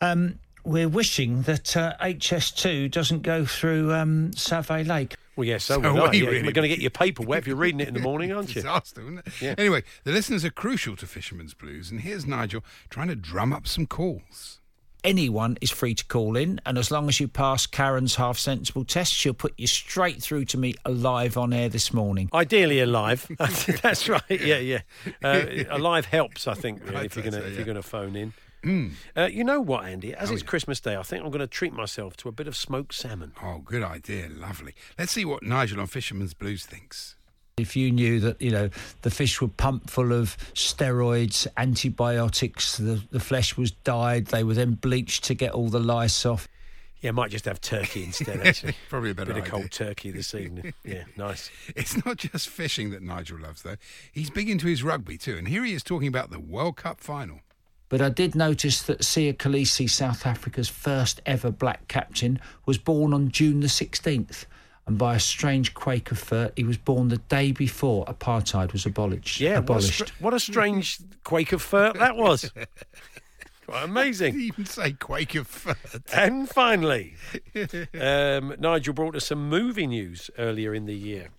Um, we're wishing that uh, HS2 doesn't go through um, Savay Lake. Well, yes, so, So would I. are Yeah, really? We're going to get your paper wet if you're reading it in the morning, aren't you? Disaster, isn't it? Yeah. Anyway, the listeners are crucial to Fisherman's Blues, and here's Nigel trying to drum up some calls. Anyone is free to call in, and as long as you pass Karen's half sensible test, she'll put you straight through to me alive on air this morning. Ideally alive. That's right. Yeah, yeah. Uh, alive helps, I think, really, I'd if you're going to so, if yeah. you're going to phone in. Mm. Uh, you know what, Andy? As Oh, it's yeah. Christmas Day, I think I'm going to treat myself to a bit of smoked salmon. Oh, good idea. Lovely. Let's see what Nigel on Fisherman's Blues thinks. If you knew that, you know, the fish were pumped full of steroids, antibiotics, the, the flesh was dyed, they were then bleached to get all the lice off. Yeah, I might just have turkey instead, actually. Probably a better Bit of cold turkey this evening. Yeah, nice. It's not just fishing that Nigel loves, though. He's big into his rugby, too. And here he is talking about the World Cup final. But I did notice that Siya Kolisi, South Africa's first ever black captain, was born on June the 16th. And by a strange quake of fate, he was born the day before apartheid was abolished. Yeah, what a, abolished. str- what a strange quake of fur that was. Quite amazing. Did he even say quake of fur? And finally, um, Nigel brought us some movie news earlier in the year.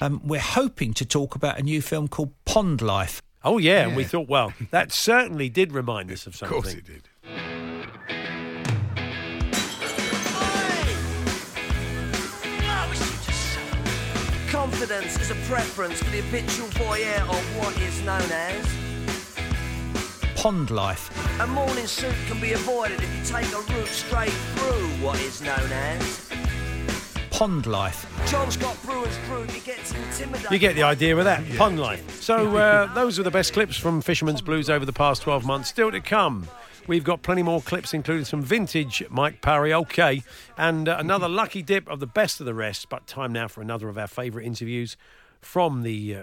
Um, we're hoping to talk about a new film called Pond Life. Oh, yeah, and we thought, well, that certainly did remind us of something. Of course it did. Confidence is a preference for the habitual voyeur of what is known as. Pond Life. A morning suit can be avoided if you take a route straight through what is known as. Pond Life. John Scott Brewer's group, he gets intimidated. You get the idea with that. Pond life. So, uh, those are the best clips from Fisherman's Blues over the past 12 months. Still to come. We've got plenty more clips, including some vintage Mike Parry, okay, and uh, another lucky dip of the best of the rest. But time now for another of our favourite interviews from the uh,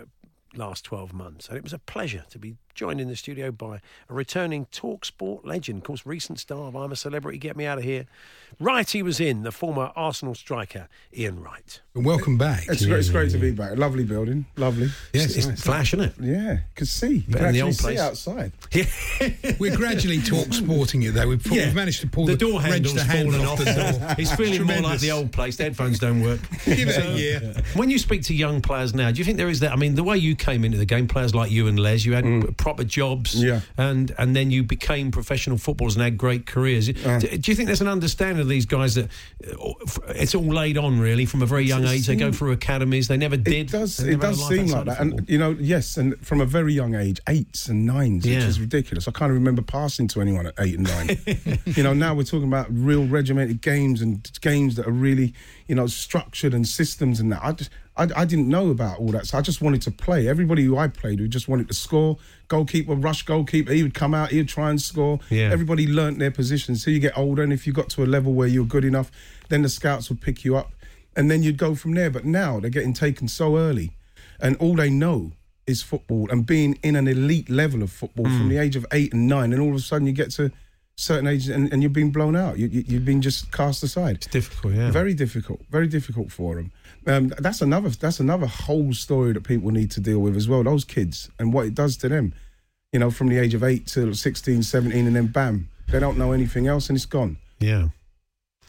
last 12 months. And it was a pleasure to be joined in the studio by a returning talk sport legend, of course, recent star of I'm a Celebrity, Get Me Out of Here. Right, he was in, the former Arsenal striker, Ian Wright. Welcome back. It's, great, it's great to be back. Lovely building. Lovely. Yes, it's flash, isn't it? Yeah, you can see. You can than the actually old see place. outside. We're gradually talk sporting it though. We've, Yeah. we've managed to pull the, the, door handle's the handle fallen off off. the door. it's feeling more like the old place. The headphones don't work. Give it a year. When you speak to young players now, do you think there is that? I mean, the way you came into the game, players like you and Les, you had mm. Proper jobs. Yeah. and and then you became professional footballers and had great careers. Uh. do, do you think there's an understanding of these guys that uh, it's all laid on really from a very young age? They go through academies. They never did. It does. It never had a does seem like that, and you know, yes, and from a very young age, eights and nines, Yeah. which is ridiculous. I can't remember passing to anyone at eight and nine. you know, now we're talking about real regimented games and games that are really, you know, structured and systems and that. I just, I, I didn't know about all that, so I just wanted to play. Everybody who I played who just wanted to score. Goalkeeper, rush goalkeeper, he would come out, he would try and score. Yeah. Everybody learnt their positions. So you get older, and if you got to a level where you're good enough, then the scouts would pick you up, and then you'd go from there. But now they're getting taken so early, and all they know is football and being in an elite level of football Hmm. from the age of eight and nine, and all of a sudden you get to certain ages and, and you've been blown out. You, you, you've been just cast aside. It's difficult, yeah. Very difficult. Very difficult for them. Um, that's another. That's another whole story that people need to deal with as well. Those kids and what it does to them. You know, from the age of eight to 16, 17, and then bam, they don't know anything else, and it's gone. Yeah.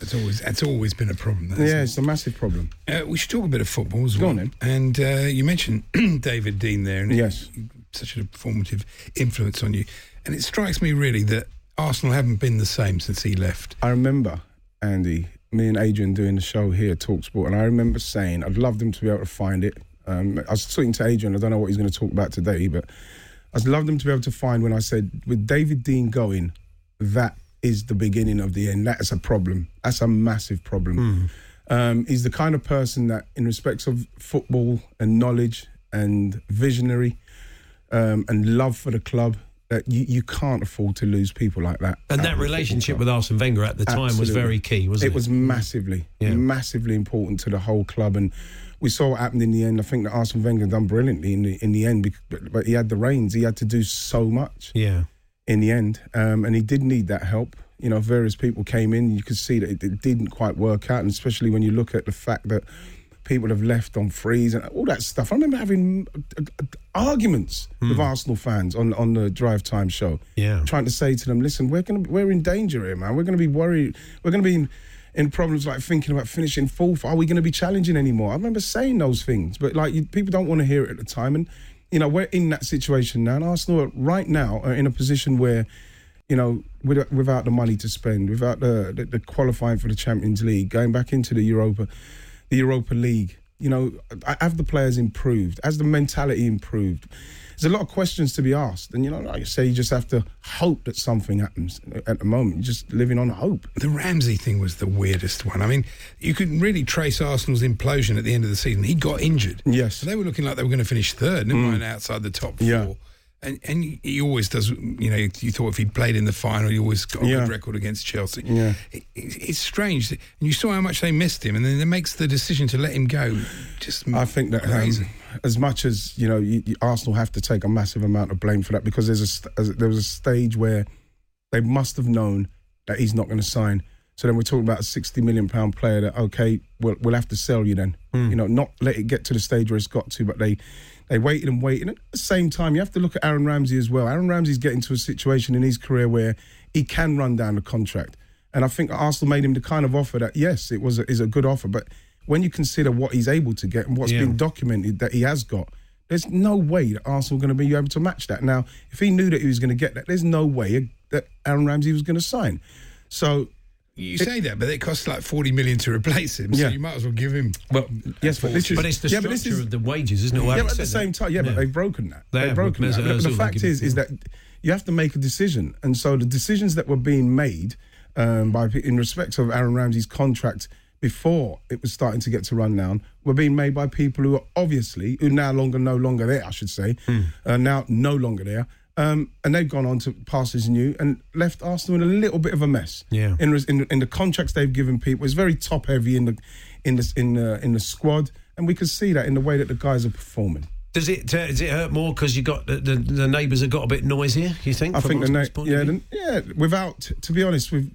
That's always that's always been a problem. That's yeah, it's a massive problem. Uh, we should talk a bit of football as Go well. on, then. And uh, you mentioned David Dein there, and Yes. such a formative influence on you. And it strikes me really that Arsenal haven't been the same since he left. I remember, Andy, me and Adrian doing the show here, Talksport, and I remember saying I'd love them to be able to find it. Um, I was talking to Adrian, I don't know what he's going to talk about today, but I'd love them to be able to find when I said, with David Dein going, that is the beginning of the end. That's a problem. That's a massive problem. Um, he's the kind of person that, in respects of football and knowledge and visionary um, and love for the club, that you, you can't afford to lose people like that. And that relationship with. Arsene Wenger at the time was very key, wasn't it? It was massively, Yeah. massively important to the whole club, and we saw what happened in the end. I think that Arsene Wenger done brilliantly in the in the end, but, but he had the reins. He had to do so much Yeah. in the end, um, and he did need that help. You know, various people came in. You could see that it, it didn't quite work out, and especially when you look at the fact that people have left on freeze and all that stuff. I remember having uh, uh, arguments with Arsenal fans on on the drive time show. Yeah. trying to say to them, listen, we're gonna we're in danger here, man. We're gonna be worried. We're gonna be in, in problems like thinking about finishing fourth. Are we going to be challenging anymore? I remember saying those things, but like you, people don't want to hear it at the time, and you know we're in that situation now. And Arsenal are right now are in a position where you know, without the money to spend, without the, the, the qualifying for the Champions League, going back into the Europa, the Europa League, you know, have the players improved? Has the mentality improved? There's a lot of questions to be asked, and you know, like you say, you just have to hope that something happens. At the moment, you're just living on hope. The Ramsey thing was the weirdest one. I mean, you could really trace Arsenal's implosion at the end of the season. He got injured. Yes. So they were looking like they were going to finish third, never Mm. mind outside the top four. Yeah. And, and he- he always does, you know, you thought if he'd played in the final, he always got a Yeah. good record against Chelsea. Yeah. It, it, it's strange. And you saw how much they missed him, and then it makes the decision to let him go just I think that um, as much as you know, you, you, Arsenal have to take a massive amount of blame for that because there's a there was a stage where they must have known that he's not going to sign. So then we're talking about a sixty million pound player that okay, we'll we'll have to sell you then. Hmm. You know, not let it get to the stage where it's got to, but they they waited and waited. And at the same time, you have to look at Aaron Ramsey as well. Aaron Ramsey's getting to a situation in his career where he can run down the contract. And I think Arsenal made him the kind of offer that, yes, it was a, is a good offer, but when you consider what he's able to get and what's Yeah. been documented that he has got, there's no way that Arsenal are going to be able to match that. Now, if he knew that he was going to get that, there's no way that Aaron Ramsey was going to sign. So, You say that, but it costs like 40 million to replace him, so Yeah. you might as well give him. well, yes, but this is But it's the yeah, structure but this is, of the wages, isn't it? yeah, but at the same that- time, yeah, but Yeah. they've broken that. They They have have, broken but that. there's- The, there's the all fact is, is that you have to make a decision, and so the decisions that were being made um, by in respect of Aaron Ramsey's contract before it was starting to get to run down were being made by people who are obviously who now longer no longer there, I should say, uh, now no longer there. Um, and they've gone on to passes new and left Arsenal in a little bit of a mess. Yeah. In, in in the contracts they've given people, it's very top heavy in the in the in the, in the squad, and we can see that in the way that the guys are performing. Does it uh, does it hurt more because you got the, the, the neighbours have got a bit noisier? You think? I think the na- yeah, the, yeah. Without, to be honest, with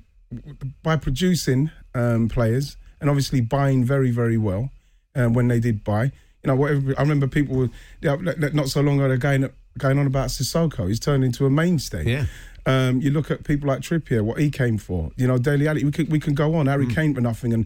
by producing um, players and obviously buying very, very well um, when they did buy. You know, whatever. I remember people were yeah, not- not- not so long ago going going on about Sissoko. He's turned into a mainstay. Yeah. Um, you look at people like Trippier, what he came for. You know, Dele Alli. We can we can go on. Harry Mm. Kane for nothing, and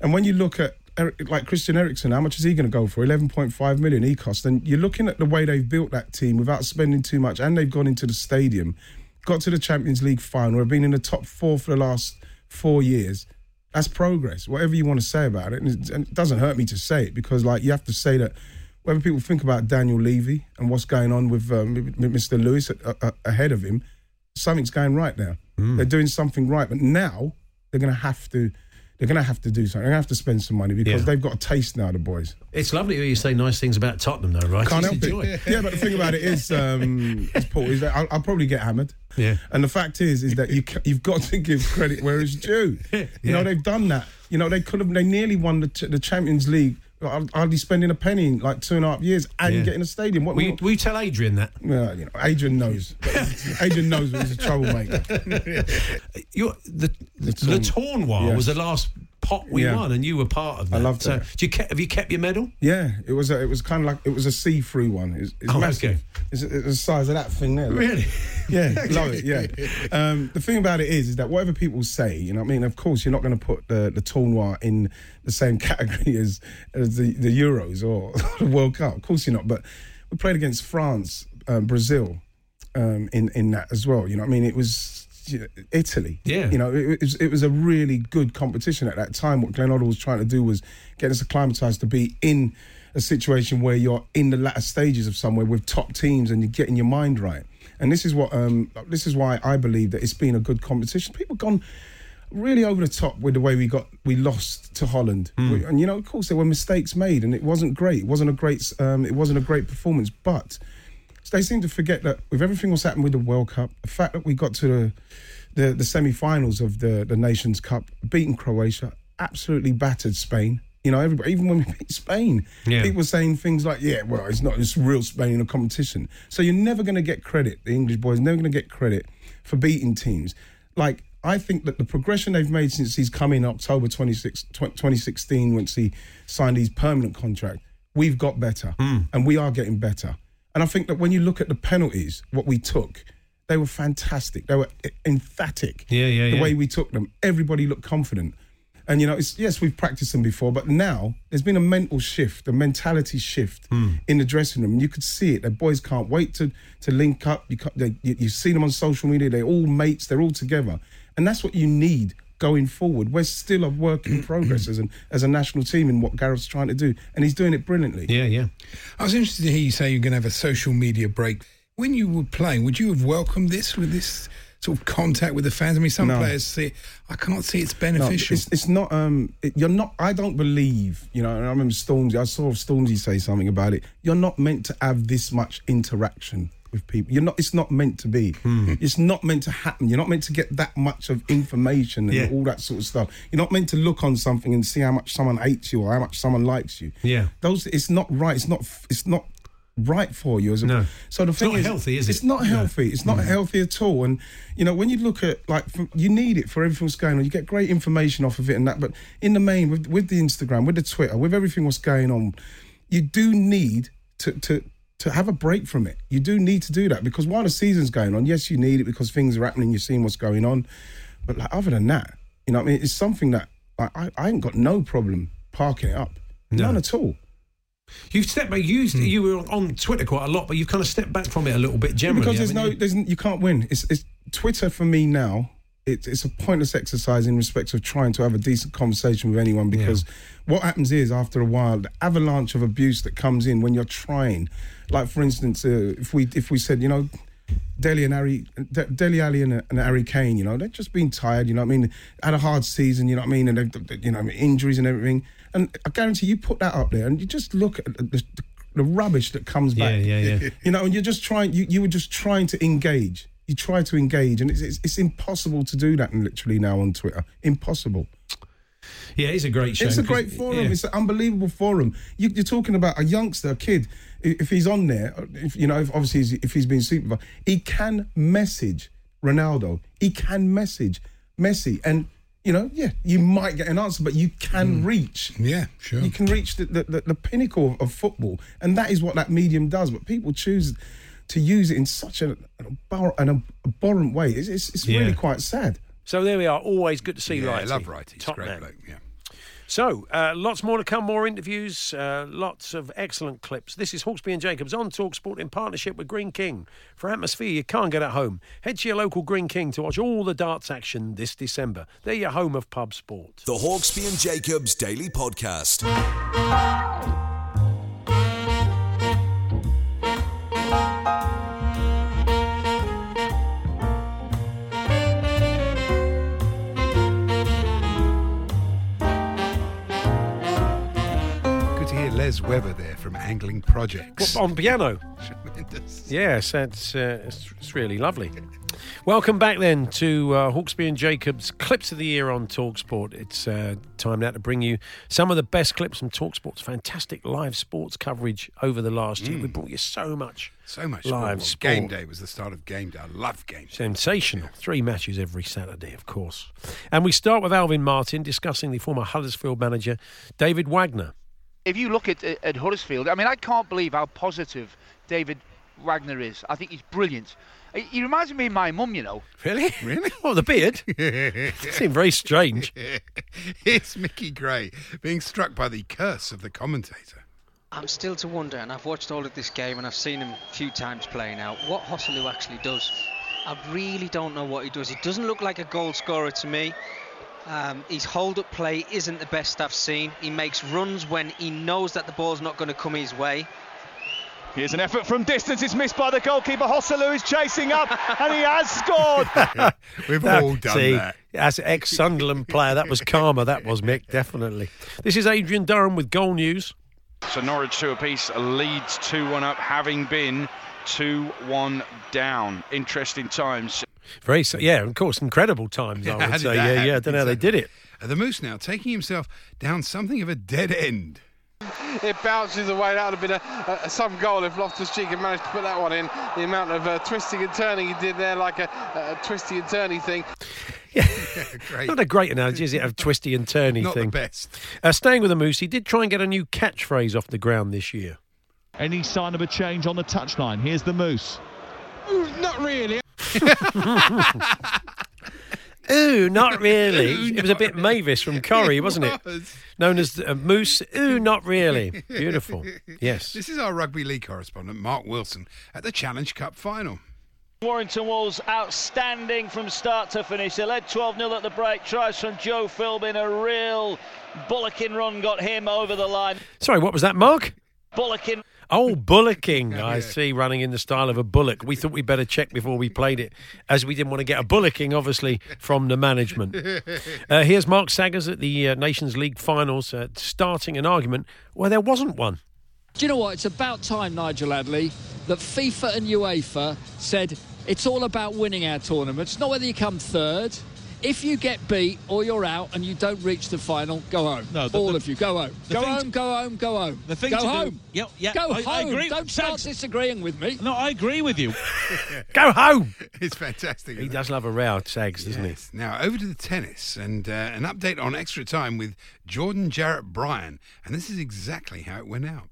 and when you look at Eric, like Christian Eriksen, how much is he going to go for? Eleven point five million he cost. And you're looking at the way they've built that team without spending too much, and they've gone into the stadium, got to the Champions League final, have been in the top four for the last four years. That's progress. Whatever you want to say about it, and it, and it doesn't hurt me to say it because like you have to say that. Whether people think about Daniel Levy and what's going on with um, Mr. Lewis a- a- ahead of him, something's going right now. They're doing something right, but now they're going to have to. They're going to have to do something. They're going to have to spend some money because Yeah. they've got a taste now. The boys It's lovely to hear you say nice things about Tottenham, though, right? can't It's help it. Yeah, but the thing about it is, um, is Paul, is that I'll, I'll probably get hammered. Yeah. And the fact is, is that you you've got to give credit where it's due. yeah. You know they've done that. You know they could have. They nearly won the, the Champions League. I'll, be spending a penny in like two and a half years and Yeah. getting a stadium. What Will you, will you tell Adrian that? Well, you know, Adrian knows. Adrian knows he's a troublemaker. You're, the the, Yes. was the last pot we Yeah. won, and you were part of that. I loved it. so. Do you have you kept your medal? Yeah, it was. A, it was kind of like it was a see-through one. It's, it's Oh, massive. okay. It's, it's the size of that thing there. look. Really? Yeah, love it. Yeah. Um, the thing about it is, is that whatever people say, you know, what I mean, of course, you're not going to put the the tournoi in the same category as as the, the Euros or the World Cup. Of course, you're not. But we played against France, um, Brazil, um, in in that as well. You know, what I mean, it was you know, Italy. Yeah. You know, it, was it was a really good competition at that time. What Glenn Hoddle was trying to do was get us acclimatized to be in a situation where you're in the latter stages of somewhere with top teams and you're getting your mind right. And this is what um, this is why I believe that it's been a good competition. People gone really over the top with the way we got we lost to Holland. We- and you know, of course, there were mistakes made, and it wasn't great. It wasn't a great um, it wasn't a great performance, but. They seem to forget that with everything that's happened with the World Cup, the fact that we got to the the, the semi-finals of the the Nations Cup, beating Croatia, absolutely battered Spain. You know, everybody, even when we beat Spain, Yeah. people were saying things like, "Yeah, well, it's not it's real Spain in a competition." So you're never going to get credit. The English boys never going to get credit for beating teams. Like I think that the progression they've made since he's come in October 26, 2016, once he signed his permanent contract, we've got better, hmm. and we are getting better. And I think that when you look at the penalties, what we took, they were fantastic. They were emphatic. Yeah, yeah, The yeah. way we took them, everybody looked confident. And you know, it's yes, we've practiced them before, but now there's been a mental shift, a mentality shift hmm. in the dressing room. You could see it. The boys can't wait to to link up. You can't, they, you, you see them on social media. They're all mates. They're all together, and that's what you need going forward. We're still a work in progress as an as a national team in what Gareth's trying to do, and he's doing it brilliantly. Yeah, yeah. I was interested to hear you say you're going to have a social media break. When you were playing, would you have welcomed this with this sort of contact with the fans? I mean, some No. players see. I can't see it's No, beneficial. it's, it's not. Um, it, you're not. I don't believe. You know. I remember Stormzy. I saw Stormzy say something about it. You're not meant to have this much interaction with people. You're not. It's not meant to be. Hmm. It's not meant to happen. You're not meant to get that much of information and Yeah. all that sort of stuff. You're not meant to look on something and see how much someone hates you or how much someone likes you. Yeah. Those. It's not right. It's not. It's not right for you as a No. so the It's thing not is healthy, is it? it's it? not No. healthy it's not No. healthy at all and you know when you look at like from, you need it for everything that's going on you get great information off of it and that but in the main with, with the instagram with the twitter with everything what's going on you do need to to to have a break from it you do need to do that because while the season's going on yes you need it because things are happening you're seeing what's going on but like other than that you know what i mean it's something that like, I, I ain't got no problem parking it up none at all You've stepped back. You used, hmm. you were on Twitter quite a lot, but you've kind of stepped back from it a little bit generally. because there's no, you? there's you can't win. It's, it's Twitter for me now. It's it's a pointless exercise in respect of trying to have a decent conversation with anyone because what happens is after a while the avalanche of abuse that comes in when you're trying, like for instance, uh, if we if we said you know. Dele and Harry, De- Dele Alli and, and Harry Kane, you know, they've just been tired. You know what I mean? Had a hard season. You know what I mean? And they've, you know, injuries and everything. And I guarantee you put that up there, and you just look at the, the, the rubbish that comes back. Yeah, yeah, yeah. You know, and you're just trying. You, you were just trying to engage. You try to engage, and it's, it's it's impossible to do that literally now on Twitter. Impossible. Yeah, it's a great show. It's a great forum. yeah. It's an unbelievable forum. You, you're talking about a youngster, a kid. I- If he's on there, if you know, if obviously he's, if he's been supervised, he can message Ronaldo. He can message Messi, and you know, yeah, you might get an answer, but you can hmm. reach. Yeah, sure. You can reach the, the, the, the pinnacle of, of football, and that is what that medium does. But people choose to use it in such a, an, an abhorrent way. It's, it's, it's Yeah. really quite sad. So there we are. Always good to see Yeah, I love Righty. He's a Top great man. bloke, yeah. So, uh, lots more to come, more interviews, uh, lots of excellent clips. This is Hawksbee and Jacobs on Talksport in partnership with Greene King. For atmosphere you can't get at home, head to your local Greene King to watch all the darts action this December. They're your home of pub sport. The Hawksbee and Jacobs Daily Podcast. Good to hear Les Weber there from Angling Projects. On piano? Tremendous. Yes, that's uh, it's, it's really lovely. Welcome back then to uh, Hawksbee and Jacobs Clips of the Year on Talksport. It's uh, time now to bring you some of the best clips from Talksport's fantastic live sports coverage over the last year. Mm. We brought you so much, So much live sport. Sport. Game day was the start of game day. I love game day. Sensational. Three matches every Saturday, of course. And we start with Alvin Martin discussing the former Huddersfield manager, David Wagner. If you look at uh, at Huddersfield, I mean, I can't believe how positive David Wagner is. I think he's brilliant. He he reminds me of my mum, you know. Really? Really? Oh, the beard? Seemed very strange. it's Micky Gray being struck by the curse of the commentator. I'm still to wonder, and I've watched all of this game and I've seen him a few times playing out, what Joselu actually does. I really don't know what he does. He doesn't look like a goal scorer to me. Um, his hold up play isn't the best I've seen. He makes runs when he knows that the ball's not going to come his way. Here's an effort from distance. It's missed by the goalkeeper. Joselu is chasing up, and he has scored. We've That- all done see, that. As ex Sunderland player, that was karma. That was Mick, definitely. This is Adrian Durham with Goal News. So Norwich two apiece leads 2 1 up, having been 2 1 down. Interesting times. Very, so, yeah, of course, incredible times, I would say. that Yeah, yeah, I don't know how they did it. Uh, the Moose now taking himself down something of a dead end. It bounces away. That would have been a, a, some goal if Loftus Cheek had managed to put that one in. The amount of uh, twisting and turning he did there, like a, a twisty and turny thing. Yeah, Great. Not a great analogy, is it? A twisty and turny Not the thing. best. Uh, staying with the Moose, he did try and get a new catchphrase off the ground this year. Any sign of a change on the touchline? Here's the Moose. Not really. Ooh, not really. it was a bit Mavis from Corrie, wasn't it? was. Known as uh, Moose. Ooh, not really. Beautiful. Yes. This is our rugby league correspondent, Mark Wilson, at the Challenge Cup final. Warrington Wolves outstanding from start to finish. They led 12 0 at the break. Tries from Joe Philbin. A real bullocking run got him over the line. Sorry, what was that, Mark? Bullocking. Oh, bullocking. I see, running in the style of a bullock. We thought we'd better check before we played it, as we didn't want to get a bullocking, obviously, from the management. Uh, here's Mark Saggers at the uh, Nations League finals, uh, starting an argument where there wasn't one. Do you know what? It's about time, Nigel Adderley, that FIFA and UEFA said it's all about winning our tournaments, not whether you come third. If you get beat or you're out and you don't reach the final, go home. No, the- all the- of you, go home. Go home, to- go home, go home. The thing go to do- home. Yep, yeah, Go I- home. I agree. Don't start Sags- disagreeing with me. No, I agree with you. Go home. It's fantastic. He isn't does love a row, Sags, doesn't Yes. Now over to the tennis and uh, an update on extra time with Jordan Jarrett Bryan, and this is exactly how it went out.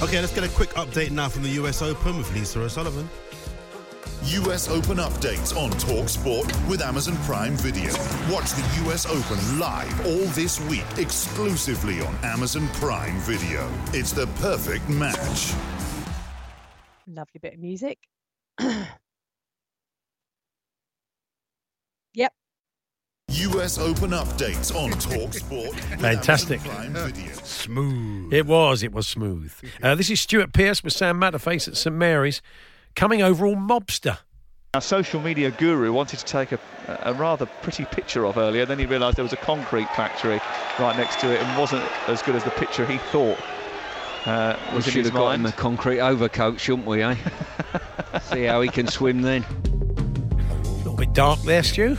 Okay, let's get a quick update now from the US Open with Lisa O'Sullivan. US Open updates on Talk Sport with Amazon Prime Video. Watch the US Open live all this week exclusively on Amazon Prime Video. It's the perfect match. Lovely bit of music. yep. US Open updates on Talk Sport Fantastic. Prime Video. Smooth. It was, it was smooth. Uh, this is Stuart Pearce with Sam Matterface at St Mary's, coming over all mobster. Our social media guru wanted to take a, a rather pretty picture of earlier, then he realised there was a concrete factory right next to it and wasn't as good as the picture he thought uh, We was in should his have got him a concrete overcoat, shouldn't we, eh? See how he can swim then. A little bit dark there, Stu.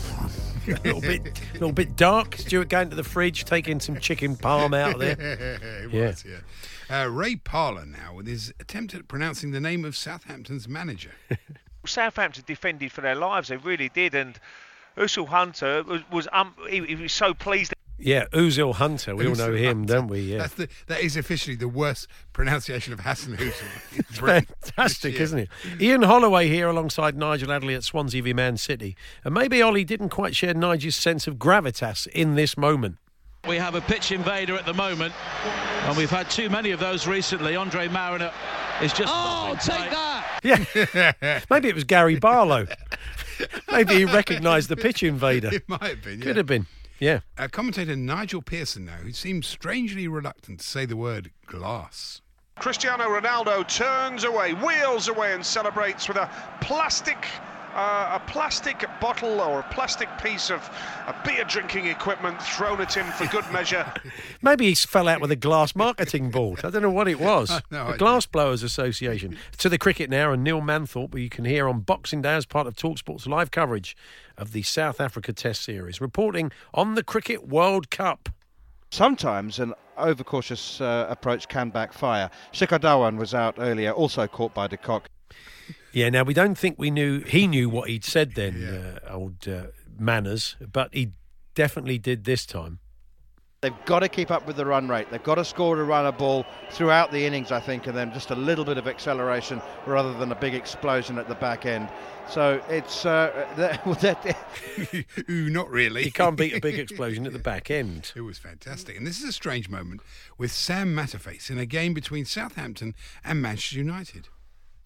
a little bit, little bit dark. Stuart going to the fridge, taking some chicken palm out of there. it Yeah. was, yeah. Uh, Ray Parlour now with his attempt at pronouncing the name of Southampton's manager. Southampton defended for their lives. They really did. And Usul Hunter was, was um, he, he was so pleased. Yeah, Uzil Hunter. We all know Usul him, Hunter. don't we? Yeah. That's the, that is officially the worst pronunciation of Hassan Usul. Fantastic, isn't it? Ian Holloway here alongside Nigel Adderley at Swansea v Man City. And maybe Ollie didn't quite share Nigel's sense of gravitas in this moment. We have a pitch invader at the moment, and we've had too many of those recently. Andre Marriner is just. Oh, take that! Yeah. maybe it was Gary Barlow. maybe he recognised the pitch invader. It might have been. Could yeah. have been. Yeah. Uh, commentator Nigel Pearson now, who seems strangely reluctant to say the word glass. Cristiano Ronaldo turns away, wheels away, and celebrates with a plastic. Uh, a plastic bottle or a plastic piece of uh, beer drinking equipment thrown at him for good measure. Maybe he fell out with a glass marketing board. I don't know what it was. No the idea. Glass Blowers Association. To the cricket now, and Neil Manthorpe, who you can hear on Boxing Day as part of Talksport's live coverage of the South Africa Test Series, reporting on the Cricket World Cup. Sometimes an overcautious uh, approach can backfire. Shikhar Dhawan was out earlier, also caught by de Kock. Yeah, now we don't think we knew he knew what he'd said then, uh, old uh, manners, but he definitely did this time. They've got to keep up with the run rate. They've got to score to run a ball throughout the innings, I think, and then just a little bit of acceleration rather than a big explosion at the back end. So it's uh, that, that, Ooh, not really. You can't beat a big explosion at the back end. It was fantastic. And this is a strange moment with Sam Matterface in a game between Southampton and Manchester United.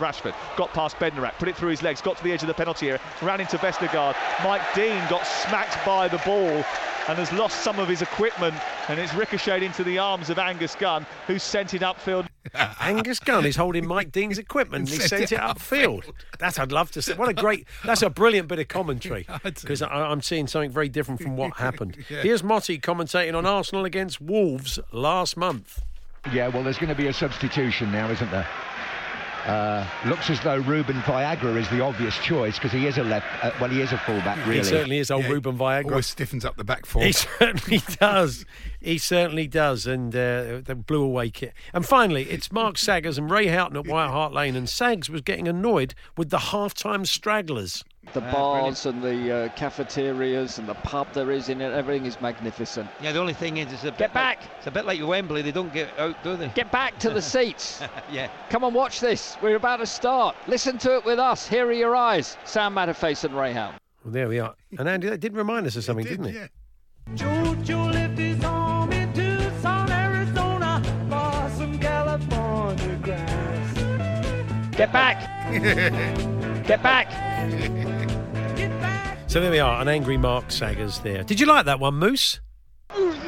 Rashford got past Bednarek, put it through his legs, got to the edge of the penalty area, ran into Vestergaard. Mike Dean got smacked by the ball and has lost some of his equipment, and it's ricocheted into the arms of Angus Gunn, who sent it upfield. Angus Gunn is holding Mike Dean's equipment and he sent it upfield. That's I'd love to see. What a great, that's a brilliant bit of commentary because I'm seeing something very different from what happened. Yeah. Here's Motty commentating on Arsenal against Wolves last month. Yeah, well, there's going to be a substitution now, isn't there? Uh, looks as though Ruben Viagra is the obvious choice because he is a left. Uh, well, he is a fullback, really. He certainly is, old Yeah, Ruben Viagra. Always stiffens up the back four. He certainly does. He certainly does. And uh, they blew away kit. And finally, it's Mark Saggers and Ray Houghton at White Hart Lane. And Sags was getting annoyed with the half-time stragglers. The bars and the uh, cafeterias and the pub there is in it, everything is magnificent. Yeah, the only thing is, it's a Get bit back. Like, it's a bit like Wembley. They don't get out, do they? Get back to the seats. yeah. Come and watch this. We're about to start. Listen to it with us. Here are your eyes. Sam Matterface and Ray Houghton. Well, there we are. And Andy, that did remind us of something, did, not it? Jojo left his home in Tucson, Arizona, for some California grass. Get back. Get back. So there we are, an angry Mark Saggers there. Did you like that one, Moose?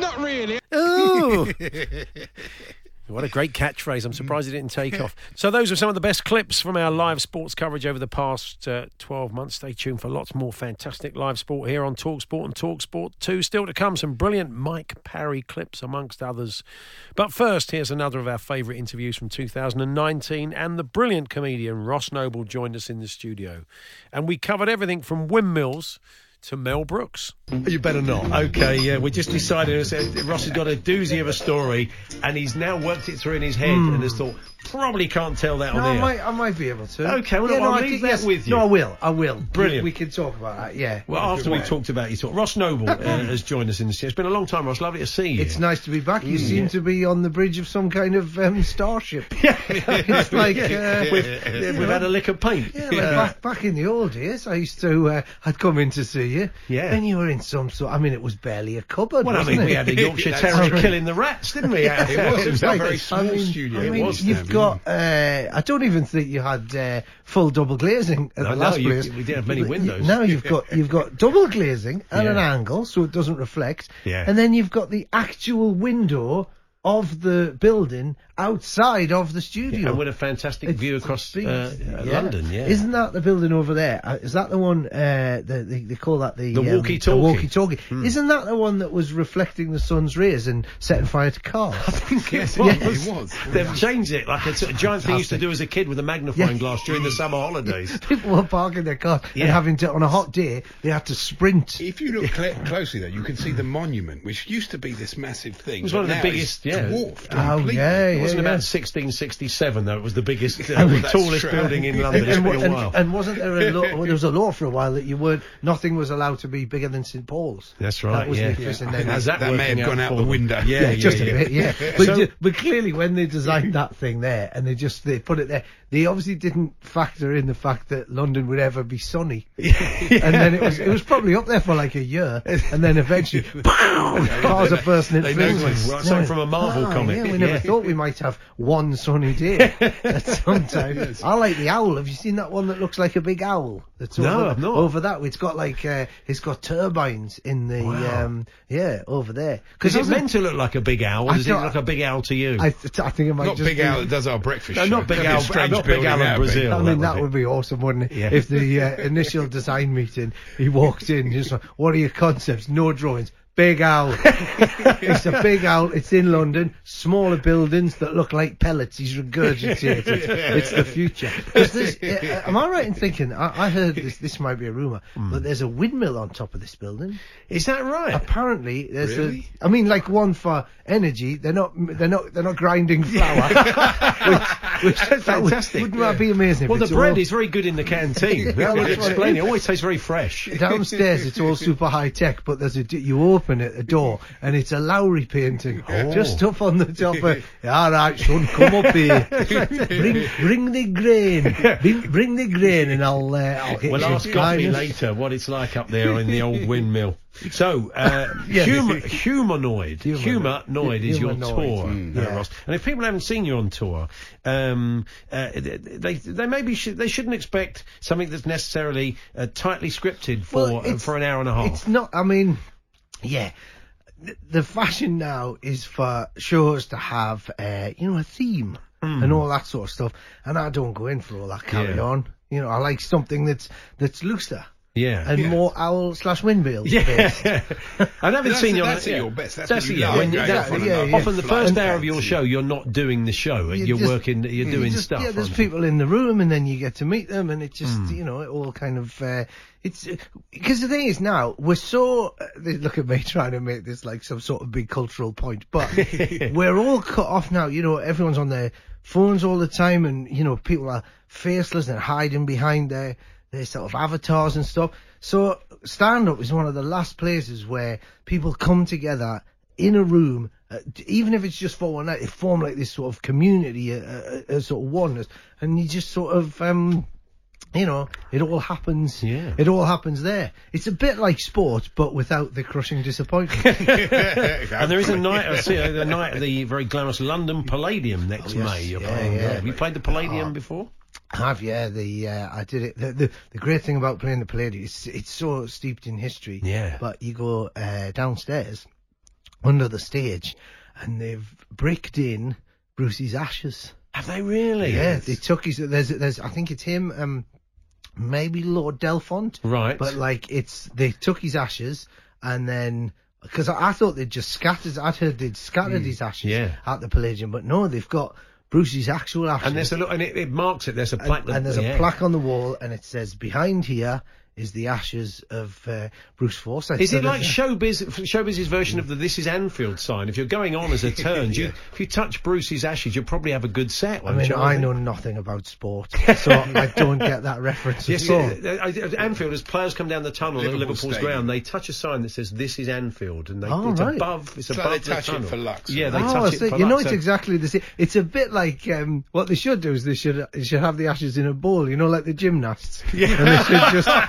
Not really. Ooh. What a great catchphrase. I'm surprised it didn't take off. So, those are some of the best clips from our live sports coverage over the past uh, 12 months. Stay tuned for lots more fantastic live sport here on Talksport and Talksport 2. Still to come, some brilliant Mike Parry clips, amongst others. But first, here's another of our favourite interviews from 2019. And the brilliant comedian Ross Noble joined us in the studio. And we covered everything from windmills to Mel Brooks. You better not. Okay, yeah, we just decided. Ross has got a doozy of a story, and he's now worked it through in his head and has thought probably can't tell that No, on I air. might, I might be able to. Okay, well, yeah, I'll no, I leave think, that yes. with you. No, I will. I will. Brilliant. We, we can talk about that. Yeah. Well, after we talked about you, talk, Ross Noble uh, has joined us in the studio. It's been a long time, Ross. Lovely to see you. It's nice to be back. You Mm. seem to be on the bridge of some kind of um, starship. it's like uh, We've- yeah, we've had a lick of paint. Yeah, like back, back in the old days, I used to. Uh, I'd come in to see you. Yeah. And you were in some sort. I mean, it was barely a cupboard. Well, I mean, we had a Yorkshire Terrier killing the rats, didn't we? Yeah, It was. It was a like- very small I mean, studio. I It mean, was, You've got. Uh, I don't even think you had uh, full double glazing at No, the no, last you- place. we didn't have many windows. Now you've got you've got double glazing at an angle, so it doesn't reflect. Yeah. And then you've got the actual window of the building outside of the studio. and with a fantastic view across big- uh, uh, London, yeah. Isn't that the building over there? Uh, that the one? Uh, the, they, they call that the The um, walkie-talkie. the walkie-talkie. Hmm. Isn't that the one that was reflecting the sun's rays and setting fire to cars? I think Yes, it was. They've changed it like a sort of giant thing you used to do as a kid with a magnifying Yeah. glass during the summer holidays. People were parking their cars Yeah. and having to on a hot day they had to sprint. If you look cl- closely, though, you can see the monument, which used to be this massive thing. It was one of the biggest, it's yeah. dwarfed Oh, completely. yeah, It wasn't yeah, about 1667 though. It was the biggest, uh, Oh, the tallest true. building in London. And, and, a and- while. and wasn't there a law? well, there was a law for a while that you weren't. Nothing was allowed to be bigger than St Paul's. That's right. That was yeah. electricity. Yeah. And then How's that, that may have gone out for the window. Yeah, Yeah, yeah, just yeah. a bit, yeah. But, So- ju- but clearly, when they designed that thing there, and they just they put it there, they obviously didn't factor in the fact that London would ever be sunny. And then it was it was probably up there for like a year, and then eventually, cars are bursting into They flames. noticed. Right, something from a Marvel Ah, comic. Yeah, we never Yeah. thought we might have one sunny day at some time. I like the owl. Have you seen that one that looks like a big owl? That's No, over, I've not. Over that, it's got like uh, it's got turbines in the Wow. um, yeah over there. Is it doesn't- meant to look like a big owl, does it look like a big owl to you? I, th- I think it might Not Big be, Al that does our breakfast No, show. not Big Could be a Al- strange not Big building Al in that would be. Brazil. I mean, would that would be awesome, wouldn't it? Yeah. If the uh, initial design meeting, he walked in, just like, what are your concepts? No drawings. Big owl. it's a big owl. It's in London. Smaller buildings that look like pellets. He's regurgitated. it's the future. there's- uh, am I right in thinking? I, I heard this. This might be a rumor, but there's a windmill on top of this building. Is that right? Apparently, there's Really? a. I mean, like one for energy. They're not. They're not. They're not grinding flour. which, which, that would- Fantastic. Wouldn't that be amazing? Well, the bread all- is very good in the canteen. Yeah, That would that's it explain It always tastes very fresh. Downstairs, it's all super high tech, but there's a d- you open it the door and it's a Lowry painting Oh. just up on the top. Of, all right, son, come up here. bring bring the grain, bring, bring the grain, and I'll uh, I'll get Well, ask some me later what it's like up there in the old windmill. So, uh, Yeah. hum- humanoid, Humanoid. humanoid is your tour, Mm. uh, Yeah. Ross. And if people haven't seen you on tour, um, uh, they they maybe should, they shouldn't expect something that's necessarily uh, tightly scripted for Well, uh, for an hour and a half. It's not. I mean, yeah. The, fashion now is for shows to have, uh, you know, a theme Mm. and all that sort of stuff. And I don't go in for all that carry Yeah. on. You know, I like something that's that's looser. Yeah. and Yeah. more owl slash windmill. Yeah. I haven't That's- seen you. that's yeah. your best. That's That's what it, you yeah. love, When you, going that- off on yeah, yeah. often the first hour of your show, you're not doing the show. You You're just- working. You're you doing just- stuff. Yeah, there's people in the room, and then you get to meet them, and it just, Mm. you know, it all kind of, uh, it's because the thing is now we're so. Uh, look at me trying to make this like some sort of big cultural point, but we're all cut off now. You know, everyone's on their phones all the time, and you know, people are faceless and hiding behind their their sort of avatars and stuff. So stand up is one of the last places where people come together in a room, uh, even if it's just for one night, they form like this sort of community, a, a, a sort of oneness, and you just sort of, um, you know, it all happens. Yeah. It all happens there. It's a bit like sport, but without the crushing disappointment. and there is a night, I see a, a night at the very glamorous London Palladium next Oh, yes. May. Yeah, oh, yeah. Have you played the Palladium Oh. before? Have yeah the uh, I did it the, the the great thing about playing the Palladium it's it's so steeped in history Yeah. but you go uh, downstairs under the stage and they've bricked in Brucey's ashes Have they really? yeah they took his there's there's I think it's him um maybe Lord Delfont. Right. but like it's they took his ashes and then because I, I thought they'd just scattered I'd heard they'd scattered Mm. his ashes Yeah. at the Palladium but no they've got Brucey's actual ashes And there's a look, and it, it marks it. There's a plaque. and, and there's yeah. a plaque on the wall, and it says behind here is the ashes of uh, Bruce Forsyth. Is So it like showbiz? Showbiz's version of the "This is Anfield" sign. If you're going on as a turn, you, if you touch Bruce's ashes, you'll probably have a good set. I mean, you? I know nothing about sport, so I don't get that reference Yes, at all. uh, Anfield, as players come down the tunnel at Liverpool's Stadium. ground, they touch a sign that says "This is Anfield," and they, Oh, it's right. above. It's It's like above they the touch it tunnel. for lux. Yeah, they oh, touch so it. For you know lux, it's so- exactly the same. It's a bit like um, what they should do is they should they should have the ashes in a bowl, you know, like the gymnasts. Yeah.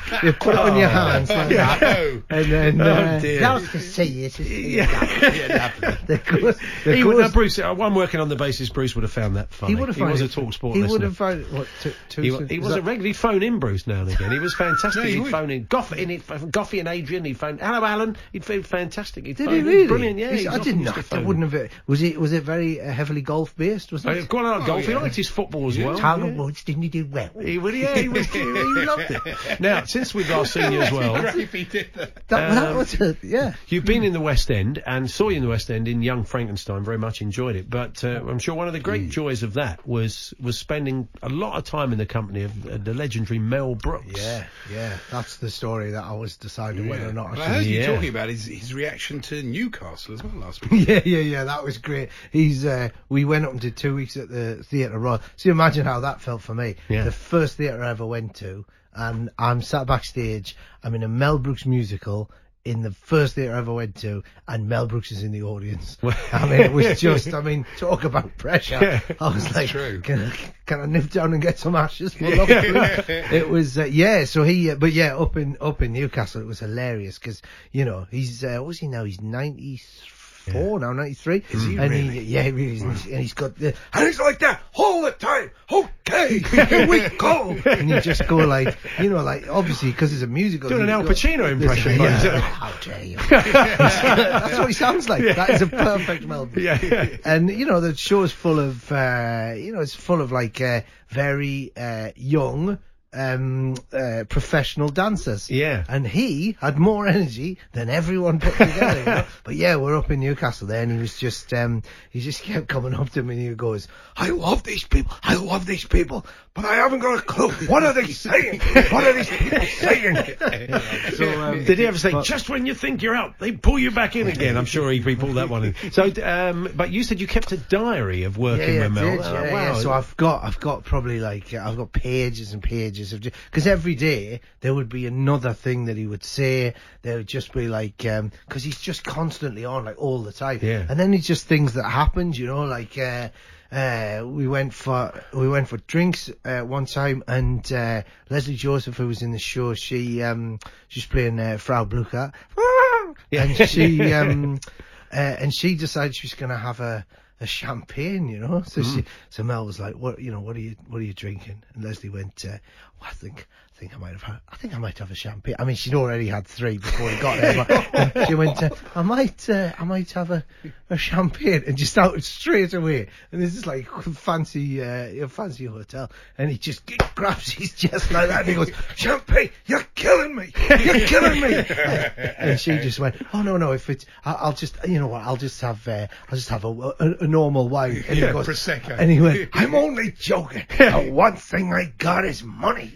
And they should you put it on your Oh. hands like Yeah. that, and then Oh, uh, dear. that's to see it. Yeah. There goes- there He would, goes- no, Bruce, uh, I'm working on the basis Bruce would have found that funny. He would have He found was a it- talk sport He listener. would have found what? Two, two, He, he is was that- a regular phone in Bruce now and again. He was fantastic. Yeah, he he'd phone in Goff, in it, Goughie and Adrian. He'd phone hello Alan. He'd phone fantastic. He'd Did phone he in. really? Brilliant. Yeah, He's- he I didn't know. to I wouldn't have. Was it? Was it very uh, heavily golf based? Was Uh, it? quite a lot of golf. He liked his football as well. Tiger yeah. Woods didn't he do well? He would, yeah, he was, he loved it. Now, since we've last seen you as well, Great if he did that. That, that Um, was it. Yeah. You've been in the West End and saw you in the West End in Young Frankenstein. Very much enjoyed it, but uh, I'm sure one of the Mm. great joys of that was was spending a lot of time in the company of uh, the legendary Mel Brooks. Yeah, yeah. That's the story that I was deciding whether or not But I I should. heard you Yeah. talking about his, his reaction to Newcastle as well last week. Yeah, yeah, yeah. That was great. He's. Uh, we went up and did two weeks at the Theatre Royal. So you imagine how that felt for me. Yeah. The first theatre I ever went to, and I'm sat backstage. I'm in a Mel Brooks musical. In the first theatre I ever went to, and Mel Brooks is in the audience. I mean, it was just, I mean, talk about pressure. Yeah. I was like, true. can I, can I nip down and get some ashes? for love, it was, uh, yeah, so he, uh, but yeah, up in, up in Newcastle, it was hilarious because, you know, he's, uh, what's he now? He's 94 now, 93. Is he and really? He, yeah, he really is. And he's- And he's got the, and he's like that all the time. Okay, here we go. and you just go like, you know, like, obviously, because it's a musical. Doing an Al Pacino impression, Yeah. How dare you? That's what he sounds like. That is a perfect Mel Brooks. Yeah, yeah. And you know the show is full of uh, you know it's full of like uh, very uh, young um, uh, professional dancers. Yeah. And he had more energy than everyone put together. you know? But yeah, we're up in Newcastle there, and he was just um, he just kept coming up to me, and he goes, "I love these people. I love these people, but I haven't got a clue. What are they saying? What are these people saying?" so, um, Did he ever say, but- just when you think you're out, they pull you back in again? I'm sure he he pulled that one in. So, um, but you said you kept a diary of working yeah, with yeah, Mel. I did, Oh, yeah, wow. yeah. So I've got, I've got probably like, uh, I've got pages and pages of, because every day there would be another thing that he would say. There would just be like, because he's just constantly on, like all the time. Yeah. And then it's just things that happened, you know, like. uh uh, we went for we went for drinks uh, one time, and uh, Lesley Joseph, who was in the show, she um, she's playing uh, Frau Blucher, and she um, uh, and she decided she was going to have a, a champagne, you know. So she, Mm. so Mel was like, "What, you know, what are you, what are you drinking?" And Lesley went, uh, well, "I think, I think I might have had, I think I might have a champagne. I mean, she'd already had three before he got there. But she went, uh, I might, uh, I might have a, a champagne, and just out straight away. And this is like fancy, uh, a fancy hotel, and he just grabs his chest like that, and he goes, "Champagne, you're killing me, you're killing me." and she just went, "Oh no, no, if it's, I- I'll just, you know what, I'll just have, uh, I'll just have a, a, a normal wine." And Yeah, he goes, Prosecco. and he went, "I'm only joking. the one thing I got is money."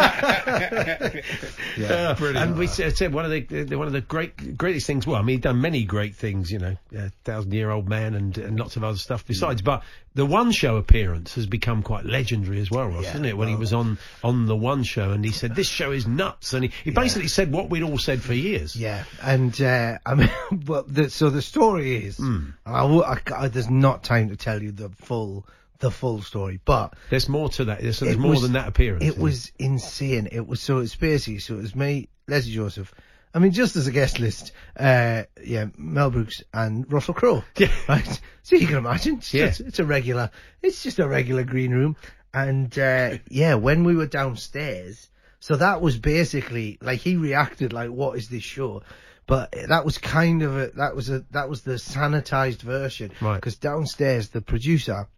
Yeah, brilliant. And we said, said one of the, the one of the great greatest things. Well, I mean, he'd done many great things, you know, uh, thousand year old man and, and lots of other stuff besides. But the one show appearance has become quite legendary as well, Ross, Yeah, isn't it? When he was on on the one show and he said, "This show is nuts," and he, he basically said what we'd all said for years. Yeah, and uh, I mean, well, the, so the story is, and I, will- I there's not time to tell you the full the full story, but There's more to that. There's, there's it more was- than that appearance. It was insane. It was so it's basically so it was me, Lesley Joseph. I mean, just as a guest list, uh, yeah, Mel Brooks and Russell Crowe. Yeah. Right. So you can imagine, it's, Yeah. it's, it's a regular, it's just a regular green room. And uh, yeah, when we were downstairs, so that was basically like he reacted like, "What is this show?" But that was kind of a that was a that was the sanitized version. Right. Because downstairs, the producer,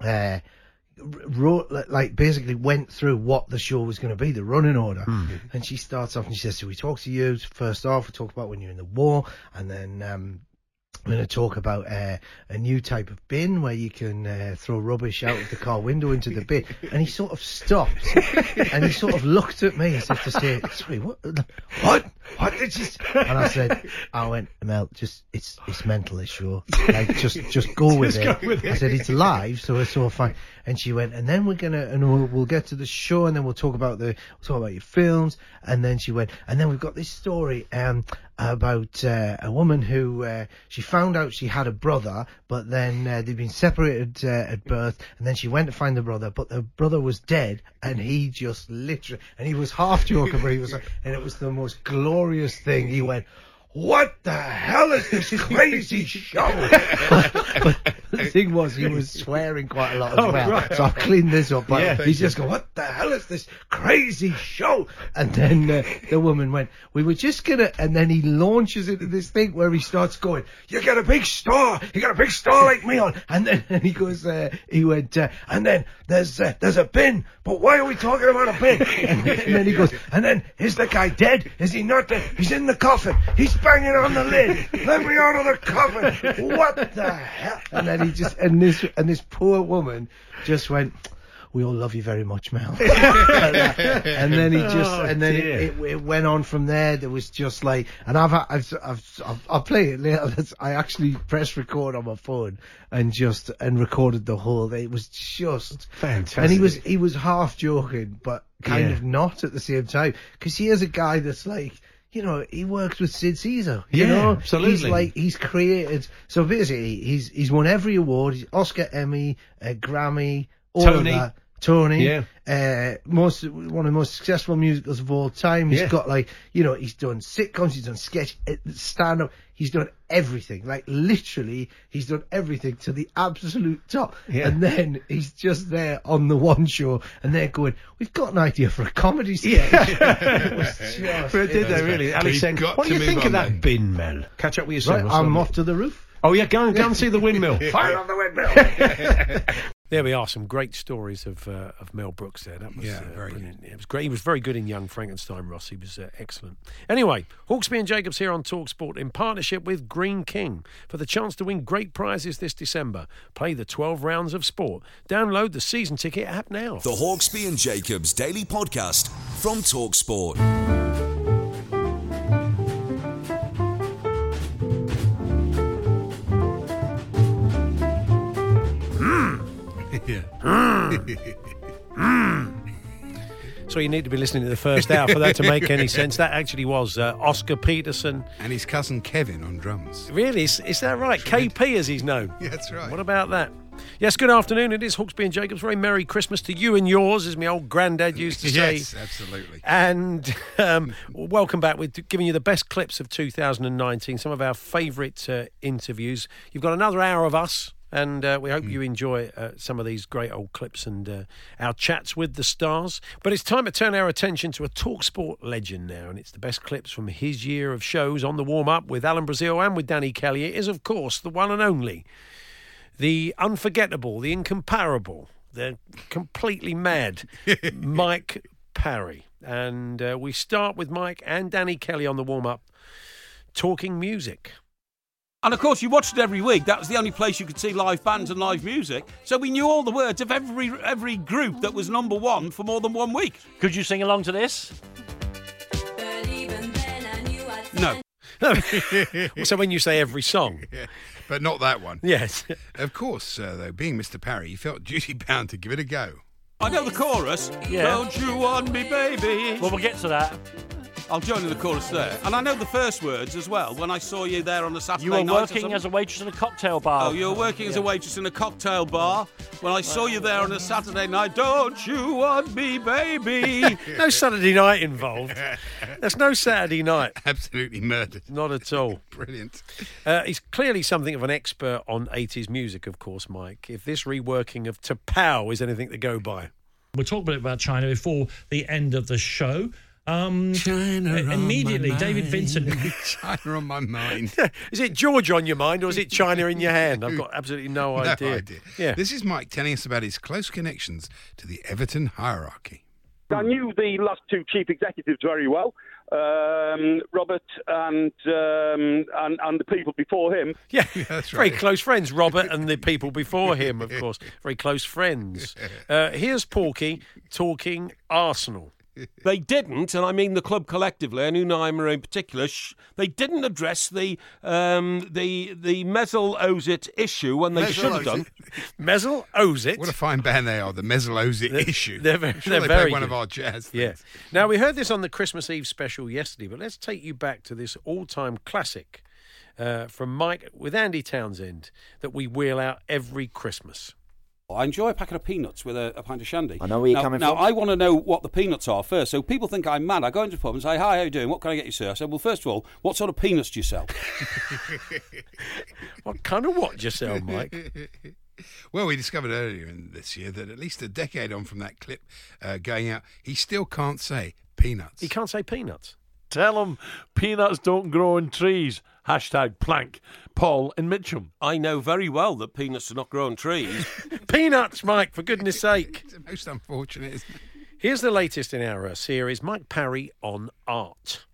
uh, wrote like basically went through what the show was going to be, the running order. Hmm. And she starts off and she says, "So we talk to you first off. We talk about when you're in the war, and then." um we're going to talk about uh, a new type of bin where you can uh, throw rubbish out of the car window into the bin. And he sort of stopped and he sort of looked at me as if to say, "Sorry, what? What? What did you?" And I said, "I went, Mel, just it's it's mental this show. Like just just go with Just it." go with I said, "It's live, so it's all fine." And she went, and then we're gonna and we'll, we'll get to the show, and then we'll talk about the we'll talk about your films. And then she went, and then we've got this story um about uh, a woman who uh, she found out she had a brother, but then uh, they'd been separated uh, at birth, and then she went to find the brother, but the brother was dead, and he just literally, and he was half joking, but he was like, and it was the most glorious thing. He went. What the hell is this crazy show? but the thing was, he was swearing quite a lot as Oh, well. right. So I've cleaned this up. But Yeah. he's just going, "What the hell is this crazy show?" And then uh, the woman went, "We were just gonna," and then he launches into this thing where he starts going, "You got a big star, you got a big star like me on," and then and he goes, uh, he went, uh, and then there's uh, there's a bin, but why are we talking about a bin? And, then- and then he goes, and then is the guy dead? Is he not dead? He's in the coffin. He's banging on the lid. Let me out of the coffin. What the hell? And then he just and this and this poor woman just went. We all love you very much, Mel. And then he just, Oh, and then it, it, it went on from there. There was just like, and I've, I've, I've, I've I'll play it later. I actually pressed record on my phone and just and recorded the whole thing. It was just Fantastic. And he was, he was half joking, but kind Yeah. of not at the same time. Because he is a guy that's like, you know, he works with Sid Caesar. You Yeah, know, absolutely. He's like, he's created. So basically, he's he's won every award: he's Oscar, Emmy, uh, Grammy, all Tony. of that. Tony, Yeah. uh, most one of the most successful musicals of all time. He's Yeah. got like, you know, he's done sitcoms, he's done sketch, stand up, he's done everything. Like literally, he's done everything to the absolute top. Yeah. And then he's just there on the one show, and they're going, "We've got an idea for a comedy sketch." it was just, But did they really? Alex saying, what do you think of on, that mate." bin, Mel? Catch up with yourself. Right. I'm off to the roof. Oh yeah, go and go and see the windmill. Fire on the windmill. There we are, some great stories of uh, of Mel Brooks there. That was Yeah, uh, very brilliant. It was great. He was very good in Young Frankenstein, Ross. He was uh, excellent. Anyway, Hawksbee and Jacobs here on Talksport in partnership with Greene King for the chance to win great prizes this December. Play the 12 rounds of sport. Download the season ticket app now. The Hawksbee and Jacobs Daily Podcast from Talksport. Yeah. So you need to be listening to the first hour for that to make any sense. That actually was uh, Oscar Peterson. And his cousin Kevin on drums. Really? Is, is that right? KP as he's known. Yeah, that's right. What about that? Yes, good afternoon. It is Hawksbee and Jacobs. Very Merry Christmas to you and yours, as my old granddad used to say. Yes, absolutely. And um, welcome back. We're giving you the best clips of 2019, some of our favourite uh, interviews. You've got another hour of us. And uh, we hope you enjoy uh, some of these great old clips and uh, our chats with the stars. But it's time to turn our attention to a Talksport legend now, and it's the best clips from his year of shows on the warm up with Alan Brazil and with Danny Kelly. It is, of course, the one and only, the unforgettable, the incomparable, the completely mad Mike Parry. And uh, we start with Mike and Danny Kelly on the warm up talking music. And of course, you watched it every week. That was the only place you could see live bands and live music. So we knew all the words of every every group that was number one for more than one week. Could you sing along to this? No. so when you say every song, but not that one. Yes. Of course, uh, though, being Mr. Parry, he felt duty bound to give it a go. I know the chorus. Yeah. Don't you want me, baby? Well, we'll get to that. I'll join in the chorus there. And I know the first words as well when I saw you there on the Saturday night. You were night. working as a waitress in a cocktail bar. Oh, you were working as a waitress in a cocktail bar. When I saw you there on a Saturday night, don't you want me, baby? no Saturday night involved. There's no Saturday night. Absolutely murdered. Not at all. Brilliant. Uh, he's clearly something of an expert on 80s music, of course, Mike. If this reworking of T'Pau is anything to go by. We'll talk a bit about China before the end of the show. Um, China uh, immediately, David Vincent. China on my mind. is it George on your mind or is it China in your hand? I've got absolutely no No idea. idea. Yeah. This is Mike telling us about his close connections to the Everton hierarchy. I knew the last two chief executives very well, um, Robert and, um, and and the people before him. Yeah, that's very right. close friends, Robert and the people before him, of course. Very close friends. Uh, here's Porky talking Arsenal. They didn't, and I mean the club collectively, and Unai in particular. Sh- they didn't address the um, the the Mesel Ozit issue when they should have done. Mesel Ozit. What a fine band they are, the Mezzalozzi issue. They're very, Sure they're they very one good. of our jazz. Yeah. Now we heard this on the Christmas Eve special yesterday, but let's take you back to this all-time classic uh, from Mike with Andy Townsend that we wheel out every Christmas. I enjoy a packet of peanuts with a, a pint of shandy. I know where you're now, coming now, from. Now, I want to know what the peanuts are first. So people think I'm mad. I go into the pub and say, "Hi, how you doing? What can I get you, sir?" I said, "Well, first of all, what sort of peanuts do you sell?" What kind of what do you sell, Mike? Well, we discovered earlier in this year that at least a decade on from that clip uh, going out, he still can't say peanuts. He can't say peanuts. Tell them peanuts don't grow on trees. Hashtag plank. Paul and Mitchum. I know very well that peanuts do not grow on trees. Peanuts, Mike, for goodness sake. It's most unfortunate, isn't it? Here's the latest in our uh, series Mike Parry on art.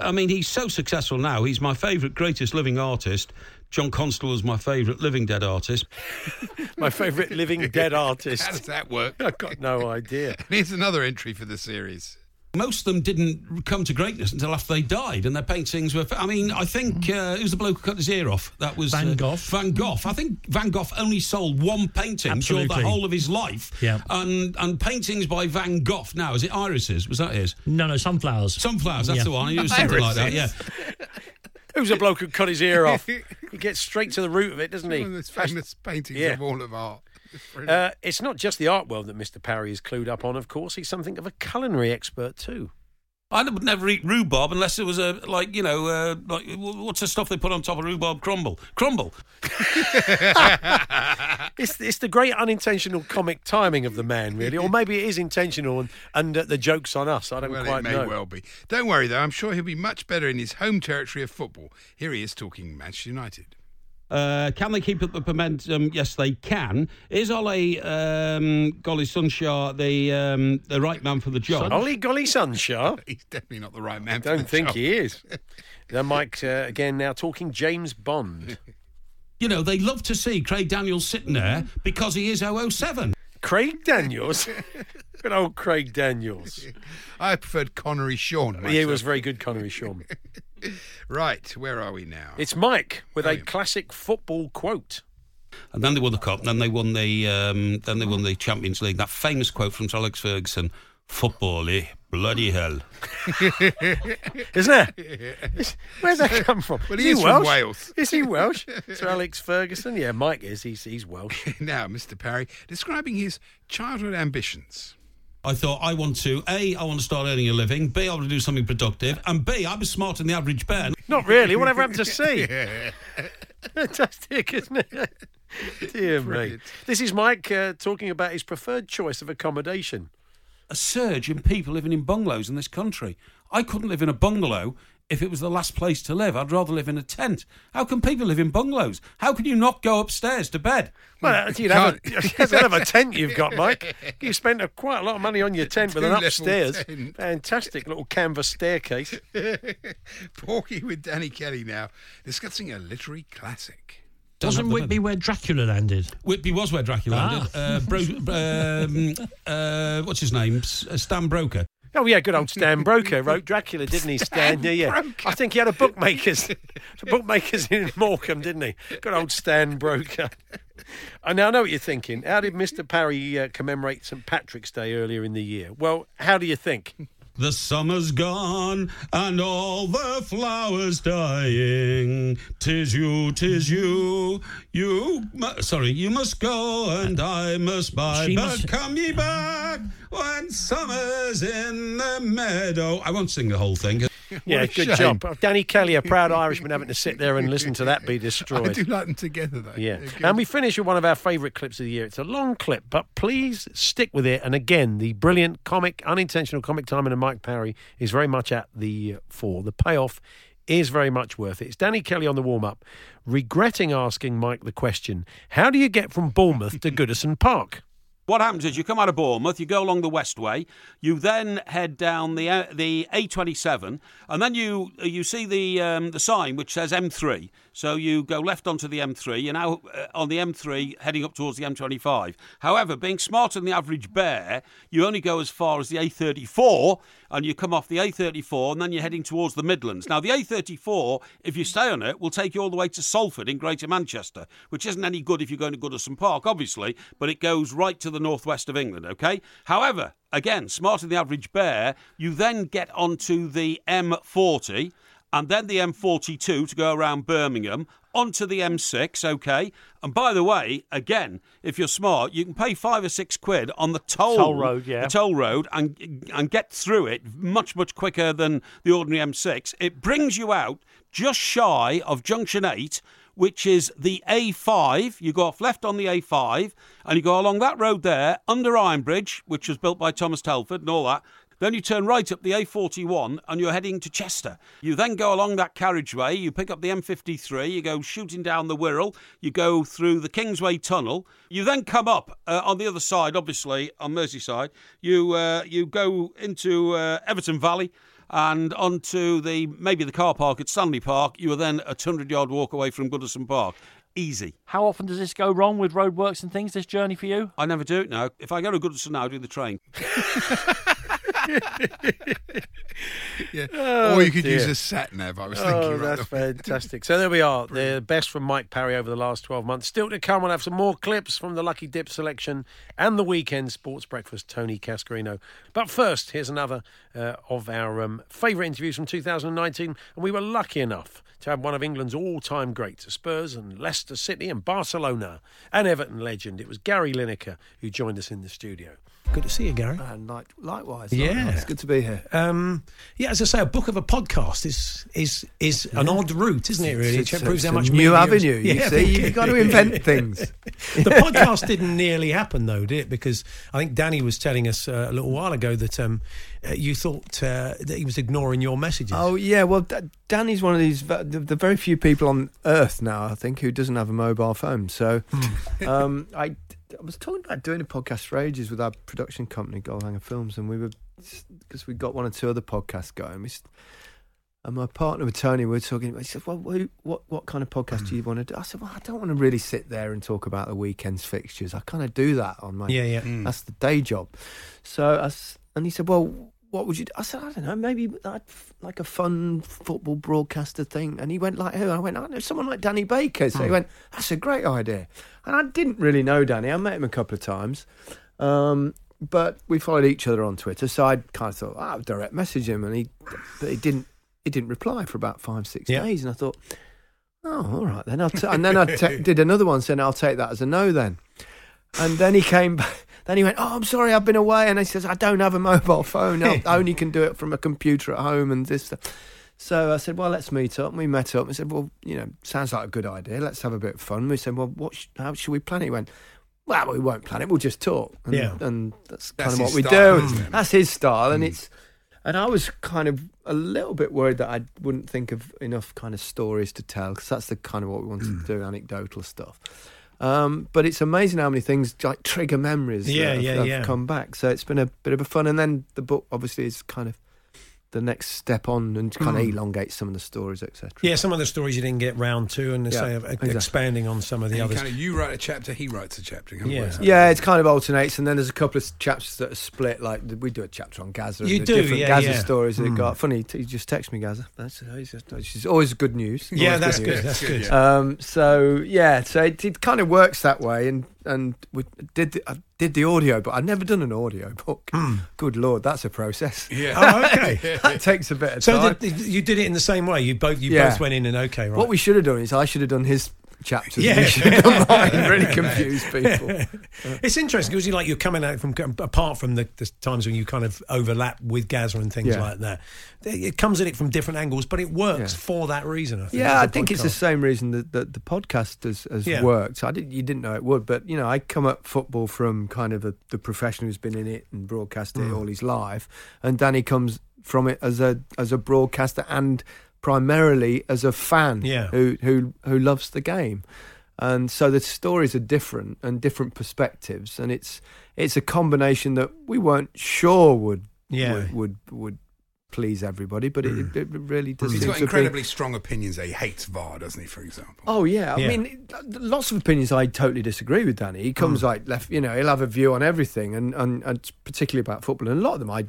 I mean, he's so successful now. He's my favourite, greatest living artist. John Constable is my favourite living dead artist. My favourite living dead artist. How does that work? I've got no idea. Here's another entry for the series. Most of them didn't come to greatness until after they died, and their paintings were. I mean, I think uh, who's the bloke who cut his ear off? That was Van uh, Gogh. Van Gogh. I think Van Gogh only sold one painting during the whole of his life. Yeah. And and paintings by Van Gogh now is it irises? Was that his? No, no, sunflowers. Sunflowers. That's Yeah. the one. It was something like that. Yeah. Who's a bloke who cut his ear off? He gets straight to the root of it, doesn't he? One of those famous paintings Yeah. of all of art. It's. Uh, it's not just the art world that Mr. Parry is clued up on, of course. He's something of a culinary expert, too. I would never eat rhubarb unless it was a like you know uh, like what's the stuff they put on top of rhubarb crumble crumble. It's, it's the great unintentional comic timing of the man, really. Or maybe it is intentional and, and uh, the joke's on us. I don't well, quite it may know. well be. Don't worry, though. I'm sure he'll be much better in his home territory of football. Here he is talking Manchester United. Uh, can they keep up the momentum? Yes, they can. Is Ole um, Golly Sunshar the um, the right man for the job? Ollie Golly Sunshar? He's definitely not the right man for don't the think job. he is. then Mike, uh, again, now talking James Bond. You know, they love to see Craig Daniels sitting there because he is 007. Craig Daniels? Good old Craig Daniels. I preferred Connery Sean. He was very good, Connery Sean. Right, where are we now? It's Mike with Oh, a yeah. classic football quote. And then they won the cup. Then they won the um, then they won the Champions League. That famous quote from Alex Ferguson: "Football, eh? Bloody hell." Isn't it? Where's that come from? Well, is he is from Welsh? Wales. Is he Welsh? Sir Alex Ferguson? Yeah, Mike is. He's, he's Welsh. now, Mr. Parry, describing his childhood ambitions. I thought I want to a I want to start earning a living. B I want to do something productive. And B I was smarter than the average bear. Not really. Whatever happened to C? Fantastic, isn't it? Dear me. This is Mike uh, talking about his preferred choice of accommodation. a surge in people living in bungalows in this country. I couldn't live in a bungalow if it was the last place to live. I'd rather live in a tent. How can people live in bungalows? How can you not go upstairs to bed? Well, you'd have a, that's a hell a tent you've got, Mike. You spent a, quite a lot of money on your tent with an upstairs. tent. Fantastic little canvas staircase. Porky with Danny Kelly now, discussing a literary classic. Wasn't Whitby where Dracula landed? Whitby was where Dracula Ah. landed. Uh, bro, um, uh, what's his name? Uh, Stan Broker. Oh yeah, good old Stan Broker wrote Dracula, didn't he? Stan, yeah, yeah. I think he had a bookmakers, a bookmakers in Morecambe, didn't he? Good old Stan Broker. I now know what you're thinking. How did Mr. Parry uh, commemorate St Patrick's Day earlier in the year? Well, how do you think? The summer's gone and all the flowers dying. Tis you, tis you, you. Mu- sorry, you must go and I must buy. She but must- come ye back when summer's in the meadow. I won't sing the whole thing. Yeah, good shame. job. Oh, Danny Kelly, a proud Irishman, having to sit there and listen to that be destroyed. I do like them together, though. Yeah. And we finish with one of our favourite clips of the year. It's a long clip, but please stick with it. And again, the brilliant comic, unintentional comic timing of Mike Parry is very much at the uh, fore. The payoff is very much worth it. It's Danny Kelly on the warm up, regretting asking Mike the question How do you get from Bournemouth to Goodison Park? What happens is you come out of Bournemouth, you go along the Westway, you then head down the uh, the A27, and then you you see the um, the sign which says M3. So you go left onto the M3. You're now uh, on the M3 heading up towards the M25. However, being smarter than the average bear, you only go as far as the A34, and you come off the A34, and then you're heading towards the Midlands. Now the A34, if you stay on it, will take you all the way to Salford in Greater Manchester, which isn't any good if you're going to Goodison Park, obviously, but it goes right to the northwest of England. Okay. However, again, smarter than the average bear, you then get onto the M40 and then the M42 to go around Birmingham, onto the M6, okay? And by the way, again, if you're smart, you can pay five or six quid on the toll, Toll road, yeah. the toll road, and and get through it much much quicker than the ordinary M6. It brings you out just shy of Junction Eight. Which is the A5. You go off left on the A5 and you go along that road there under Iron Bridge, which was built by Thomas Telford and all that. Then you turn right up the A41 and you're heading to Chester. You then go along that carriageway, you pick up the M53, you go shooting down the Wirral, you go through the Kingsway Tunnel. You then come up uh, on the other side, obviously on Merseyside. You uh, you go into uh, Everton Valley and onto the maybe the car park at Stanley Park. You are then a 100 yard walk away from Goodison Park. Easy. How often does this go wrong with roadworks and things, this journey for you? I never do it now. If I go to Goodison now, I do the train. yeah. Oh, or you could dear. use a sat nav. I was thinking. Oh, right that's fantastic. So there we are. The best from Mike Parry over the last 12 months. Still to come, we'll have some more clips from the Lucky Dip selection and the weekend sports breakfast, Tony Cascarino. But first, here's another uh, of our um, favourite interviews from 2019. And we were lucky enough to have one of England's all time greats, Spurs and Leicester City and Barcelona and Everton legend. It was Gary Lineker who joined us in the studio. Good to see you, Gary. And like, likewise. Yeah. likewise. It's good to be here. Um, yeah, as I say, a book of a podcast is is is an odd route, isn't it? Really, It's- it proves how much a new is- avenue, you see. You've got to invent things. the podcast didn't nearly happen, though, did it? Because I think Danny was telling us uh, a little while ago that um, uh, you thought uh, that he was ignoring your messages. Oh yeah, well, D- Danny's one of these the, the very few people on Earth now, I think, who doesn't have a mobile phone. So, Hmm. um, I, I was talking about doing a podcast for ages with our production company, Goalhanger Films, and we were because we got one or two other podcasts going. We, and my partner with Tony, we were talking. About he said, "Well, who- what what kind of podcast do you want to do?" I said, "Well, I don't want to really sit there and talk about the weekend's fixtures. I kind of do that on my Yeah, yeah. Mm. That's the day job." So, I s and he said, "Well." What would you do? I said, I don't know, maybe like a fun football broadcaster thing. And he went like, who? I went, I know someone like Danny Baker. So he Hmm. went, that's a great idea. And I didn't really know Danny. I met him a couple of times. Um, but we followed each other on Twitter. So I kind of thought, oh, I'll direct message him. And he, but he didn't, he didn't reply for about five, six Yeah. days. And I thought, oh, all right then. I'll t-. And then I did another one saying, I'll take that as a no then. And then he came back. Then he went, "Oh, I'm sorry, I've been away." And he says, "I don't have a mobile phone. I only can do it from a computer at home." And this, Stuff. So I said, well, let's meet up. And we met up and said, well, you know, sounds like a good idea. Let's have a bit of fun. We said, well, what? Sh- how should we plan it? He went, well, we won't plan it. We'll just talk. And, Yeah. and that's That's kind of what we style, do. That's his style, and hmm. it's. And I was kind of a little bit worried that I wouldn't think of enough kind of stories to tell because that's the kind of what we wanted to hmm. do, anecdotal stuff. Um, but it's amazing how many things like trigger memories Yeah, that have, yeah, have yeah. come back. So it's been a bit of a fun. And then the book obviously is kind of the next step on and kind of Mm. elongates some of the stories, etc. Yeah, some of the stories you didn't get round to, and they Yeah, say of- exactly. expanding on some of the And others. kind of, you write a chapter, he writes a chapter. Yeah. works Yeah, it's kind of alternates, and then there's a couple of chapters that are split. Like we do a chapter on Gazza. and You the do, different yeah, Gazza yeah. stories that it Mm. got. Funny, he just texted me Gazza. That's it's just- it's always good news. Yeah, Always that's news. good, that's good, Um, so yeah, so it, it kind of works that way, and and we did the, I did the audio, but I've never done an audio book. Hmm. Good lord, that's a process. Yeah, Oh, okay. that takes a bit of So time. the- you did it in the same way. You both you Yeah. both went in and okay, right? What we should have done is I should have done his chapters. Yeah. We should. Really confuse people. it's interesting because you like you're coming out from apart from the, the times when you kind of overlap with Gazza and things Yeah. like that. It comes at it from different angles, but it works Yeah. for that reason. I think, Yeah, I think it's the same reason that, that the podcast has, has Yeah. worked. I did, you didn't know it would, but you know, I come at football from kind of a, the professional who's been in it and broadcast it Mm. all his life, and Danny comes from it as a as a broadcaster and primarily as a fan Yeah. who who who loves the game. And so the stories are different and different perspectives, and it's it's a combination that we weren't sure would Yeah. would, would would please everybody, but it, mm. it really does. He's seem got to be- incredibly strong opinions. He hates VAR, doesn't he? For example. Oh yeah, I Yeah. mean, lots of opinions I totally disagree with. Danny, he comes mm. like left, you know, he'll have a view on everything, and, and and particularly about football, and a lot of them I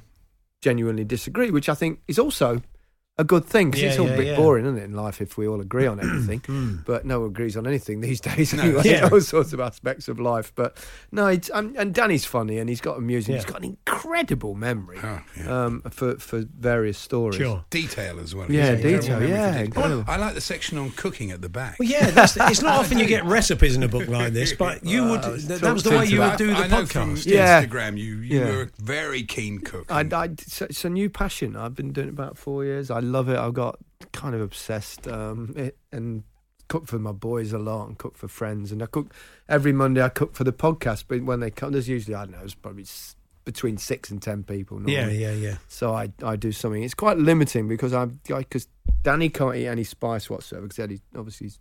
genuinely disagree, which I think is also a good thing because Yeah, it's all yeah, a bit yeah. boring, isn't it, in life if we all agree on everything? but no one agrees on anything these days. No. Anyway, Yeah. all sorts of aspects of life. But no, it's, um, and Danny's funny, and he's got amusing. He's Yeah. got an incredible memory um, for for various stories. Detail as well. Yeah, detail. Yeah, detail. I like the section on cooking at the back. Well, yeah, that's, it's not often you get recipes in a book like this, but you would. Well, that, talk was the way you would do the I know from podcast. Yeah. Instagram, you you Yeah. were a very keen cook. I, I, it's, it's a new passion. I've been doing it about four years. I love it. I've got kind of obsessed um, it, and cook for my boys a lot and cook for friends. And I cook every Monday. I cook for the podcast, but when they come, there's usually I don't know, it's probably between six and ten people. Yeah, normally. yeah, yeah. So I I do something. It's quite limiting because I'm because Danny can't eat any spice whatsoever because he obviously he's,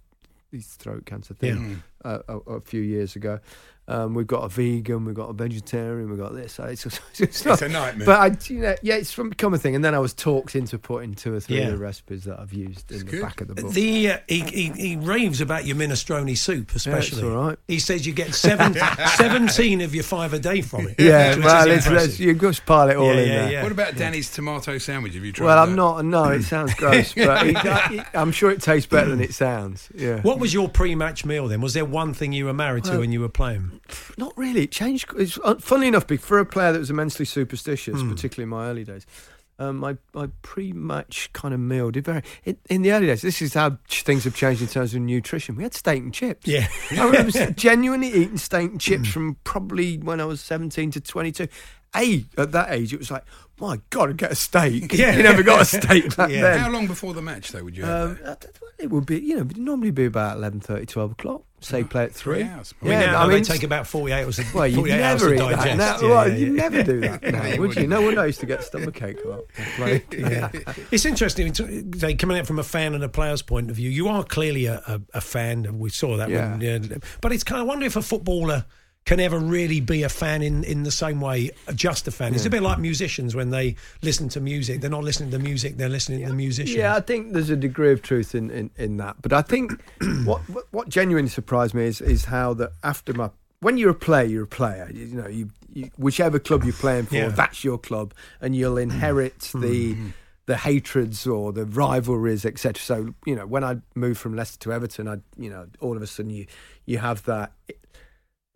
his throat cancer thing uh, a, a few years ago. Um, we've got a vegan, we've got a vegetarian, we've got this. So It's, it's, It's a nightmare. But I, you know, yeah, it's from become a thing. And then I was talked into putting two or three Yeah. of the recipes that I've used in the good. back of the book. The uh, he, he he raves about your minestrone soup, especially. all right. He says you get seven, 17 of your five a day from it. yeah, which well, let's, let's you just pile it all Yeah, in yeah, there. yeah. What about Danny's tomato sandwich? Have you tried Well, that? I'm not. No, it sounds gross, but he, he- I'm sure it tastes better than it sounds. Yeah. What was your pre-match meal then? Was there one thing you were married to Well- when you were playing? Not really. It changed. It's, uh, funnily enough, for a player that was immensely superstitious, Hmm. particularly in my early days, um, my, my pre-match kind of meal did very In, in the early days, this is how things have changed in terms of nutrition. We had steak and chips. Yeah. I remember genuinely eating steak and chips from probably when I was 17 to 22. A, at that age, it was like, my God, I'd get a steak. Yeah. You never got a steak back Yeah. then. How long before the match, though, would you Um, uh, it would be, you know, it'd normally be about 11.30, 12 o'clock. Say play at three. Three hours. I mean, now they take about 48 hours, Well, you'd 48 hours never to eat that. digest. now. Yeah, Well, yeah, you'd yeah. never do that now, would you? No one knows to get stomachache a lot. Yeah. it's interesting. to- Say, coming out from a fan and a player's point of view, you are clearly a, a, a fan, and we saw that. When, yeah. But it's kind of I wonder if a footballer can ever really be a fan in, in the same way, just a fan. It's a bit like musicians when they listen to music. They're not listening to music; they're listening to the musician. Yeah, I think there's a degree of truth in, in, in that. But I think what, what genuinely surprised me is is how that after my when you're a player, you're a player. You, know, you, you whichever club you're playing for, Yeah. that's your club, and you'll inherit the. Mm-hmm. The hatreds or the rivalries, etc. So you know, when I moved from Leicester to Everton, I you know, all of a sudden you you have that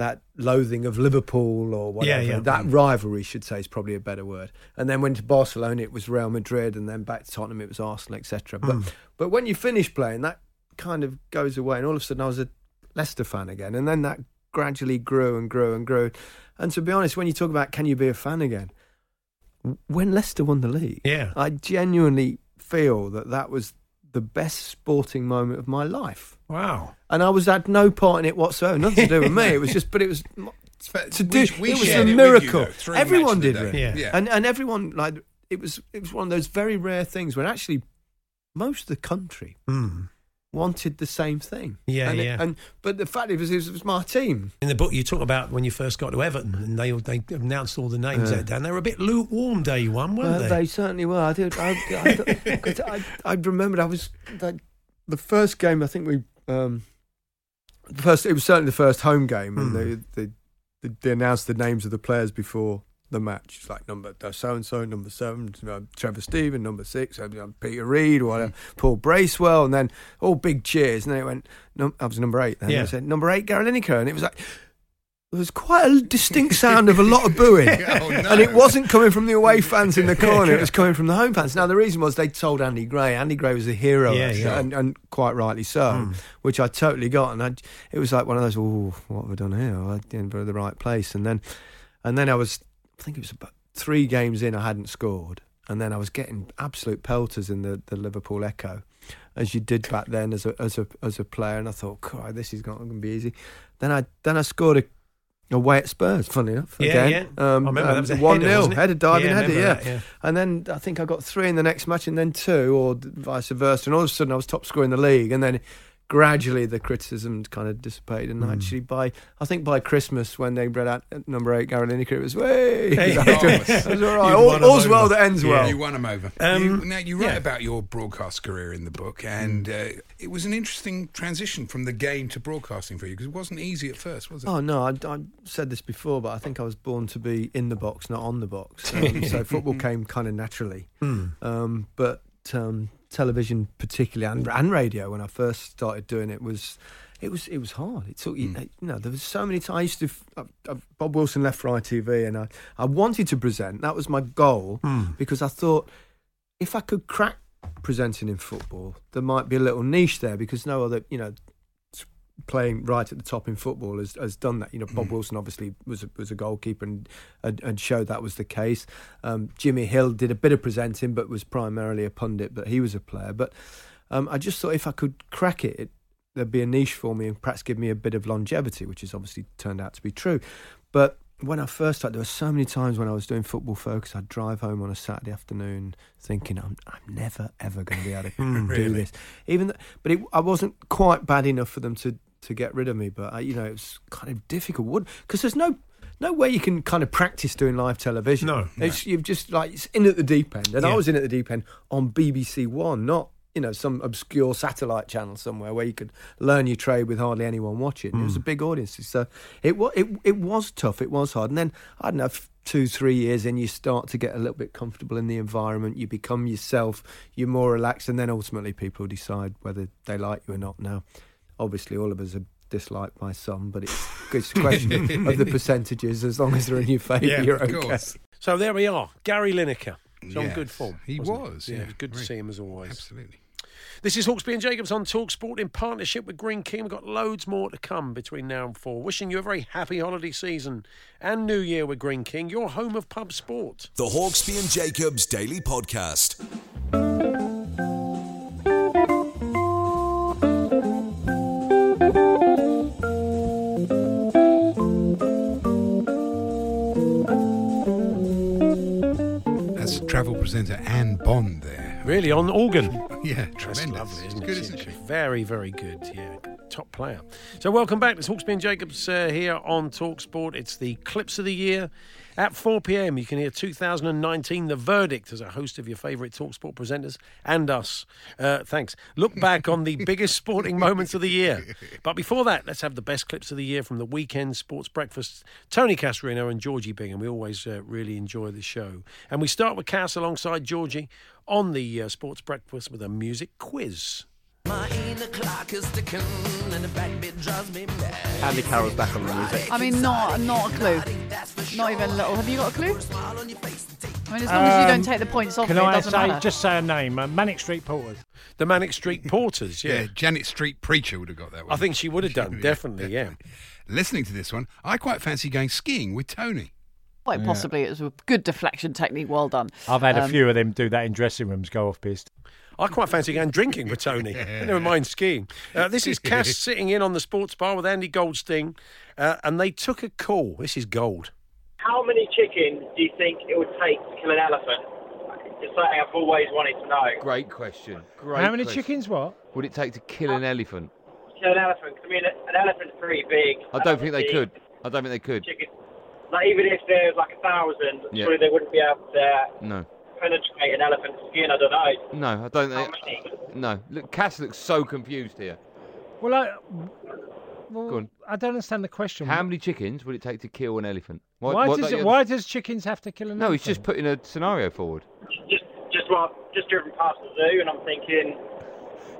that loathing of Liverpool or whatever. yeah. That rivalry, should say, is probably a better word. And then went to Barcelona, it was Real Madrid, and then back to Tottenham, it was Arsenal, etc. But Mm. but when you finish playing, that kind of goes away, and all of a sudden I was a Leicester fan again, and then that gradually grew and grew and grew. And to be honest, when you talk about can you be a fan again, when Leicester won the league, Yeah. I genuinely feel that that was the best sporting moment of my life. Wow. And I was had no part in it whatsoever. Nothing to do with me. It was just, but it was to do. we- we it was shared a it you, miracle. everyone did it. Yeah. Yeah. And and everyone like it was. It was one of those very rare things when actually most of the country hmm. wanted the same thing. Yeah, and it- yeah. and but the fact it was, it was, it was my team. In the book, you talk about when you first got to Everton and they they announced all the names Yeah. there, Dan. They were a bit lukewarm day one, weren't Well, they? they certainly were. I did. I, I, 'cause I, I remembered. I was like, the first game. I think we um, the first. It was certainly the first home game, and they, they they they announced the names of the players before the match. It's like number so and so, number seven, uh, Trevor Steven, number six, uh, Peter Reid, or whatever, Paul Bracewell, and then all big cheers. And then it went. num- I was number eight. Then Yeah. I said number eight, Gary Lineker, and it was like. There was quite a distinct sound of a lot of booing. Oh, no. And it wasn't coming from the away fans in the corner, it was coming from the home fans. Now, the reason was they told Andy Gray. Andy Gray was a hero, Yeah, yeah. And, and quite rightly so, Hmm. which I totally got. And I, it was like one of those, oh, what have I done here? I didn't go to the right place. And then, and then I was, I think it was about three games in, I hadn't scored. And then I was getting absolute pelters in the, the Liverpool Echo, as you did back then as a as a as a player. And I thought, God, this is not going to be easy. Then I then I scored a away at Spurs. Funny enough, Yeah, again. yeah. Um, I remember that was a one header, 0 wasn't it? header diving Yeah, header, yeah. that, yeah. And then I think I got three in the next match, and then two, or vice versa. And all of a sudden, I was top scorer in the league, and then. Gradually, the criticism kind of dissipated, Hmm. and actually, by I think by Christmas, when they read out at number eight, Gary Lineker, it was way. Hey. it was all right. All, won 'em all's well that ends Yeah. well. You won them over. Um, you, now you write yeah. about your broadcast career in the book, and uh, it was an interesting transition from the game to broadcasting for you because it wasn't easy at first, was it? Oh no, I, I said this before, but I think I was born to be in the box, not on the box. Um, so football came kind of naturally. Hmm. Um, but um, television, particularly, and, and radio, when I first started doing it, was it was it was hard. It took you, you know, there was so many times. I used to. Uh, uh, Bob Wilson left Right TV, and I I wanted to present. That was my goal because I thought if I could crack presenting in football, there might be a little niche there because no other, you know, playing right at the top in football has, has done that. You know, Bob Wilson obviously was a, was a goalkeeper and, and and showed that was the case. Um, Jimmy Hill did a bit of presenting, but was primarily a pundit. But he was a player. But um, I just thought if I could crack it, it, there'd be a niche for me and perhaps give me a bit of longevity, which has obviously turned out to be true. But when I first started, there were so many times when I was doing football focus, I'd drive home on a Saturday afternoon thinking, I'm, I'm never, ever going to be able to do Really? this. Even, th- but it, I wasn't quite bad enough for them to, to get rid of me. But, I, you know, it was kind of difficult. Because there's no no way you can kind of practice doing live television. No, It's, you've just like, it's in at the deep end. And I was in at the deep end on BBC One, not you know some obscure satellite channel somewhere where you could learn your trade with hardly anyone watching. It was a hmm. big audience, so uh, it was it, it was tough. It was hard, and then I don't know. Two, three years in, you start to get a little bit comfortable in the environment. You become yourself. You're more relaxed, and then ultimately, people decide whether they like you or not. Now, obviously, all of us are disliked by some, but it's, it's a question of the percentages. As long as they're in your favour, Yeah, you're of okay. course. So there we are. Gary Lineker. He's on Yes, good form. he wasn't Yeah, yeah, it was good to see him as always. Absolutely. This is Hawksbee and Jacobs on Talk Sport in partnership with Greene King. We've got loads more to come between now and four. Wishing you a very happy holiday season and New Year with Greene King, your home of pub sport. The Hawksbee and Jacobs Daily Podcast. Travel presenter Anne Bond there. Really on organ. Yeah, That's tremendous. lovely, isn't it? good, isn't She's Very, very good. Yeah, top player. So welcome back. It's Hawksbee and Jacobs uh, here on Talk Sport. It's the clips of the year. At 4 p.m., you can hear 2019, the verdict as a host of your favourite Talk Sport presenters and us. Uh, thanks. Look back on the biggest sporting moments of the year. But before that, let's have the best clips of the year from the weekend sports breakfast. Tony Cascarino and Georgie Bingham. We always uh, really enjoy the show. And we start with Cass alongside Georgie on the uh, sports breakfast with a music quiz. Andy Carroll's back on the music. I mean, not not a clue. Not even a little. Have you got a clue? I mean, as long as you don't Um, take the points off Can me, it I doesn't say matter. just say a name? Uh, Manic Street Porters. The Manic Street Porters, yeah. Yeah, Janet Street Preacher would have got that one. I think she would have done, definitely, yeah. Listening to this one, I quite fancy going skiing with Tony. Quite possibly, it was a good deflection technique. Well done. I've had a Um, few of them do that in dressing rooms, go off pissed. I quite fancy going drinking with Tony. Never mind skiing. Uh, this is Cass sitting in on the sports bar with Andy Goldstein, uh, and they took a call. This is gold. How many chickens do you think it would take to kill an elephant? It's something I've always wanted to know. Great question. Great How many question. chickens? What? would it take to kill an elephant? Kill an elephant. I mean, an elephant's pretty big. I don't think they Big could. I don't think they could. Chicken. Like even if there's like a thousand, Yeah. surely they wouldn't be able to No. Penetrate an elephant's skin. I don't know. No, I don't How think. many? No. Look, Cass looks so confused here. Well, I, well, Go on. I don't understand the question. How many chickens would it take to kill an elephant? What- Why does it, why does chickens have to kill an elephant? No, he's just putting a scenario forward. Just, just well, just driven past the zoo, and I'm thinking,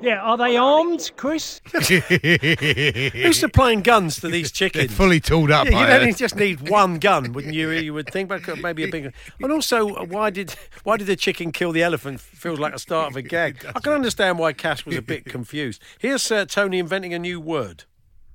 Yeah, are they armed, Chris? Who's supplying guns to these chickens? They're fully tooled up, Yeah, you heard. don't just need one gun, wouldn't you? You would think, but maybe a bigger. And also, why did why did the chicken kill the elephant? Feels like a start of a gag. I can understand why Cass was a bit confused. Here's uh, Tony inventing a new word.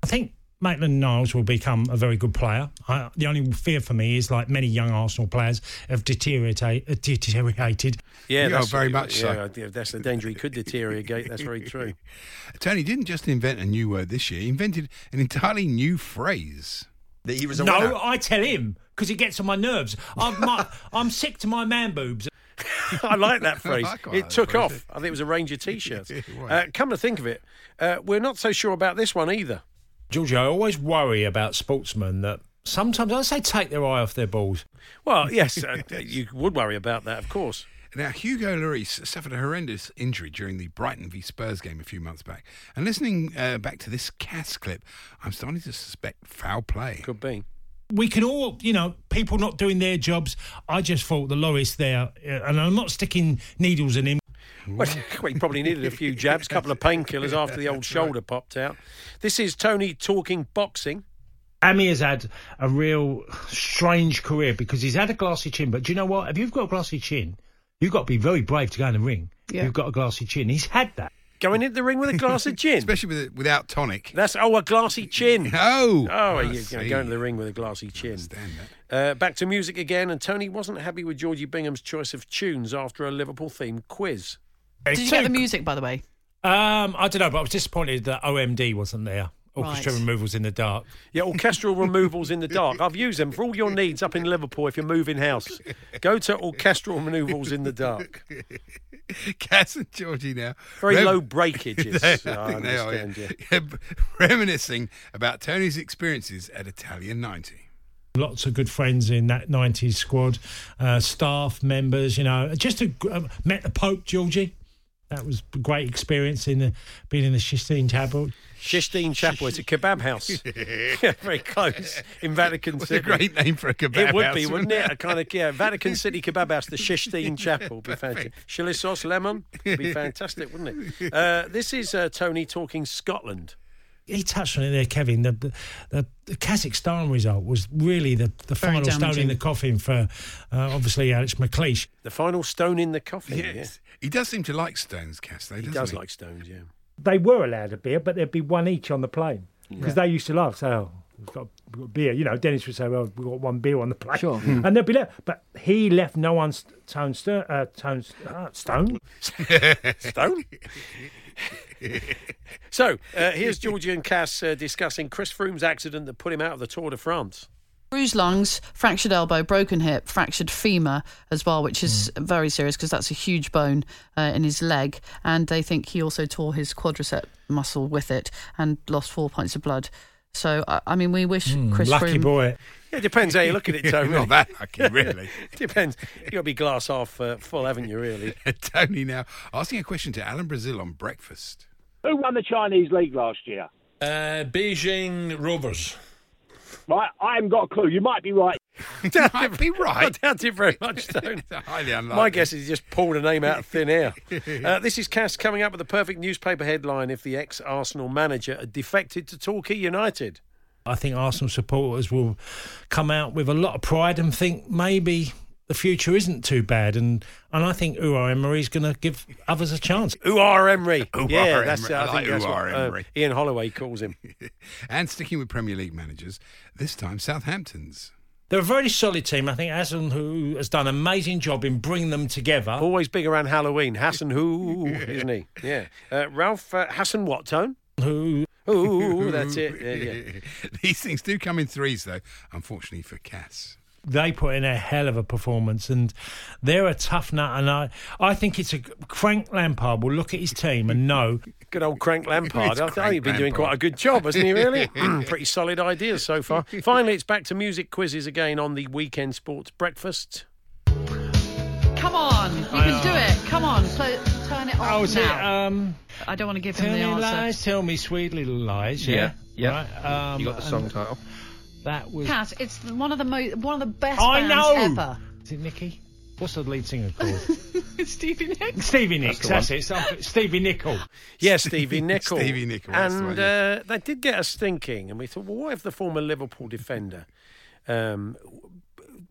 I think Maitland Niles will become a very good player. I, the only fear for me is like many young Arsenal players have deteriorated. Uh, deteriorated. Yeah, Yeah, that's very much so. yeah, yeah, that's the danger. He could deteriorate. That's very true. Tony didn't just invent a new word this year, he invented an entirely new phrase. That he was No, I tell him because it gets on my nerves. I'm, my, I'm sick to my man boobs. I like that phrase. I it like took that off. I think it was a Ranger t shirt. It uh, come to think of it, uh, we're not so sure about this one either. Georgie, I always worry about sportsmen that sometimes I say take their eye off their balls. Well, yes, uh, you would worry about that, of course. Now, Hugo Lloris suffered a horrendous injury during the Brighton v Spurs game a few months back. And listening uh, back to this cast clip, I'm starting to suspect foul play. Could be. We can all, you know, people not doing their jobs. I just thought the Lloris there, uh, and I'm not sticking needles in him. Well, well, he probably needed a few jabs, a couple of painkillers after the old shoulder popped out. This is Tony talking boxing. Amir has had a real strange career because he's had a glassy chin. But do you know what? If you've got a glassy chin, you've got to be very brave to go in the ring. Yeah. You've got a glassy chin. He's had that. Going into the ring with a glass of gin, especially with, without tonic. That's oh, a glassy chin. Oh, oh, you, you know, see. going to the ring with a glassy chin. Uh, back to music again, and Tony wasn't happy with Georgie Bingham's choice of tunes after a Liverpool-themed quiz. Did you get the music, by the way? Um, I don't know, but I was disappointed that OMD wasn't there. Orchestra Right. removals in the dark. Yeah, orchestral removals in the dark. I've used them for all your needs up in Liverpool if you're moving house. Go to orchestral removals in the dark. Cass and Georgie now. Very rem- low breakages. They- I I think they are, yeah. understand, Yeah, Reminiscing about Tony's experiences at Italia 90. Lots of good friends in that 90s squad, uh, staff members, you know. Just a, uh, met the Pope, Georgie. That was a great experience in the, being in the Sistine Chapel. Sistine Chapel. It's a kebab house. yeah, very close in Vatican What's a City. great name for a kebab It would house, be, wouldn't wouldn't it? A kind of yeah, Vatican City kebab house, the Sistine Chapel. Be fantastic. Chili sauce, lemon. Be fantastic, wouldn't it? Uh, this is uh, Tony talking Scotland. He touched on it there, Kevin. The, the, the, the Kazakhstan result was really the, the Very final stone in the coffin for uh, obviously Alex McLeish. The final stone in the coffin. Yes. He does seem to like stones, Cass, though, He doesn't does he? like stones, yeah. They were allowed a beer, but there'd be one each on the plane because Yeah. they used to laugh. So, oh, we've got, we've got beer. You know, Dennis would say, "Well, we've got one beer on the plane," Sure. And they'd be left. But he left no one st- tone, st- uh, tone, st- uh, stone. Stone. so uh, here's Georgie and Cass uh, discussing Chris Froome's accident that put him out of the Tour de France. Bruised lungs, fractured elbow, broken hip, fractured femur as well, which is Hmm. very serious because that's a huge bone uh, in his leg. And they think he also tore his quadricep muscle with it and lost four pints of blood. So, I, I mean, we wish Chris lucky Froome- boy. Yeah, it depends how you look at it, Tony. Not that lucky, really. depends. you got to be glass half uh, full, haven't you, really? Tony now asking a question to Alan Brazil on breakfast. Who won the Chinese League last year? Uh, Beijing Rovers. Right, I haven't got a clue. You might be right. might be right. I doubt it very much, Tony. Highly unlikely. My guess is he just pulled a name out of thin air. Uh, this is Cass coming up with the perfect newspaper headline if the ex Arsenal manager had defected to Torquay United. I think Arsenal supporters will come out with a lot of pride and think maybe the future isn't too bad. And, and I think Uar Emery's going to give others a chance. Uar Emery. Uar yeah, that's, Emery. I I think like that's what Uar uh, Emery. Ian Holloway calls him. And sticking with Premier League managers, this time Southampton's. They're a very solid team. I think Hassan, who has done an amazing job in bringing them together. Always big around Halloween. Hassan who, isn't he? Yeah. Uh, Ralph uh, Hassan what tone? Who? Ooh, that's it. Yeah, yeah. These things do come in threes, though. Unfortunately for Cass. They put in a hell of a performance, and they're a tough nut. And I, I think it's a Frank Lampard will look at his team and know. Good old Crank Lampard. It's I think Crank he's been doing quite a good job, hasn't he, really? Pretty solid ideas so far. Finally, it's back to music quizzes again on the weekend sports breakfast. Come on, you can do it. Come on, so turn it on Oh, is it, now. um, I don't want to give him the answer. Tell the me answer. lies, tell me sweet little lies. Yeah, Yeah, Right, um, You got the song and title. That was. Cat, it's one of the mo- one of the best I bands know. ever. Is it Nicky? What's the lead singer called? Stevie Nicks. Stevie Nicks. That's That's, it. Some- Stevie Nickel. Yeah, Stevie Nicol. Stevie Nicol, that's the And one, yeah. uh, that did get us thinking. And we thought, well, what if the former Liverpool defender um,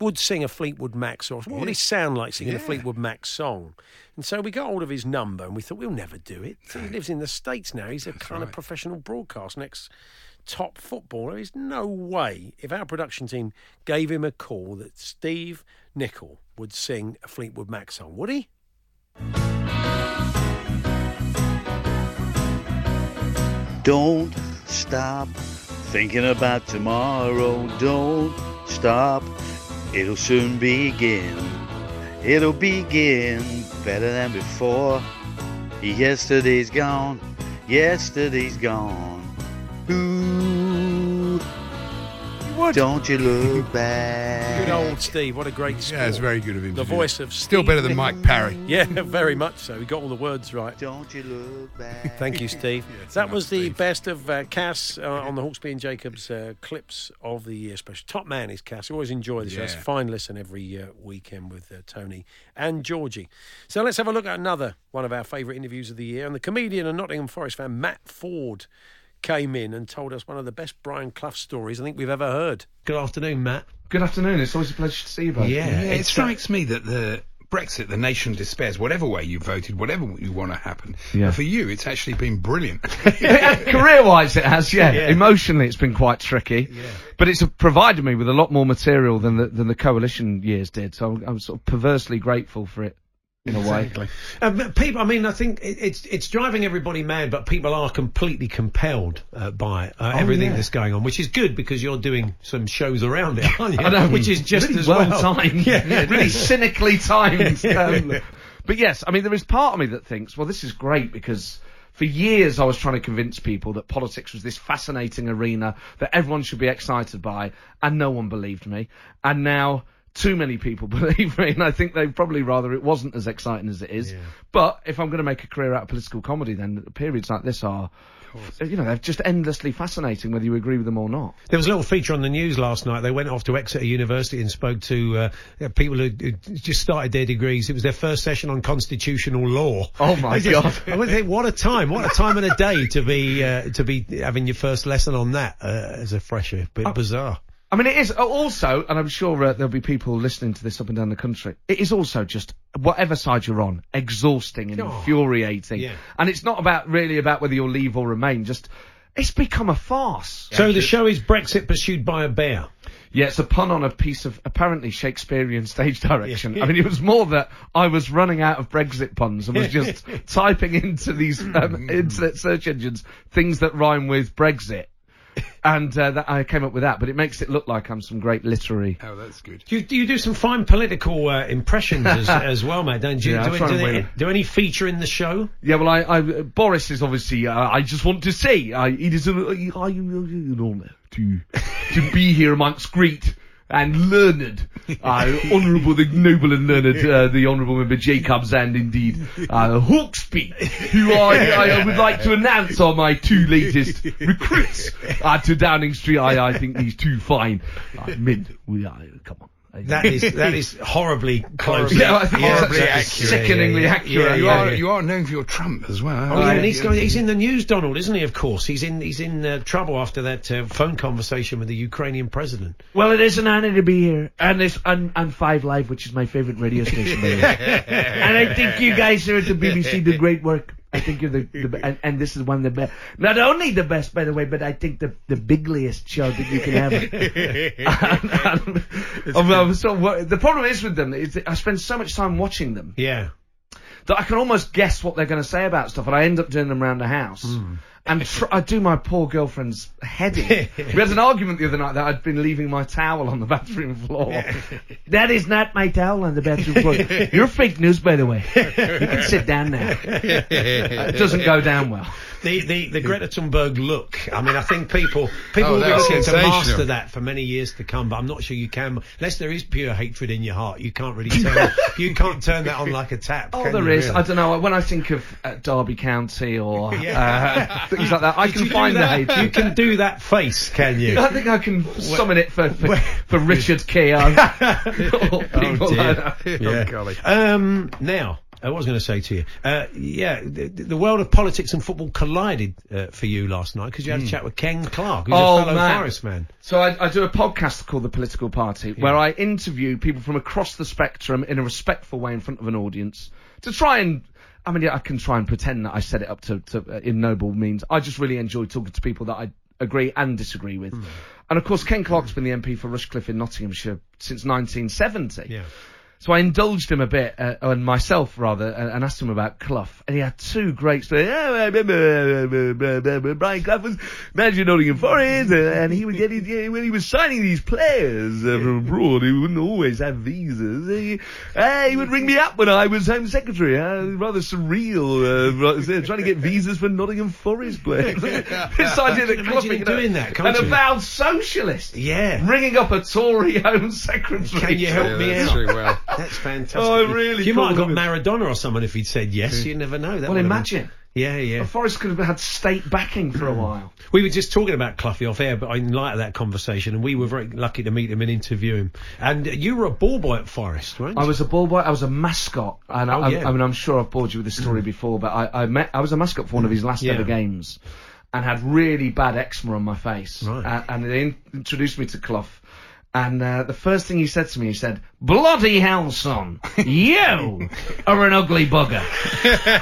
would sing a Fleetwood Mac song? What would he sound like singing a Yeah. Fleetwood Mac song? And so we got hold of his number and we thought, we'll never do it. He lives in the States now. He's a kind of professional broadcast next top footballer. There's no way if our production team gave him a call that Steve Nicol would sing a Fleetwood Mac song, would he? Don't stop thinking about tomorrow. Don't stop. It'll soon begin. It'll begin better than before. Yesterday's gone. Yesterday's gone. Ooh. Don't you look back. Good old Steve. What a great score. Yeah, it's very good of him. The voice that. of Still better than Mike Parry. Yeah, very much so. He got all the words right. Don't you look back. Thank you, Steve. that was the best of uh, Cass uh, on the Hawksbee and Jacobs uh, clips of the year special. Top man is Cass. Always enjoy the show. It's a Yeah. fine listen every uh, weekend with uh, Tony and Georgie. So let's have a look at another one of our favourite interviews of the year. And the comedian and Nottingham Forest fan Matt Forde came in and told us one of the best Brian Clough stories I think we've ever heard. Good afternoon, Matt. Good afternoon. It's always a pleasure to see you both. Yeah, it strikes me that the Brexit, the nation despairs, whatever way you voted, whatever you want to happen. Yeah. For you, it's actually been brilliant. Career-wise, it has. Yeah. Yeah. Emotionally, it's been quite tricky. Yeah. But it's provided me with a lot more material than the than the coalition years did. So I'm, I'm sort of perversely grateful for it, in a way. Um, people, I mean, I think it, it's it's driving everybody mad, but people are completely compelled uh, by uh, Oh, everything yeah. that's going on, which is good because you're doing some shows around it, aren't you? I know, which is just really as well, well timed. Yeah, really cynically timed. Um, but yes, I mean, there is part of me that thinks, well, this is great because for years I was trying to convince people that politics was this fascinating arena that everyone should be excited by, and no one believed me. And now too many people believe me, and I think they'd probably rather it wasn't as exciting as it is. But if I'm going to make a career out of political comedy, then periods like this are, you know, they're just endlessly fascinating, whether you agree with them or not. There was a little feature on the news last night. They went off to Exeter University and spoke to uh, uh, people who, who just started their degrees. It was their first session on constitutional law. Oh my I just- God. I would think, what a time! What a time and a day to be uh, to be having your first lesson on that uh, as a fresher. Bit bizarre. I mean, it is uh, also, and I'm sure uh, there'll be people listening to this up and down the country. It is also just whatever side you're on, exhausting and Oh, infuriating. yeah. And it's not about really about whether you'll leave or remain. Just it's become a farce. So the show is Brexit pursued by a bear. Yeah, it's a pun on a piece of apparently Shakespearean stage direction. Yeah. I mean, it was more that I was running out of Brexit puns and was just typing into these um, internet search engines things that rhyme with Brexit. And uh, that I came up with that, but it makes it look like I'm some great literary. Oh, that's good. You, you do some fine political uh, impressions as, as well, mate, don't you? Yeah, I do, try do, and they- do any feature in the show? Yeah, well, I, I Boris is obviously. Uh, I just want to say, I, it is an, an honour to to be here amongst great and learned, uh, honourable, the noble and learned, uh, the honourable member Jacobs, and indeed uh, Hawksbee, who I, I would like to announce are my two latest recruits uh, to Downing Street. I, I think these two fine uh, men. We are. Come on. That is that is horribly close. Yeah, I think it's Horribly that's accurate. Sickeningly Yeah, yeah, accurate. yeah, you yeah, are yeah. you are known for your Trump as well. Oh, yeah, and he's going. He's in the news, Donald, isn't he? Of course, he's in. He's in uh, trouble after that uh, phone conversation with the Ukrainian president. Well, it is an honour to be here, and it's and, and Five Live, which is my favourite radio station. by the way. and I think you guys here at the BBC do great work. I think you're the, the and, and this is one of the best. Not only the best, by the way, but I think the the bigliest show that you can have. and, and, I'm- I'm so the problem is with them is I spend so much time watching them Yeah. That I can almost guess what they're going to say about stuff, and I end up doing them around the house. Hmm. And tr- I do my poor girlfriend's head in. we had an argument the other night that I'd been leaving my towel on the bathroom floor. that is not my towel on the bathroom floor. You're fake news, by the way. You can sit down now. it doesn't go down well. The, the, the Greta Thunberg look. I mean, I think people people Oh, will be that was able to master that for many years to come. But I'm not sure you can, unless there is pure hatred in your heart. You can't really turn you can't turn that on like a tap. Oh, can there you, is. really? I don't know. When I think of uh, Derby County or uh, things like that, I Did can you do find the that? hatred. You can do that face, can you? I think I can summon it for for, for Richard Keogh. or people dear. like that. Yeah. Um, now, I was going to say to you, uh, yeah, the, the world of politics and football collided uh, for you last night because you had a chat with Ken Clarke, who's Oh, a fellow man. Forest man. So I, I do a podcast called The Political Party, where I interview people from across the spectrum in a respectful way in front of an audience to try and. I mean, yeah, I can try and pretend that I set it up to, to uh, in noble means. I just really enjoy talking to people that I agree and disagree with. And of course, Ken Clarke's been the MP for Rushcliffe in Nottinghamshire since 1970. Yeah. So I indulged him a bit, uh, and myself rather, and, and asked him about Clough. And he had two great stories. Oh, I remember Brian Clough was manager Nottingham Forest, uh, and he would get his, when he was signing these players uh, from abroad, he wouldn't always have visas. He, uh, he would ring me up when I was Home Secretary. Uh, rather surreal, uh, trying to get visas for Nottingham Forest players. this idea that Clough him you know, doing that, can't an you? avowed socialist, Yeah. ringing up a Tory Home Secretary. Can you help Yeah, me out? true, well. That's fantastic. Oh, really You might have got cool. Maradona or someone if he'd said yes. You never know. That Well, would been- imagine. Yeah, yeah. Well, Forest could have had state backing for a hmm. while. We were just talking about Cloughy off air, but in light of that conversation, and we were very lucky to meet him and interview him. And you were a ball boy at Forest, right? I was a ball boy. I was a mascot, and I, Oh, I- yeah. I, mean, I'm sure I've bored you with this story before, but I, I met. I was a mascot for one of his last Yeah. ever games, and had really bad eczema on my face. Right. A- and they in- introduced me to Clough. And uh, the first thing he said to me, he said, "Bloody hell, son, you are an ugly bugger."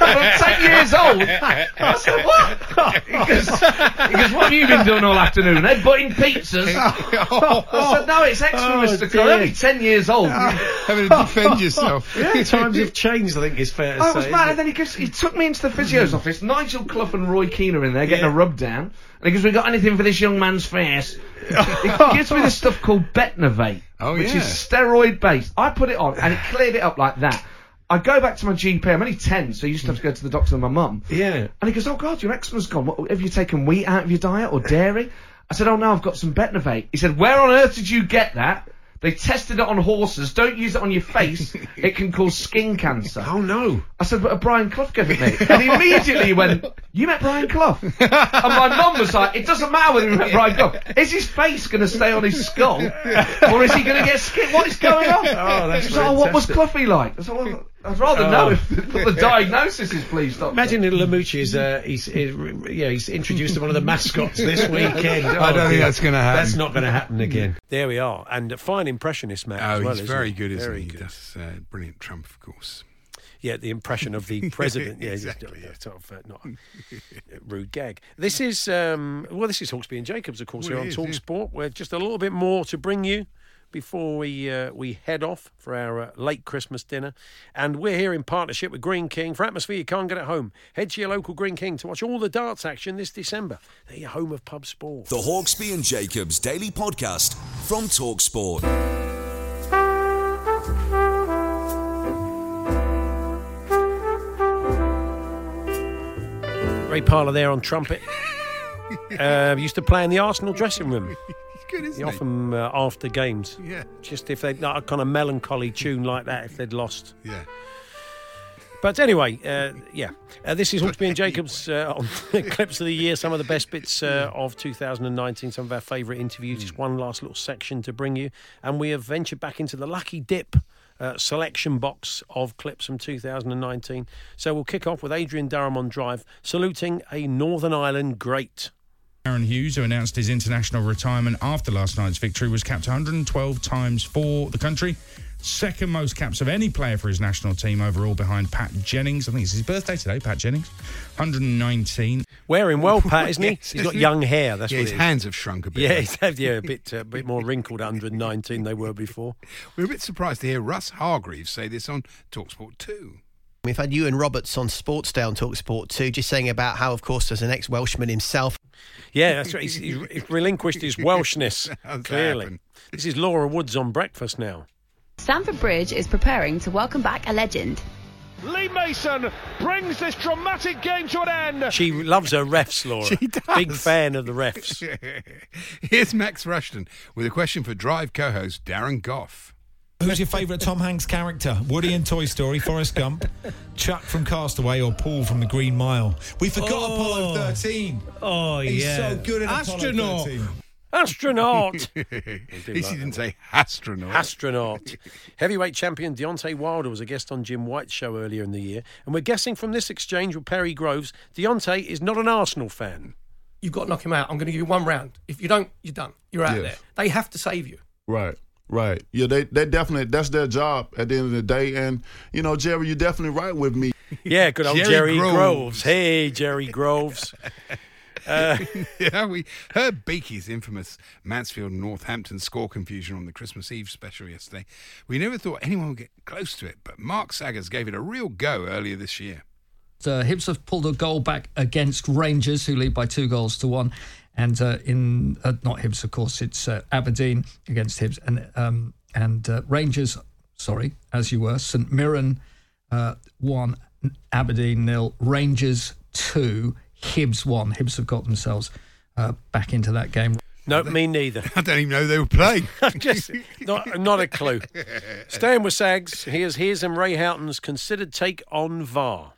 I'm ten years old. I said, "What?" He goes, he goes, "What have you been doing all afternoon? Headbutting pizzas?" I said, "No, it's eczema, Oh, Mr. dear. I'm only ten years old." Having to defend yourself. yeah, times have changed. I think it's fair to I say. was mad, and then he goes, he took me into the physio's office. Nigel Clough and Roy Keane are in there getting Yeah. a rub down, and he goes, "We got anything for this young man's face?" he gives me this stuff called Betnovate, Oh, which yeah. is steroid based. I put it on, and it cleared it up like that. I go back to my GP. I'm only ten, so I used to have to go to the doctor with my mum. Yeah. And he goes, "Oh God, your eczema's gone. What, have you taken wheat out of your diet or dairy?" I said, "Oh no, I've got some Betnovate." He said, "Where on earth did you get that?" They tested it on horses. Don't use it on your face. it can cause skin cancer. Oh no. I said, but a Brian Clough gave it me. And he immediately went, you met Brian Clough? and my mum was like, it doesn't matter whether you met Brian Clough. Is his face going to stay on his skull? Or is he going to get skin? What is going on? Oh, that's like, oh, what was. Cloughy like? I said, well, I'd rather Oh. know if what the diagnosis is, please, doctor. Imagine that Lamouchi is, uh, he's, he's, yeah, he's introduced to one of the mascots this weekend. I don't Oh, think that's gonna happen. That's not going to happen again. There we are, and a fine impressionist, Matt. Oh, as well, he's isn't very he? good, isn't Very he? good. That's uh, brilliant. Trump, of course. Yeah, the impression of the president. yeah, Exactly, just, uh, sort of, uh, not a rude gag. This is um, well, this is Hawksbee and Jacobs, of course, Well, here on is, Talk yeah. Sport. We're just a little bit more to bring you before we uh, we head off for our uh, late Christmas dinner, and we're here in partnership with Greene King for atmosphere you can't get at home. Head to your local Greene King to watch all the darts action this December. They're your home of pub sport. The Hawksbee and Jacobs Daily Podcast from Talksport. Ray Parlour there on trumpet. Uh, used to play in the Arsenal dressing room. He's good, isn't He he? often uh, after games. Yeah. Just if they not a kind of melancholy tune like that if they'd lost. Yeah. But anyway, uh, yeah, uh, this is Hawksbee and Jacobs uh, on clips of the year. Some of the best bits uh, of 2019. Some of our favourite interviews. Just one last little section to bring you, and we have ventured back into the lucky dip. Uh, selection box of clips from 2019. So we'll kick off with Adrian Durham on drive, saluting a Northern Ireland great. Aaron Hughes, who announced his international retirement after last night's victory, was capped 112 times for the country. Second most caps of any player for his national team overall behind Pat Jennings. I think it's his birthday today, Pat Jennings. 119. Wearing well, Pat, isn't he? Yes, He's got young hair. That's Yeah, what his it is. hands have shrunk a bit. Yeah, he's had, yeah, a bit, uh, bit more wrinkled. 119 they were before. We're a bit surprised to hear Russ Hargreaves say this on Talksport 2. We've had Iwan Roberts on Sports Day on Talksport too, just saying about how, of course, as an ex-Welshman himself. Yeah, that's right. He's, he's he's relinquished his Welshness, clearly. happen? This is Laura Woods on breakfast now. Stamford Bridge is preparing to welcome back a legend. Lee Mason brings this dramatic game to an end. She loves her refs, Laura. She does. Big fan of the refs. Here's Max Rushton with a question for Drive co host Darren Gough. Who's your favourite Tom Hanks character? Woody in Toy Story, Forrest Gump, Chuck from Castaway, or Paul from The Green Mile? We forgot Oh. Apollo 13. Oh, He's yeah. so good at Astronaut. Apollo 13. Astronaut. At least he didn't say astronaut. Astronaut. Heavyweight champion Deontay Wilder was a guest on Jim White's show earlier in the year, and we're guessing from this exchange with Perry Groves, Deontay is not an Arsenal fan. You've got to knock him out. I'm going to give you one round. If you don't, you're done. You're out Yes. there. They have to save you. Right. Right. Yeah, they they definitely that's their job at the end of the day. And you know, Jerry, you're definitely right with me. Yeah, good old Jerry Jerry, Groves. Groves. Hey, Jerry Groves. Uh, yeah, we heard Beaky's infamous Mansfield Northampton score confusion on the Christmas Eve special yesterday. We never thought anyone would get close to it, but Mark Saggers gave it a real go earlier this year. Uh, Hibs have pulled a goal back against Rangers, who lead by two goals to one. And uh, in uh, not Hibs, of course, it's uh, Aberdeen against Hibs, and um, and uh, Rangers. Sorry, as you were, St Mirren uh, one, Aberdeen nil, Rangers two, Hibs one. Hibs have got themselves uh, back into that game. no, me neither. I don't even know they were playing. Just not, not a clue. Staying with Sags, here's his and Ray Houghton's considered take on VAR.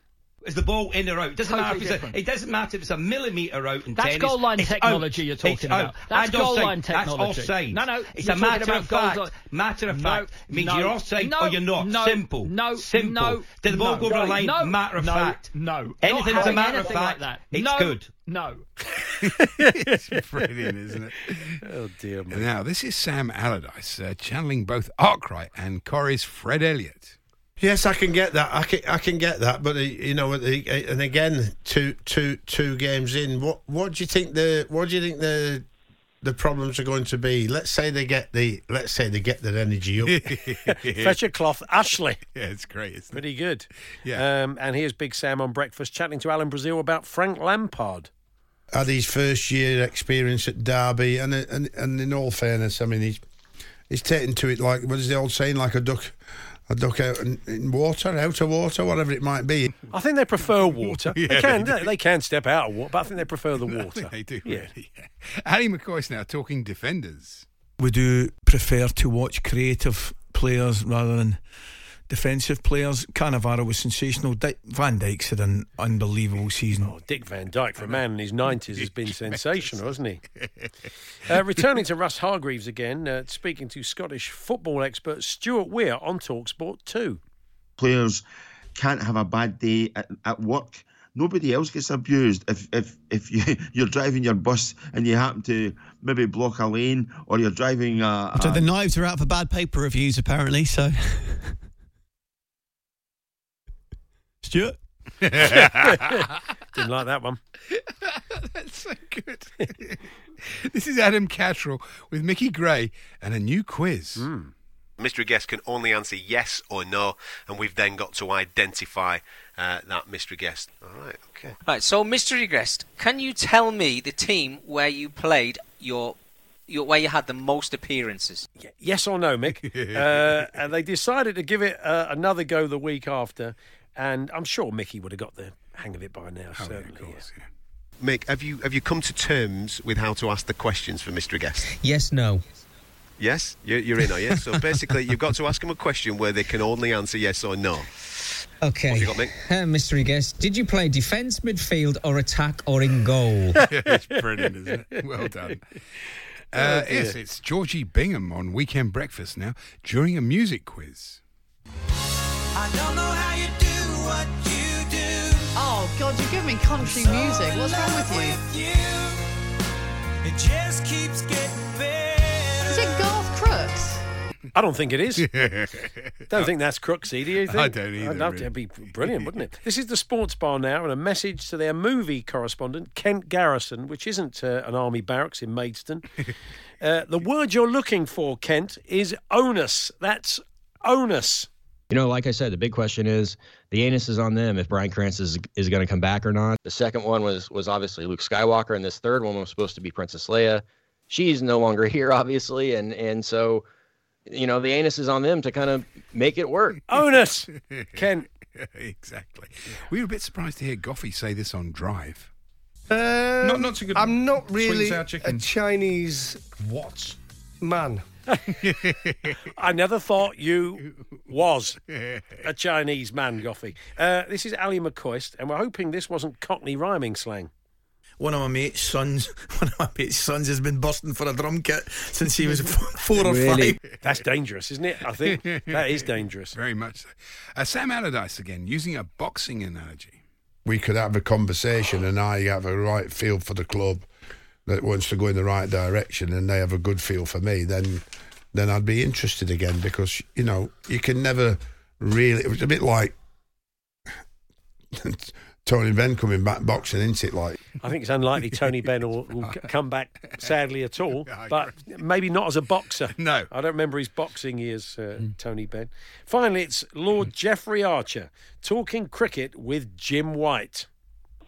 Is the ball in or out? It doesn't Totally matter if it's different. a, it doesn't matter if it's a millimetre out in That's tennis. goal line It's technology out. you're talking It's about. out. That's And goal offside. line technology. That's offside. No, no, It's a matter of fact. on- Matter of No, fact. It means no, you're offside no, or you're not. no, Simple. no, Simple. no, Did the ball no, go over the line? no, matter of no, fact. no. Not Anything's a having matter of anything like fact. that. It's No, good. No. it's brilliant, isn't it? Oh, dear me. Now, this is Sam Allardyce uh, channeling both Arkwright and Corrie's Fred Elliott. Yes, I can get that. I can, I can get that. But uh, you know, uh, and again, two, two, two games in. What, what do you think the, what do you think the, the problems are going to be? Let's say they get the, let's say they get their energy up. Fetch a cloth, Ashley. Yeah, it's great. Isn't Pretty good. Yeah. Um, and here's Big Sam on breakfast chatting to Alan Brazil about Frank Lampard. Had his first year experience at Derby, and and and in all fairness, I mean, he's he's taken to it like what is the old saying, like a duck. A duck out in, in water, out of water, whatever it might be. I think they prefer water. Yeah, they can. they They, they can step out of water, but I think they prefer the I water. think they do, Yeah. really. Yeah. Ally McCoist now talking defenders. We do prefer to watch creative players rather than defensive players. Cannavaro was sensational. Di- Van Dijk's had an unbelievable season. Oh, Dick Van Dyke, for a man in his 90s, has been sensational, hasn't he? Uh, returning to Russ Hargreaves again, uh, speaking to Scottish football expert Stuart Weir on Talksport 2. players can't have a bad day at, at work. Nobody else gets abused. If if if you you're driving your bus and you happen to maybe block a lane, or you're driving a, So the knives are out for bad paper reviews, apparently. So, Stuart. Didn't like that one. That's so good. this is Adam Catterall with Micky Gray and a new quiz. Mystery guest can only answer yes or no, and we've then got to identify uh, that mystery guest. All right, okay. Right, so mystery guest, can you tell me the team where you played your, your where you had the most appearances? Yes or no, Mick? uh, and they decided to give it uh, another go the week after, and I'm sure Micky would have got the hang of it by now, certainly. yeah. Mick, have you have you come to terms with how to ask the questions for mystery guest? Yes, no. Yes, you're, you're in, are you? So basically, you've got to ask them a question where they can only answer yes or no. Okay. What have you got, Mick? Uh, mystery guest, did you play defence, midfield, or attack, or in goal? it's brilliant, isn't it? Well done. Oh, Uh, dear. yes, it's Georgie Bingham on Weekend Breakfast now during a music quiz. I don't know how you do what you do. Oh God, you give me country music. What's wrong with you? It just keeps getting better. Is it Garth Crooks? I don't think it is. don't think that's Crooksy, do you think? I don't either, I'd love really. to. It'd be brilliant, wouldn't it? This is the Sports Bar now, and a message to their movie correspondent, Kent Garrison, which isn't uh, an army barracks in Maidstone. uh, the word you're looking for, Kent, is onus. That's onus. You know, like I said, the big question is the anus is on them if Brian Krantz is is going to come back or not. The second one was was obviously Luke Skywalker, and this third one was supposed to be Princess Leia. She's no longer here, obviously, and and so, you know, the anus is on them to kind of make it work. Onus, Kent. exactly. We were a bit surprised to hear Goughie say this on Drive. Uh, Not- not so good. I'm not really a. Chinese what man. I never thought you was a Chinese man, Goughie. Uh, this is Ally McCoist, and we're hoping this wasn't Cockney rhyming slang. One of my mate's sons, one of my mate's sons has been busting for a drum kit since he was four or five. That's dangerous, isn't it? I think that is dangerous. Very much so. Uh, Sam Allardyce again, using a boxing analogy. we could have a conversation and I have a right feel for the club that wants to go in the right direction and they have a good feel for me, then then I'd be interested again because, you know, you can never really it was a bit like Tony Benn coming back boxing, isn't it? Like I think it's unlikely Tony Benn will, will come back, sadly, at all. But maybe not as a boxer. No. I don't remember his boxing years, uh, Tony Benn. Finally, it's Lord Jeffrey Archer talking cricket with Jim White.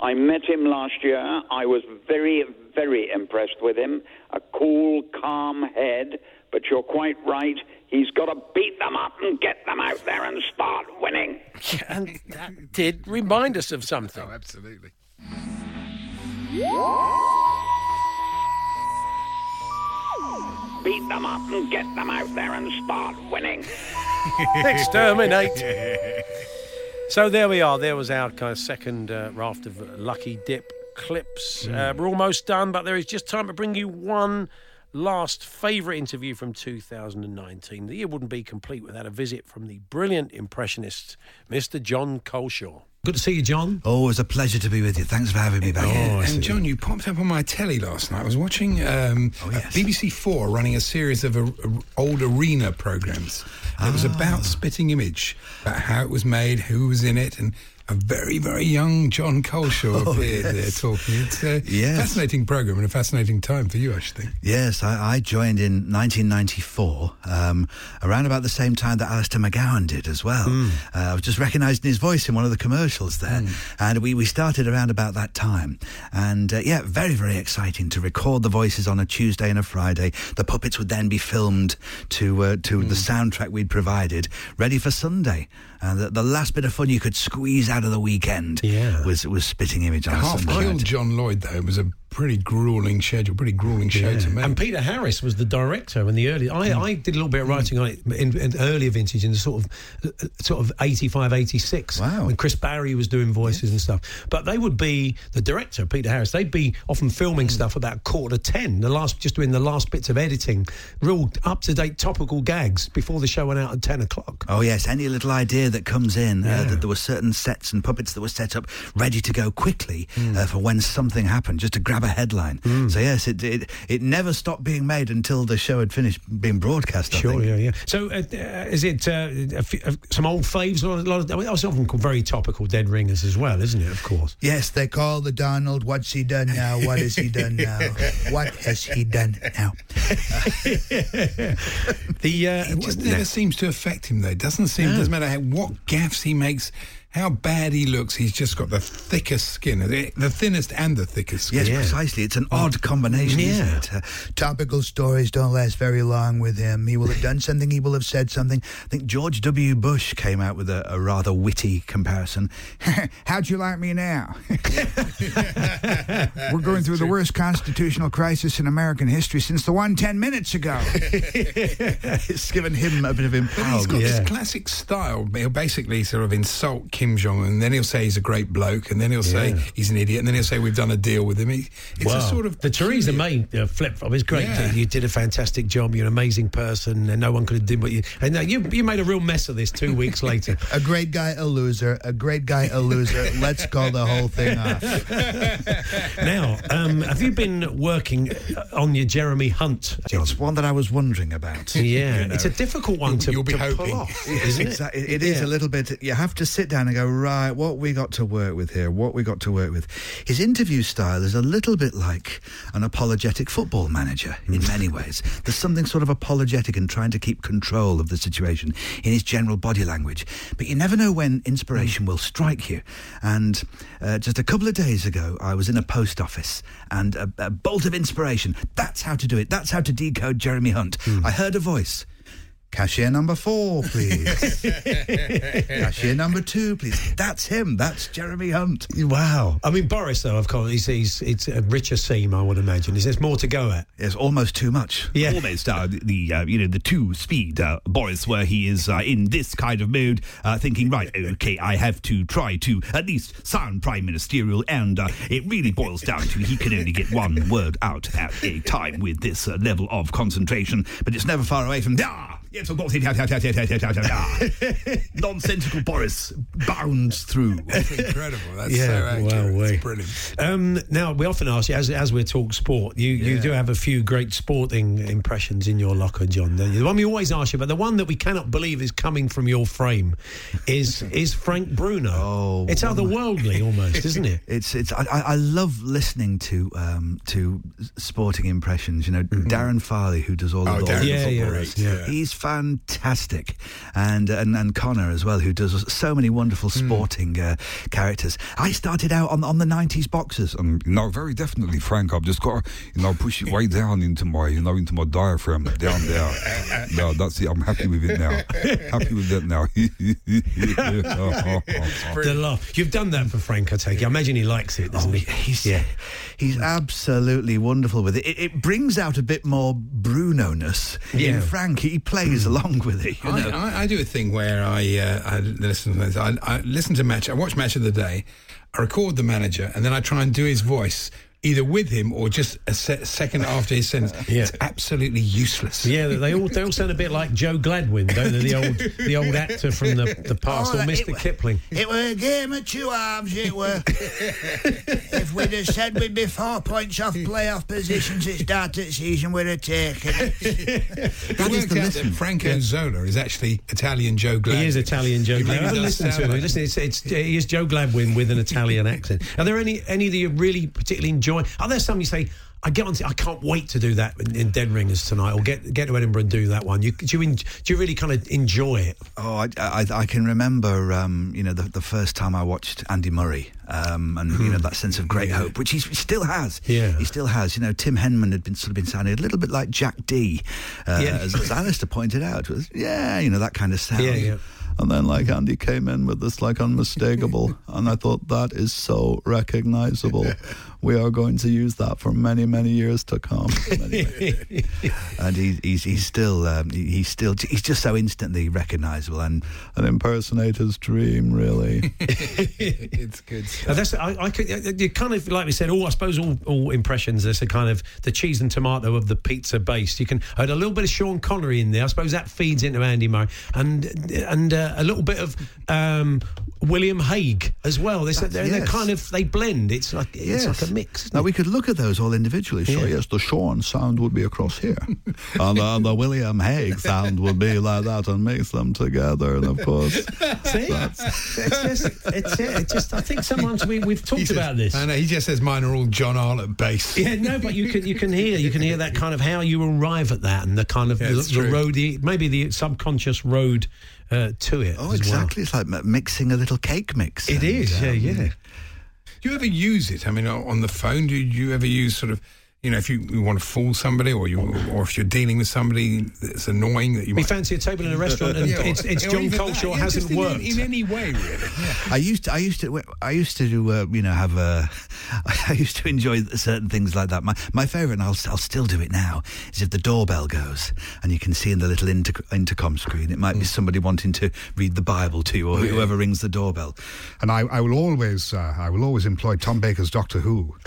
I met him last year. I was very, very impressed with him. A cool, calm head. But you're quite right. He's got to beat them up and get them out there and start winning. And that did remind us of something. Oh, absolutely. Beat them up and get them out there and start winning. Exterminate. So there we are. There was our kind of second uh, raft of lucky dip clips. Uh, we're almost done, but there is just time to bring you one last favourite interview from 2019. The year wouldn't be complete without a visit from the brilliant impressionist, Mr. Jon Culshaw. Good to see you, John. Oh, it's a pleasure to be with you. Thanks for having me back. Yeah, and John, you popped up on my telly last night. I was watching um, Oh, uh, BBC Four running a series of uh, old arena programs. It was Ah. about Spitting Image, about how it was made, who was in it, and a very, very young Jon Culshaw Oh, appeared there yes. talking. It's a Yes. fascinating program and a fascinating time for you, I should think. Yes, I, I joined in 1994, um, around about the same time that Alistair McGowan did as well. Hmm. Uh, I was just recognising his voice in one of the commercials there, and we, we started around about that time. And uh, yeah, very very exciting to record the voices on a Tuesday and a Friday. The puppets would then be filmed to uh, to Hmm. the soundtrack we'd provided, ready for Sunday. And the, the last bit of fun you could squeeze out of the weekend yeah. was was spitting image on Half killed. John Lloyd, though. It was a pretty grueling schedule, pretty grueling show to make. And Peter Harris was the director in the early. I, I did a little bit of writing on it in, in earlier vintage, in the sort of uh, sort of 85, 86. Wow. When Chris Barrie was doing voices and stuff. But they would be the director, Peter Harris. They'd be often filming stuff about quarter to ten. The last, just doing the last bits of editing, real up to date topical gags before the show went out at ten o'clock. Oh yes, any little idea that comes in Yeah. uh, that there were certain sets and puppets that were set up ready to go quickly uh, for when something happened, just to grab a headline. So yes, it, it it never stopped being made until the show had finished being broadcast. I Sure, think. yeah, yeah. So, uh, uh, is it uh, a uh, some old faves? Or a lot of, I mean, that's often called very topical dead ringers as well, isn't it? Of course. Yes, they call the Donald. What's he done now? What has he done now? What has he done now? the uh, it just never seems to affect him, though. It doesn't seem. Doesn't matter how, what gaffes he makes, how bad he looks. He's just got the thickest skin, the, thinnest and the thickest skin. Yes, precisely. It's an odd combination, isn't it? Uh, Topical stories don't last very long with him. He will have done something. He will have said something. I think George W. Bush came out with a, a rather witty comparison. How'd you like me now? We're going through the worst constitutional crisis in American history since the one ten minutes ago. it's given him a bit of But he's empowerment. got this classic style. He'll basically sort of insult Kim Kim Jong Un, and then he'll say he's a great bloke, and then he'll say Yeah. he's an idiot, and then he'll say we've done a deal with him. He, it's Wow. a sort of the Theresa May uh, flip flop is great. Yeah. You did a fantastic job. You're an amazing person, and no one could have done what you. And uh, you you made a real mess of this two weeks later. A great guy, a loser. A great guy, a loser. Let's call the whole thing off. now, um, have you been working uh, on your Jeremy Hunt? John? It's one that I was wondering about. Yeah, You know. it's a difficult one to, You'll be to pull hoping. off, isn't it? Exactly. It is Yeah. a little bit. You have to sit down and go right. What we got to work with here? What we got to work with? His interview style is a little bit like an apologetic football manager in Mm. many ways. There's something sort of apologetic and trying to keep control of the situation in his general body language. But you never know when inspiration Mm. will strike you. And uh, just a couple of days ago, I was in a post office and a, a bolt of inspiration. That's how to do it. That's how to decode Jeremy Hunt. Mm. I heard a voice. Cashier number four, please. Cashier number two, please. That's him. That's Jeremy Hunt. Wow. I mean, Boris, though, of course, he's, he's it's a richer seam, I would imagine. Is there more to go at? It's almost too much. Yeah. almost uh, the- the uh, you know the two speed uh, Boris, where he is uh, in this kind of mode, uh, thinking right, okay, I have to try to at least sound prime ministerial, and uh, it really boils down to he can only get one word out at a time with this uh, level of concentration, but it's never far away from ah. Yes, of course, it- ah. nonsensical Boris bounds through. incredible. That's yeah, so accurate. wow, It's brilliant. Um, now we often ask you, as as we talk sport, you, you do have a few great sporting impressions in your locker, John. Don't you? The one we always ask you, but the one that we cannot believe is coming from your frame, is is Frank Bruno. Oh, it's otherworldly almost, isn't it? It's it's. I, I I love listening to um, to sporting impressions. You know, Darren Farley, who does all the Oh, all Darren Yeah, yeah, rates. yeah. He's fantastic, and and and Connor as well, who does so many wonderful sporting uh, characters. I started out on on the '90s boxers. Um, no, very definitely, Frank. I've just got to, you know, push it way down into my, you know, into my diaphragm down there. no, that's it. I'm happy with it now. happy with that now. The laugh. You've done that for Frank, I take it. I imagine he likes it, doesn't he? He's he's absolutely wonderful with it. It, it brings out a bit more Bruno ness Yeah. in Frank. He plays along with it. You know? I, I, I do a thing where I, uh, I listen to this. I, I listen to match. I watch match of the day. I record the manager, and then I try and do his voice either with him or just a se- second after his sentence. It's absolutely useless. Yeah, they all they all sound a bit like Joe Gladwin, don't they? The old the old actor from the, the past, Oh, or Mr. it- Kipling. It were a game of two halves, it were. if we'd have said we'd be four points off playoff positions at start of the season, we'd have taken it. It worked out that Franco Zola is actually Italian Joe Gladwin. He is Italian Joe He Gladwin. really Have a does listen to him. like Listen, it's, it's, he is Joe Gladwin with an Italian accent. Are there any any that you really particularly enjoy? Are there some you say? I get on. To, I can't wait to do that in, in Dead Ringers tonight, or get get to Edinburgh and do that one. You, do you en- do you really kind of enjoy it? Oh, I, I, I can remember, um, you know, the, the first time I watched Andy Murray, um, and you know that sense of great hope, which he still has. Yeah. he still has. You know, Tim Henman had been sort of been sounding a little bit like Jack D, uh, Yeah. as, as Alistair pointed out. Was yeah, you know that kind of sound. Yeah, yeah. And then, like, Andy came in with this, like, unmistakable. and I thought, that is so recognizable. We are going to use that for many, many years to come. and he, he's he's still um, he's still he's just so instantly recognisable and An impersonator's dream, really. it's good. Uh, that's I, I could uh, you kind of like we said. All I suppose all, all impressions. There's a kind of the cheese and tomato of the pizza base. You can I had a little bit of Sean Connery in there. I suppose that feeds into Andy Murray and and uh, a little bit of um, William Hague as well. They're, That's- they're, they're kind of they blend. It's like it's Yes. like a mix. now we could look at those all individually. So, Sure, yes, the Sean sound would be across here. and uh, the William Hague sound would be like that and mix them together. And, of course, See, it's just it's, yeah, it's just I think sometimes we we've talked says- about this. I know, he just says mine are all John Arlott bass. Yeah, no, but you can you can hear you can hear that kind of how you arrive at that and the kind of Yeah, the, it's the road, the, maybe the subconscious road uh, to it. Oh, as exactly. It's like mixing a little cake mix. Well. It And, is, um, yeah, yeah. Do you ever use it? I mean, on the phone, do you ever use sort of, You know, if you, you want to fool somebody, or you, or if you're dealing with somebody that's annoying that you We might fancy a table in a restaurant and Yeah, it's, it's or John even that, yeah, hasn't just in- worked. in any way, really. I used to, I used to, I used to, uh, you know, have a, I used to enjoy certain things like that. My my favourite, and I'll, I'll still do it now, is if the doorbell goes and you can see in the little inter- intercom screen, it might be somebody wanting to read the Bible to you, or yeah. whoever rings the doorbell. And I, I will always, uh, I will always employ Tom Baker's Doctor Who.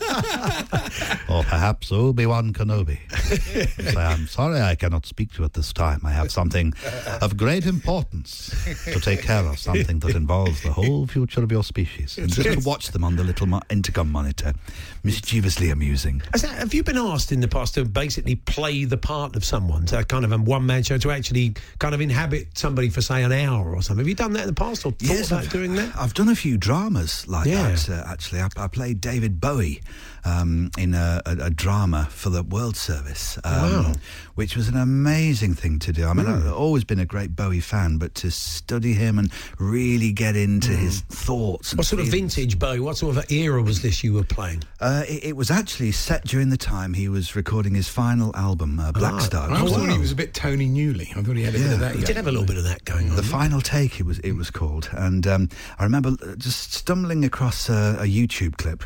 or perhaps Obi Wan Kenobi. Say, I'm sorry I cannot speak to you at this time. I have something of great importance to take care of, something that involves the whole future of your species. And just to watch them on the little mo- intercom monitor, mischievously amusing. That, have you been asked in the past to basically play the part of someone, to kind of a one man show, to actually kind of inhabit somebody for, say, an hour or something? Have you done that in the past or thought Yes, about I've- doing that? I've done a few dramas like Yeah. that, uh, actually. I, I played David Bowie um, in a, a, a drama for the World Service, um, Wow. which was an amazing thing to do. I mean, Mm. I've always been a great Bowie fan, but to study him and really get into his thoughts. And Mm. What sort of vintage Bowie? What sort of era was this you were playing? Uh, it, it was actually set during the time he was recording his final album, uh, Black Ah. Star. I always thought he was a bit Tony Newley. I thought he had a bit of that. He did have a little bit of that going on. The final take it was it was called, and um, I remember uh, just stumbling across a, a YouTube clip,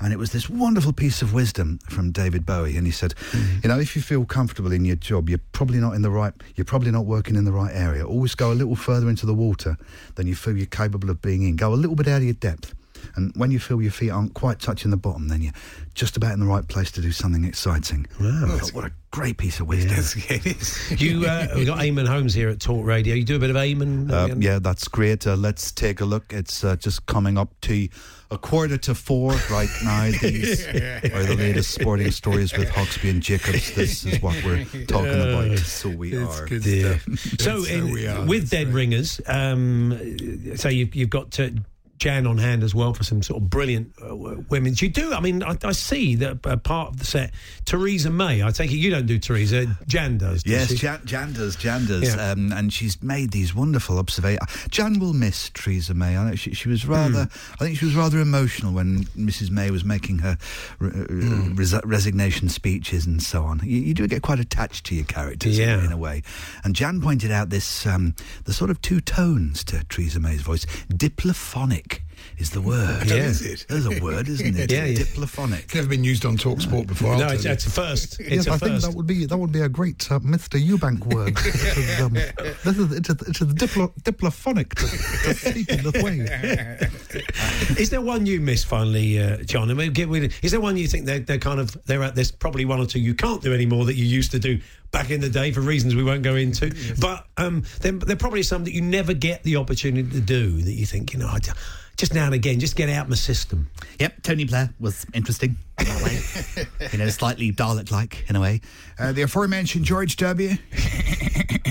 and it was this wonderful piece of wisdom from David Bowie, and he said, mm-hmm. you know, if you feel comfortable in your job, you're probably not in the right, you're probably not working in the right area. Always go a little further into the water than you feel you're capable of being in. Go a little bit out of your depth. And when you feel your feet aren't quite touching the bottom, then you're just about in the right place to do something exciting. Wow. Thought, what a great piece of wisdom. it is. You, uh, we've got Eamonn Holmes here at Talk Radio. You do a bit of Eamonn? Uh, yeah, that's great. Uh, let's take a look. It's uh, just coming up to a quarter to four right now. These are the latest sporting stories with Hawksbee and Jacobs. This is what we're talking about. So we are. Yeah. So, So in- we are. with Dead Ringers, um, so you've, you've got uh, Jan on hand as well for some sort of brilliant uh, women. You do, I mean, I, I see that uh, part of the set, Theresa May. I take it you don't do Theresa, Jan does. does Yes? Jan, Jan does, Jan does, Yeah. um, and she's made these wonderful observations. Jan will miss Theresa May. I know she, she was rather, Hmm. I think she was rather emotional when Mrs. May was making her uh, Hmm. resi- resignation speeches and so on. You, you do get quite attached to your characters in- Yeah. in, a way. And Jan pointed out this, um, the sort of two tones to Theresa May's voice. Diplophonic is the word. Yeah. Is it? There's a word, isn't it? Yeah, yeah. Diplophonic. It's never been used on Talk Sport before. No, I'll it's, tell it's a first. It's yes, a I think that would be that would be a great uh, Mr. Eubank word. because, um, this is it is, it is diplo, diplophonic to, to speak in this way. Is there one you miss finally, uh, John? I mean, get rid of- is there one you think they're, they're kind of they're at? There's probably one or two you can't do anymore that you used to do back in the day for reasons we won't go into. But um, there, there probably some that you never get the opportunity to do that you think you know. I, just now and again, just get out my system. Yep, Tony Blair was interesting in that way. you know, slightly Dalek-like in a way. Uh, the aforementioned George W.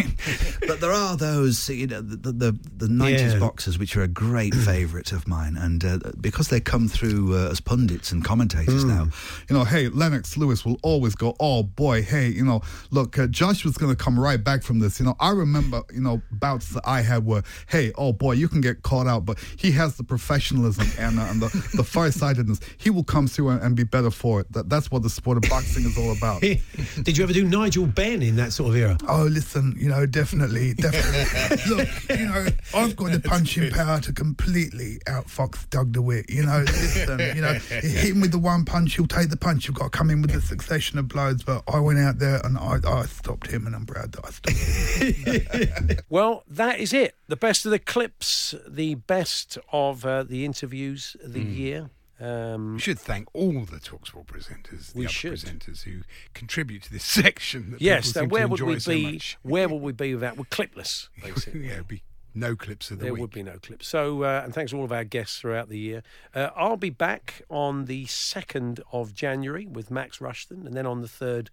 But there are those, you know, the the, the 90s Yeah. boxers which are a great favourite of mine, and uh, because they come through uh, as pundits and commentators now. You know, hey, Lennox Lewis will always go, oh boy, hey, you know, look, uh, Joshua's going to come right back from this. You know, I remember, you know, bouts that I had were, hey, oh boy, you can get caught out, but he has the professionalism and, uh, and the, the farsightedness. He will come through and, and be better for it. That, that's what the sport of boxing is all about. Did you ever do Nigel Benn in that sort of era? Oh, listen, you know, definitely, definitely. Look, you know, I've got the punching power to completely outfox Doug DeWitt. You know, listen, you know, hit him with the one punch, he'll take the punch. You've got to come in with a succession of blows. But I went out there and I, I stopped him, and I'm proud that I stopped him. Well, that is it. The best of the clips, the best of uh, the interviews of the year. Um, We should thank all the Talksport presenters, the We other should. presenters who contribute to this section. That yes, seem where would we so be? much. Where would we be without? We're clipless, basically. yeah, be no clips of the there week. would be no clips. So, uh, and thanks to all of our guests throughout the year. Uh, I'll be back on the 2nd of January with Max Rushton, and then on the 3rd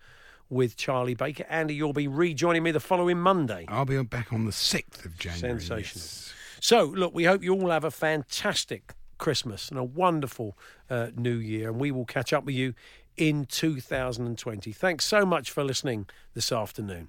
with Charlie Baker. Andy, you'll be rejoining me the following Monday. I'll be back on the 6th of January. Sensational. yes. So, look, we hope you all have a fantastic Christmas and a wonderful uh, new year, and we will catch up with you in 2020. Thanks so much for listening this afternoon.